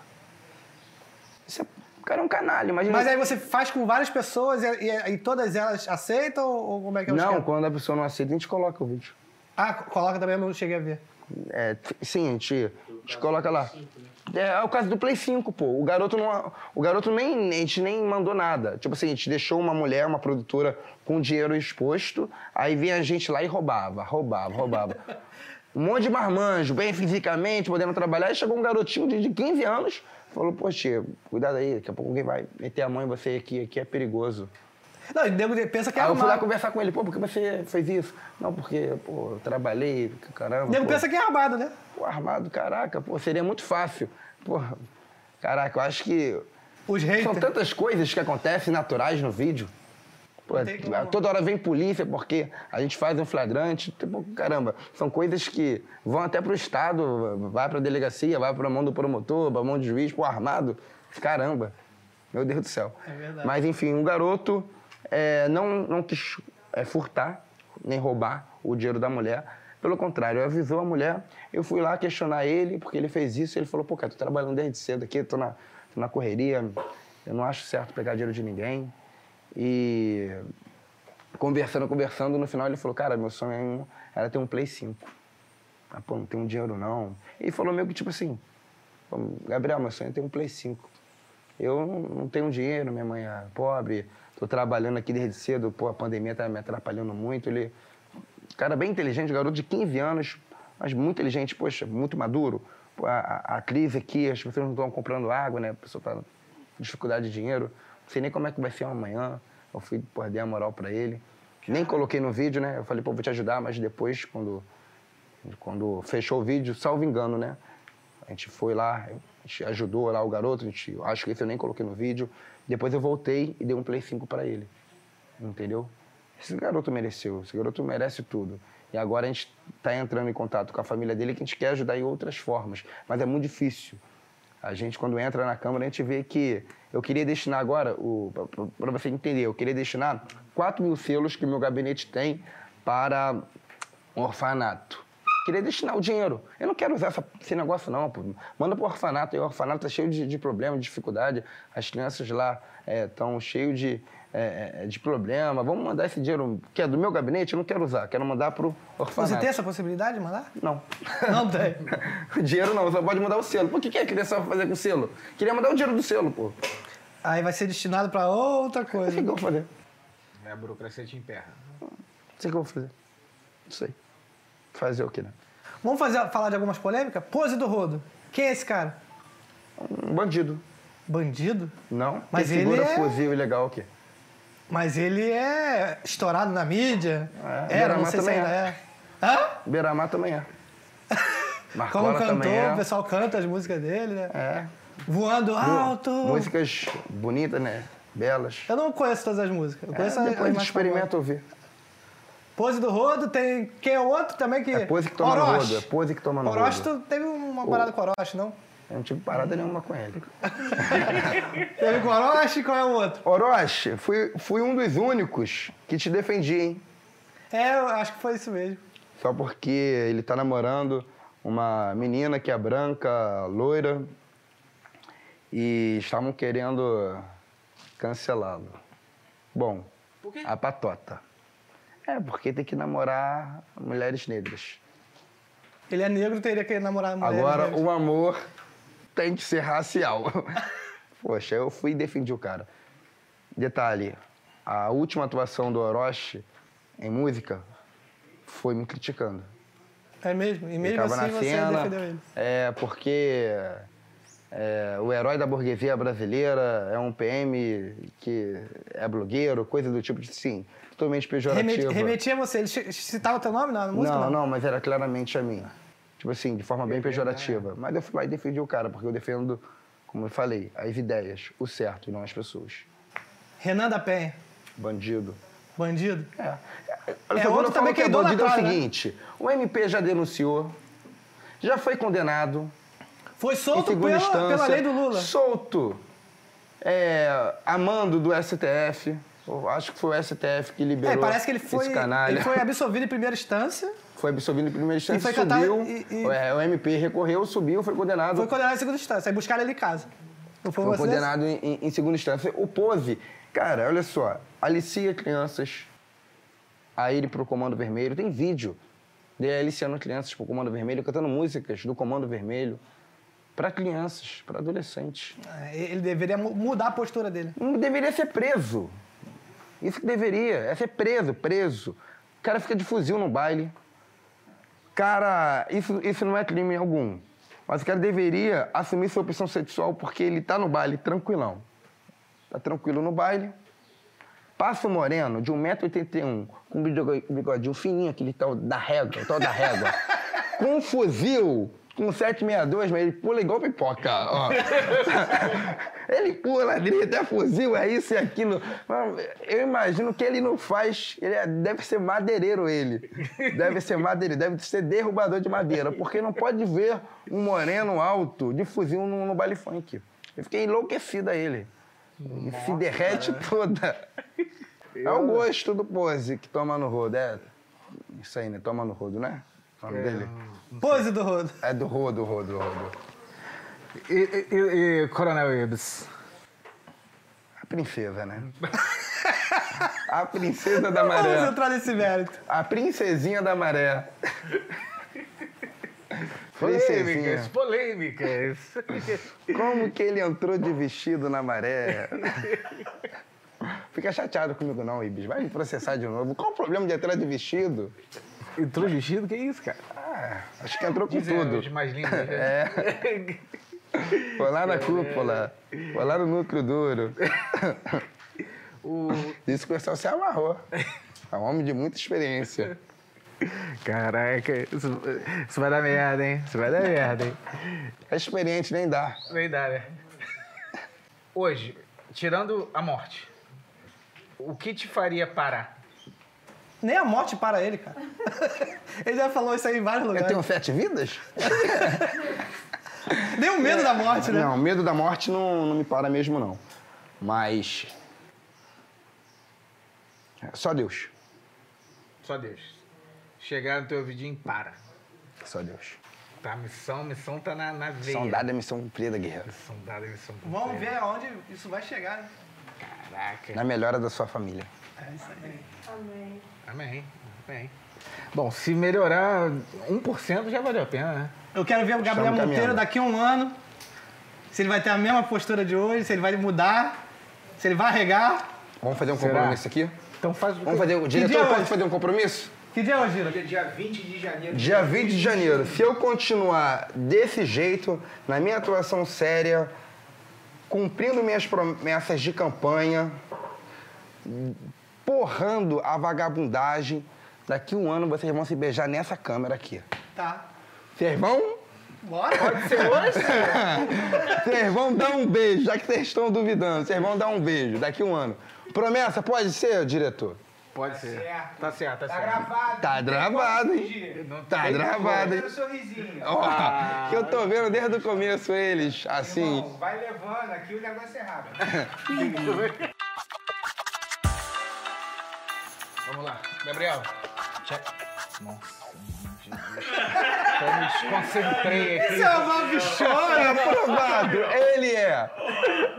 [SPEAKER 3] Isso é- o cara é um canalha. Imagina
[SPEAKER 2] Mas aí você faz com várias pessoas e, e- e todas elas aceitam ou como é que é o
[SPEAKER 3] Não,
[SPEAKER 2] esquema?
[SPEAKER 3] quando a pessoa não aceita, a gente coloca o vídeo.
[SPEAKER 2] Ah, coloca também, eu não cheguei a ver.
[SPEAKER 3] É, sim, a gente, coloca lá. É, é o caso do Play 5, pô. O garoto não. O garoto nem. A gente nem mandou nada. Tipo assim, a gente deixou uma mulher, uma produtora, com dinheiro exposto, aí vinha a gente lá e roubava, roubava, roubava. Um monte de marmanjo, bem fisicamente, podendo trabalhar, e chegou um garotinho de, de 15 anos, falou, tia, cuidado aí, daqui a pouco alguém vai meter a mão em você aqui, aqui é perigoso.
[SPEAKER 2] Não, e nego pensa que é
[SPEAKER 3] Aí eu fui lá
[SPEAKER 2] armado.
[SPEAKER 3] conversar com ele, pô, por que você fez isso? Não, porque, pô, eu trabalhei, caramba.
[SPEAKER 2] Nego
[SPEAKER 3] pô.
[SPEAKER 2] pensa que é armado, né?
[SPEAKER 3] Pô, armado, caraca, pô, seria muito fácil. Pô, caraca, eu acho que
[SPEAKER 2] Os
[SPEAKER 3] são
[SPEAKER 2] haters.
[SPEAKER 3] tantas coisas que acontecem naturais no vídeo. Pô, toda hora vem polícia porque a gente faz um flagrante. Tipo, caramba, são coisas que vão até pro Estado, vai pra delegacia, vai pra mão do promotor, pra mão do juiz, pô, armado. Caramba, meu Deus do céu.
[SPEAKER 2] É verdade.
[SPEAKER 3] Mas enfim, um garoto é, não, não quis é, furtar, nem roubar o dinheiro da mulher. Pelo contrário, avisou a mulher. Eu fui lá questionar ele, porque ele fez isso. Ele falou: pô, cara, tô trabalhando desde cedo aqui, tô na, tô na correria, eu não acho certo pegar dinheiro de ninguém. E conversando, conversando, no final ele falou: cara, meu sonho era ter um Play 5. Ah, pô, não tenho dinheiro não. E falou meio que tipo assim: "Pô, Gabriel, meu sonho é ter um Play 5. Eu não tenho dinheiro, minha mãe é pobre, tô trabalhando aqui desde cedo, pô, a pandemia tá me atrapalhando muito. Ele, cara bem inteligente, garoto de 15 anos, mas muito inteligente, poxa, muito maduro. A, a- a crise aqui, as pessoas não estão comprando água, né? A pessoa tá com dificuldade de dinheiro. Não sei nem como é que vai ser amanhã. Eu fui, pô, dei a moral pra ele. Nem coloquei no vídeo, né? Eu falei, pô, vou te ajudar, mas depois, quando, quando fechou o vídeo, salvo engano, né? A gente foi lá, a gente ajudou lá o garoto, a gente, acho que esse eu nem coloquei no vídeo. Depois eu voltei e dei um Play 5 pra ele. Entendeu? Esse garoto mereceu, esse garoto merece tudo. E agora a gente está entrando em contato com a família dele que a gente quer ajudar em outras formas. Mas é muito difícil. A gente, quando entra na Câmara, a gente vê que eu queria destinar agora, para você entender, eu queria destinar 4 mil selos que o meu gabinete tem para um orfanato. Queria destinar o dinheiro. Eu não quero usar essa- esse negócio, não. Pô. Manda para o orfanato. E o orfanato tá cheio de, de problema, de dificuldade. As crianças lá estão cheias de, é, é, de problema. Vamos mandar esse dinheiro, que é do meu gabinete, eu não quero usar. Quero mandar para o orfanato.
[SPEAKER 2] Você tem essa possibilidade de mandar?
[SPEAKER 3] Não.
[SPEAKER 2] Não tem.
[SPEAKER 3] O dinheiro não, só pode mandar o selo. O que, que é que a criança vai fazer com o selo? Queria mandar o dinheiro do selo, pô. O
[SPEAKER 2] Aí vai ser destinado pra outra
[SPEAKER 3] que,
[SPEAKER 2] coisa.
[SPEAKER 3] que eu vou fazer?
[SPEAKER 1] É, a burocracia te emperra.
[SPEAKER 3] Não sei o que eu vou fazer. Não sei. Fazer o quê, né?
[SPEAKER 2] Vamos fazer, falar de algumas polêmicas? Pose do Rodo. Quem é esse cara?
[SPEAKER 3] Um bandido.
[SPEAKER 2] Bandido?
[SPEAKER 3] Não?
[SPEAKER 2] Mas ele
[SPEAKER 3] segura
[SPEAKER 2] é-
[SPEAKER 3] fuzil ilegal o quê?
[SPEAKER 2] Mas ele é estourado na mídia.
[SPEAKER 3] É,
[SPEAKER 2] Era, não
[SPEAKER 3] Beira-Mar
[SPEAKER 2] sei se
[SPEAKER 3] também
[SPEAKER 2] ainda
[SPEAKER 3] é.
[SPEAKER 2] é. Hã?
[SPEAKER 3] Beira-Mar também é.
[SPEAKER 2] Como cantor,
[SPEAKER 3] é.
[SPEAKER 2] o pessoal canta as músicas dele, né?
[SPEAKER 3] É.
[SPEAKER 2] Voando alto.
[SPEAKER 3] Músicas bonitas, né? Belas.
[SPEAKER 2] Eu não conheço todas as músicas. Eu
[SPEAKER 3] É,
[SPEAKER 2] conheço as-
[SPEAKER 3] depois a gente
[SPEAKER 2] mais
[SPEAKER 3] experimenta ouvir.
[SPEAKER 2] Pose do Rodo, tem. Quem é o outro também que.
[SPEAKER 3] É pose que toma no
[SPEAKER 2] Orochi.
[SPEAKER 3] rodo. É pose que toma no
[SPEAKER 2] Orochi,
[SPEAKER 3] rodo.
[SPEAKER 2] tu teve uma parada com o Orochi, não?
[SPEAKER 3] Eu não tive parada nenhuma com ele.
[SPEAKER 2] Teve com o Orochi, qual é o outro?
[SPEAKER 3] Orochi, fui, fui um dos únicos que te defendi, hein?
[SPEAKER 2] É, eu acho que foi isso mesmo.
[SPEAKER 3] Só porque ele tá namorando uma menina que é branca, loira, e estavam querendo cancelá-lo. Bom, a patota. É, porque tem que namorar mulheres negras.
[SPEAKER 2] Ele é negro, teria que namorar mulher.
[SPEAKER 3] Agora,
[SPEAKER 2] negras.
[SPEAKER 3] o amor tem que ser racial. Poxa, eu fui e defendi o cara. Detalhe, a última atuação do Orochi em música foi me criticando.
[SPEAKER 2] É mesmo? E mesmo assim
[SPEAKER 3] na
[SPEAKER 2] você
[SPEAKER 3] cena,
[SPEAKER 2] defendeu ele.
[SPEAKER 3] É, porque é, o herói da burguesia brasileira é um PM que é blogueiro, coisa do tipo de sim, totalmente pejorativa.
[SPEAKER 2] Remeti- Remetia a você. Ele citava teu nome na música?
[SPEAKER 3] Não, não, mas era claramente a mim. Tipo assim, de forma bem pejorativa. Mas eu fui lá e defendi o cara, porque eu defendo, como eu falei, as ideias, o certo e não as pessoas.
[SPEAKER 2] Renan da Penha.
[SPEAKER 3] Bandido.
[SPEAKER 2] Bandido.
[SPEAKER 3] É.
[SPEAKER 2] É
[SPEAKER 3] Olha só,
[SPEAKER 2] outro também que é
[SPEAKER 3] é bandido é o
[SPEAKER 2] né?
[SPEAKER 3] seguinte: o MP já denunciou, já foi condenado,
[SPEAKER 2] Foi solto pela, pela lei do Lula.
[SPEAKER 3] Solto. É, amando do STF. Acho que foi o STF que liberou
[SPEAKER 2] É, parece que ele foi, ele foi absolvido em primeira instância,
[SPEAKER 3] Foi absolvido em primeira instância,
[SPEAKER 2] foi catar-
[SPEAKER 3] subiu.
[SPEAKER 2] e- e-
[SPEAKER 3] é, o MP recorreu, subiu, foi condenado.
[SPEAKER 2] foi condenado em segunda instância. Aí buscaram ele em casa. Não foi,
[SPEAKER 3] Foi condenado em, em- em segunda instância. O Pose, cara, olha só, alicia crianças a irem pro Comando Vermelho. Tem vídeo dele aliciando crianças pro Comando Vermelho, cantando músicas do Comando Vermelho para crianças, para adolescentes.
[SPEAKER 2] É, Ele deveria mu- mudar a postura dele.
[SPEAKER 3] Não deveria ser preso. Isso que deveria, é ser preso, preso. O cara fica de fuzil no baile. Cara, isso, isso não é crime algum. Mas o cara deveria assumir sua opção sexual porque ele tá no baile tranquilão. Tá tranquilo no baile. Passa o moreno de 1,81m, com um bigo- bigodinho fininho, aquele tal da régua, tal da régua. com um fuzil, com 762, mas ele pula igual pipoca, ó. ele pula, quadrilha, até fuzil, é isso e aquilo. Eu imagino que ele não faz. Ele é- deve ser madeireiro, ele. Deve ser madeireiro, deve ser derrubador de madeira, porque não pode ver um moreno alto de fuzil no, no baile funk. Eu fiquei enlouquecido a ele. Ele se derrete toda. É o gosto do pose que toma no rodo. É isso aí, né? Toma no rodo, né? O nome dele?
[SPEAKER 2] Pose do rodo.
[SPEAKER 3] É do rodo, rodo, rodo.
[SPEAKER 1] E, e- e- Coronel Ibs?
[SPEAKER 3] A princesa, né? A princesa da
[SPEAKER 2] Vamos
[SPEAKER 3] maré.
[SPEAKER 2] entrar nesse mérito.
[SPEAKER 3] A princesinha da maré.
[SPEAKER 1] Polêmicas, polêmicas.
[SPEAKER 3] Como que ele entrou de vestido na maré? Fica chateado comigo não, Ibis. Vai me processar de novo. Qual o problema de entrar de vestido?
[SPEAKER 1] Entrou vestido? Que isso, cara?
[SPEAKER 3] Ah, acho que entrou com
[SPEAKER 1] Dizem
[SPEAKER 3] tudo.
[SPEAKER 1] os mais lindos. né?
[SPEAKER 3] É. Foi lá na cúpula. Foi lá no núcleo duro.
[SPEAKER 1] O...
[SPEAKER 3] Disse que o pessoal se amarrou. É um homem de muita experiência.
[SPEAKER 1] Caraca, isso, isso vai dar merda, hein? Isso vai dar merda, hein?
[SPEAKER 3] É experiente, nem dá.
[SPEAKER 1] Nem dá, né? Hoje, tirando a morte, o que te faria parar?
[SPEAKER 2] Nem a morte para ele, cara. Ele já falou isso aí em vários
[SPEAKER 3] Eu
[SPEAKER 2] lugares.
[SPEAKER 3] tenho sete vidas?
[SPEAKER 2] Nem o medo da morte, né?
[SPEAKER 3] Não, medo da morte não, não me para mesmo, não. Mas. Só Deus.
[SPEAKER 1] Só Deus. Chegar no teu ouvidinho, para.
[SPEAKER 3] Só Deus.
[SPEAKER 1] Tá, missão, missão tá na, na veia.
[SPEAKER 3] Missão dada é missão cumprida, guerreiro.
[SPEAKER 1] Missão dada, missão
[SPEAKER 2] Vamos
[SPEAKER 1] cumprida.
[SPEAKER 2] ver aonde isso vai chegar, né?
[SPEAKER 1] Caraca.
[SPEAKER 3] Na melhora da sua família.
[SPEAKER 2] É isso aí.
[SPEAKER 5] Amém.
[SPEAKER 1] Amém, amém. Bom, se melhorar 1% já valeu a pena, né?
[SPEAKER 2] Eu quero ver o Gabriel Monteiro
[SPEAKER 3] caminhando.
[SPEAKER 2] daqui a um ano. Se ele vai ter a mesma postura de hoje, se ele vai mudar, se ele vai arregar.
[SPEAKER 3] Vamos fazer um
[SPEAKER 1] Será?
[SPEAKER 3] compromisso aqui?
[SPEAKER 1] Então faz o
[SPEAKER 3] Vamos fazer. O diretor pode
[SPEAKER 2] hoje?
[SPEAKER 3] fazer um compromisso?
[SPEAKER 2] Que dia é hoje, Gira?
[SPEAKER 6] Dia 20 de janeiro.
[SPEAKER 3] Dia 20 de janeiro. Se eu continuar desse jeito, na minha atuação séria, cumprindo minhas promessas de campanha, porrando a vagabundagem, daqui um ano vocês vão se beijar nessa câmera aqui.
[SPEAKER 2] Tá.
[SPEAKER 3] Vocês vão?
[SPEAKER 2] Bora?
[SPEAKER 1] Pode ser hoje?
[SPEAKER 3] Vocês vão dar um beijo, já que vocês estão duvidando. Vocês vão dar um beijo daqui um ano. Promessa pode ser, diretor?
[SPEAKER 1] Pode ser.
[SPEAKER 6] certo.
[SPEAKER 1] Tá certo, tá
[SPEAKER 6] Tá
[SPEAKER 1] certo.
[SPEAKER 6] gravado.
[SPEAKER 3] Tá gravado, hein? Tá
[SPEAKER 1] tem
[SPEAKER 3] gravado, hein?
[SPEAKER 6] Olha o sorrisinho.
[SPEAKER 3] Ó, que eu tô vendo desde o começo eles assim.
[SPEAKER 6] Irmão, vai levando, aqui o negócio é rápido.
[SPEAKER 1] Vamos lá. Gabriel. Check. Nossa. Eu me desconcentrei aqui.
[SPEAKER 2] Isso é uma bichona!
[SPEAKER 3] Tá aprovado, ele é.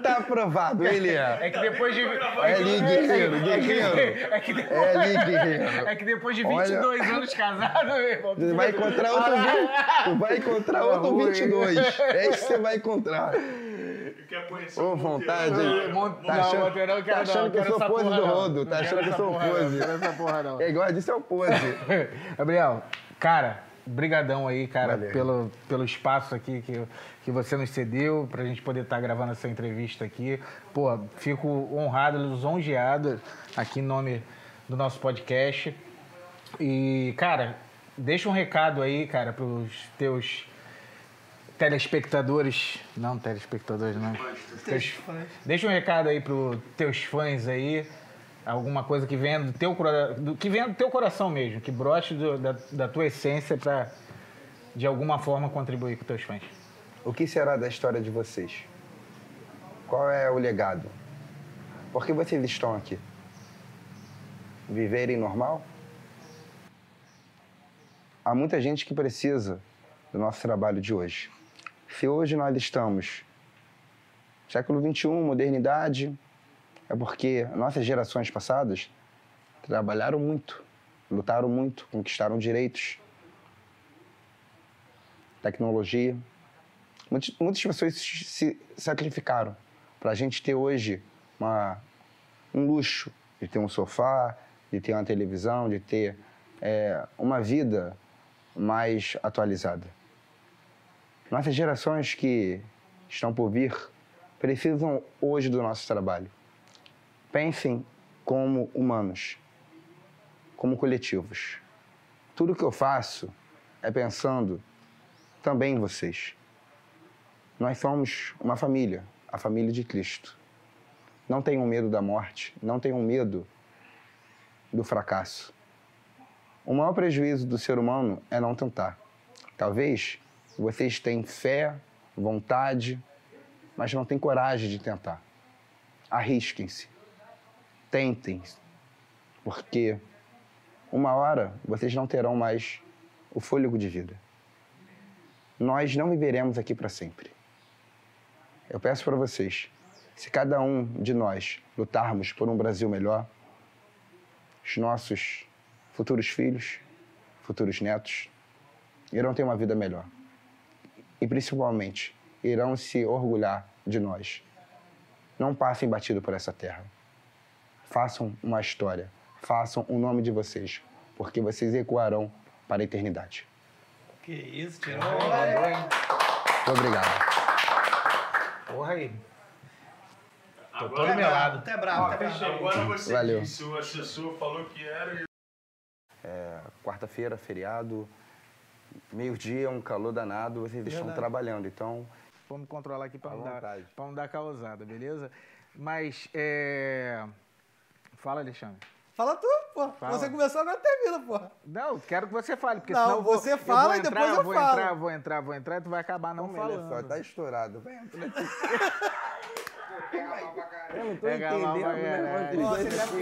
[SPEAKER 3] Tá aprovado, ele é.
[SPEAKER 1] É que depois de.
[SPEAKER 3] É ali, guerreiro, guerreiro.
[SPEAKER 1] É que, de-
[SPEAKER 3] É ali, guerreiro.
[SPEAKER 1] é que depois de
[SPEAKER 3] Olha.
[SPEAKER 1] 22 anos casado, meu irmão.
[SPEAKER 3] Tu vai encontrar outro 20. Tu vai encontrar outro 22. É isso que você vai encontrar.
[SPEAKER 4] Quer conhecer
[SPEAKER 3] Ô, vontade. Tá
[SPEAKER 1] não,
[SPEAKER 3] achando,
[SPEAKER 1] Monteiro, eu
[SPEAKER 3] tá
[SPEAKER 1] quero
[SPEAKER 3] achando
[SPEAKER 1] não,
[SPEAKER 3] que eu sou pose
[SPEAKER 1] porra
[SPEAKER 3] do
[SPEAKER 1] não.
[SPEAKER 3] rodo. Tá
[SPEAKER 1] Não
[SPEAKER 3] achando que eu sou
[SPEAKER 1] não,
[SPEAKER 3] pose.
[SPEAKER 1] Não essa porra não.
[SPEAKER 3] É igual disso é o pose.
[SPEAKER 1] Gabriel, cara, brigadão aí, cara,
[SPEAKER 3] Valeu.
[SPEAKER 1] pelo, pelo espaço aqui que, que você nos cedeu pra gente poder estar gravando essa entrevista aqui. Pô, fico honrado, lisonjeado aqui em nome do nosso podcast. E, cara, deixa um recado aí, cara, pros teus telespectadores, não telespectadores, não. Teus- deixa um recado aí pros teus fãs aí, alguma coisa que venha do teu, do, que venha do teu coração mesmo, que broche do- da, da tua essência pra, de alguma forma, contribuir com teus fãs.
[SPEAKER 3] O que será da história de vocês? Qual é o legado? Por que vocês estão aqui? Viverem normal? Há muita gente que precisa do nosso trabalho de hoje. Se hoje nós estamos século XXI, modernidade, é porque nossas gerações passadas trabalharam muito, lutaram muito, conquistaram direitos, tecnologia. Muitas, muitas pessoas se sacrificaram para a gente ter hoje uma, um luxo de ter um sofá, de ter uma televisão, de ter é, uma vida mais atualizada. Nossas gerações que estão por vir precisam hoje do nosso trabalho. Pensem como humanos, como coletivos. Tudo que eu faço é pensando também em vocês. Nós somos uma família, a família de Cristo. Não tenham medo da morte, não tenham medo do fracasso. O maior prejuízo do ser humano é não tentar. Talvez vocês tenham fé, vontade, mas não têm coragem de tentar. Arrisquem-se. Tentem. Porque uma hora vocês não terão mais o fôlego de vida. Nós não viveremos aqui para sempre. Eu peço para vocês, se cada um de nós lutarmos por um Brasil melhor, os nossos futuros filhos, futuros netos, irão ter uma vida melhor. E principalmente, irão se orgulhar de nós. Não passem batido por essa terra. Façam uma história, façam o nome de vocês, porque vocês ecoarão para a eternidade.
[SPEAKER 2] Que isso, tirou.
[SPEAKER 1] Mandou, hein?
[SPEAKER 3] Muito obrigado.
[SPEAKER 1] Porra aí. Tô
[SPEAKER 4] Agora,
[SPEAKER 1] todo melado.
[SPEAKER 2] Até bravo, até bravo.
[SPEAKER 4] agora você
[SPEAKER 3] Valeu.
[SPEAKER 4] disse, o assessor falou que era e
[SPEAKER 3] Quarta-feira, feriado, meio-dia, um calor danado, vocês estão
[SPEAKER 2] Verdade.
[SPEAKER 3] trabalhando. Então,
[SPEAKER 1] Vou me controlar aqui pra
[SPEAKER 3] À
[SPEAKER 1] não, dar, não dar causada, beleza? Mas, é... Fala, Alexandre.
[SPEAKER 2] Fala tu, pô.
[SPEAKER 1] Fala.
[SPEAKER 2] Você começou, agora termina, porra.
[SPEAKER 1] Não, quero que você fale, porque
[SPEAKER 2] Não,
[SPEAKER 1] senão vou,
[SPEAKER 2] você
[SPEAKER 1] eu
[SPEAKER 2] fala
[SPEAKER 1] vou
[SPEAKER 2] e
[SPEAKER 1] entrar,
[SPEAKER 2] depois eu
[SPEAKER 1] vou
[SPEAKER 2] falo.
[SPEAKER 1] entrar, vou entrar, vou entrar, e tu vai acabar não
[SPEAKER 3] como
[SPEAKER 1] falando.
[SPEAKER 3] só tá estourado. Vem, entra aqui. Eu não tô
[SPEAKER 1] Pega
[SPEAKER 3] entendendo dois
[SPEAKER 2] você leva-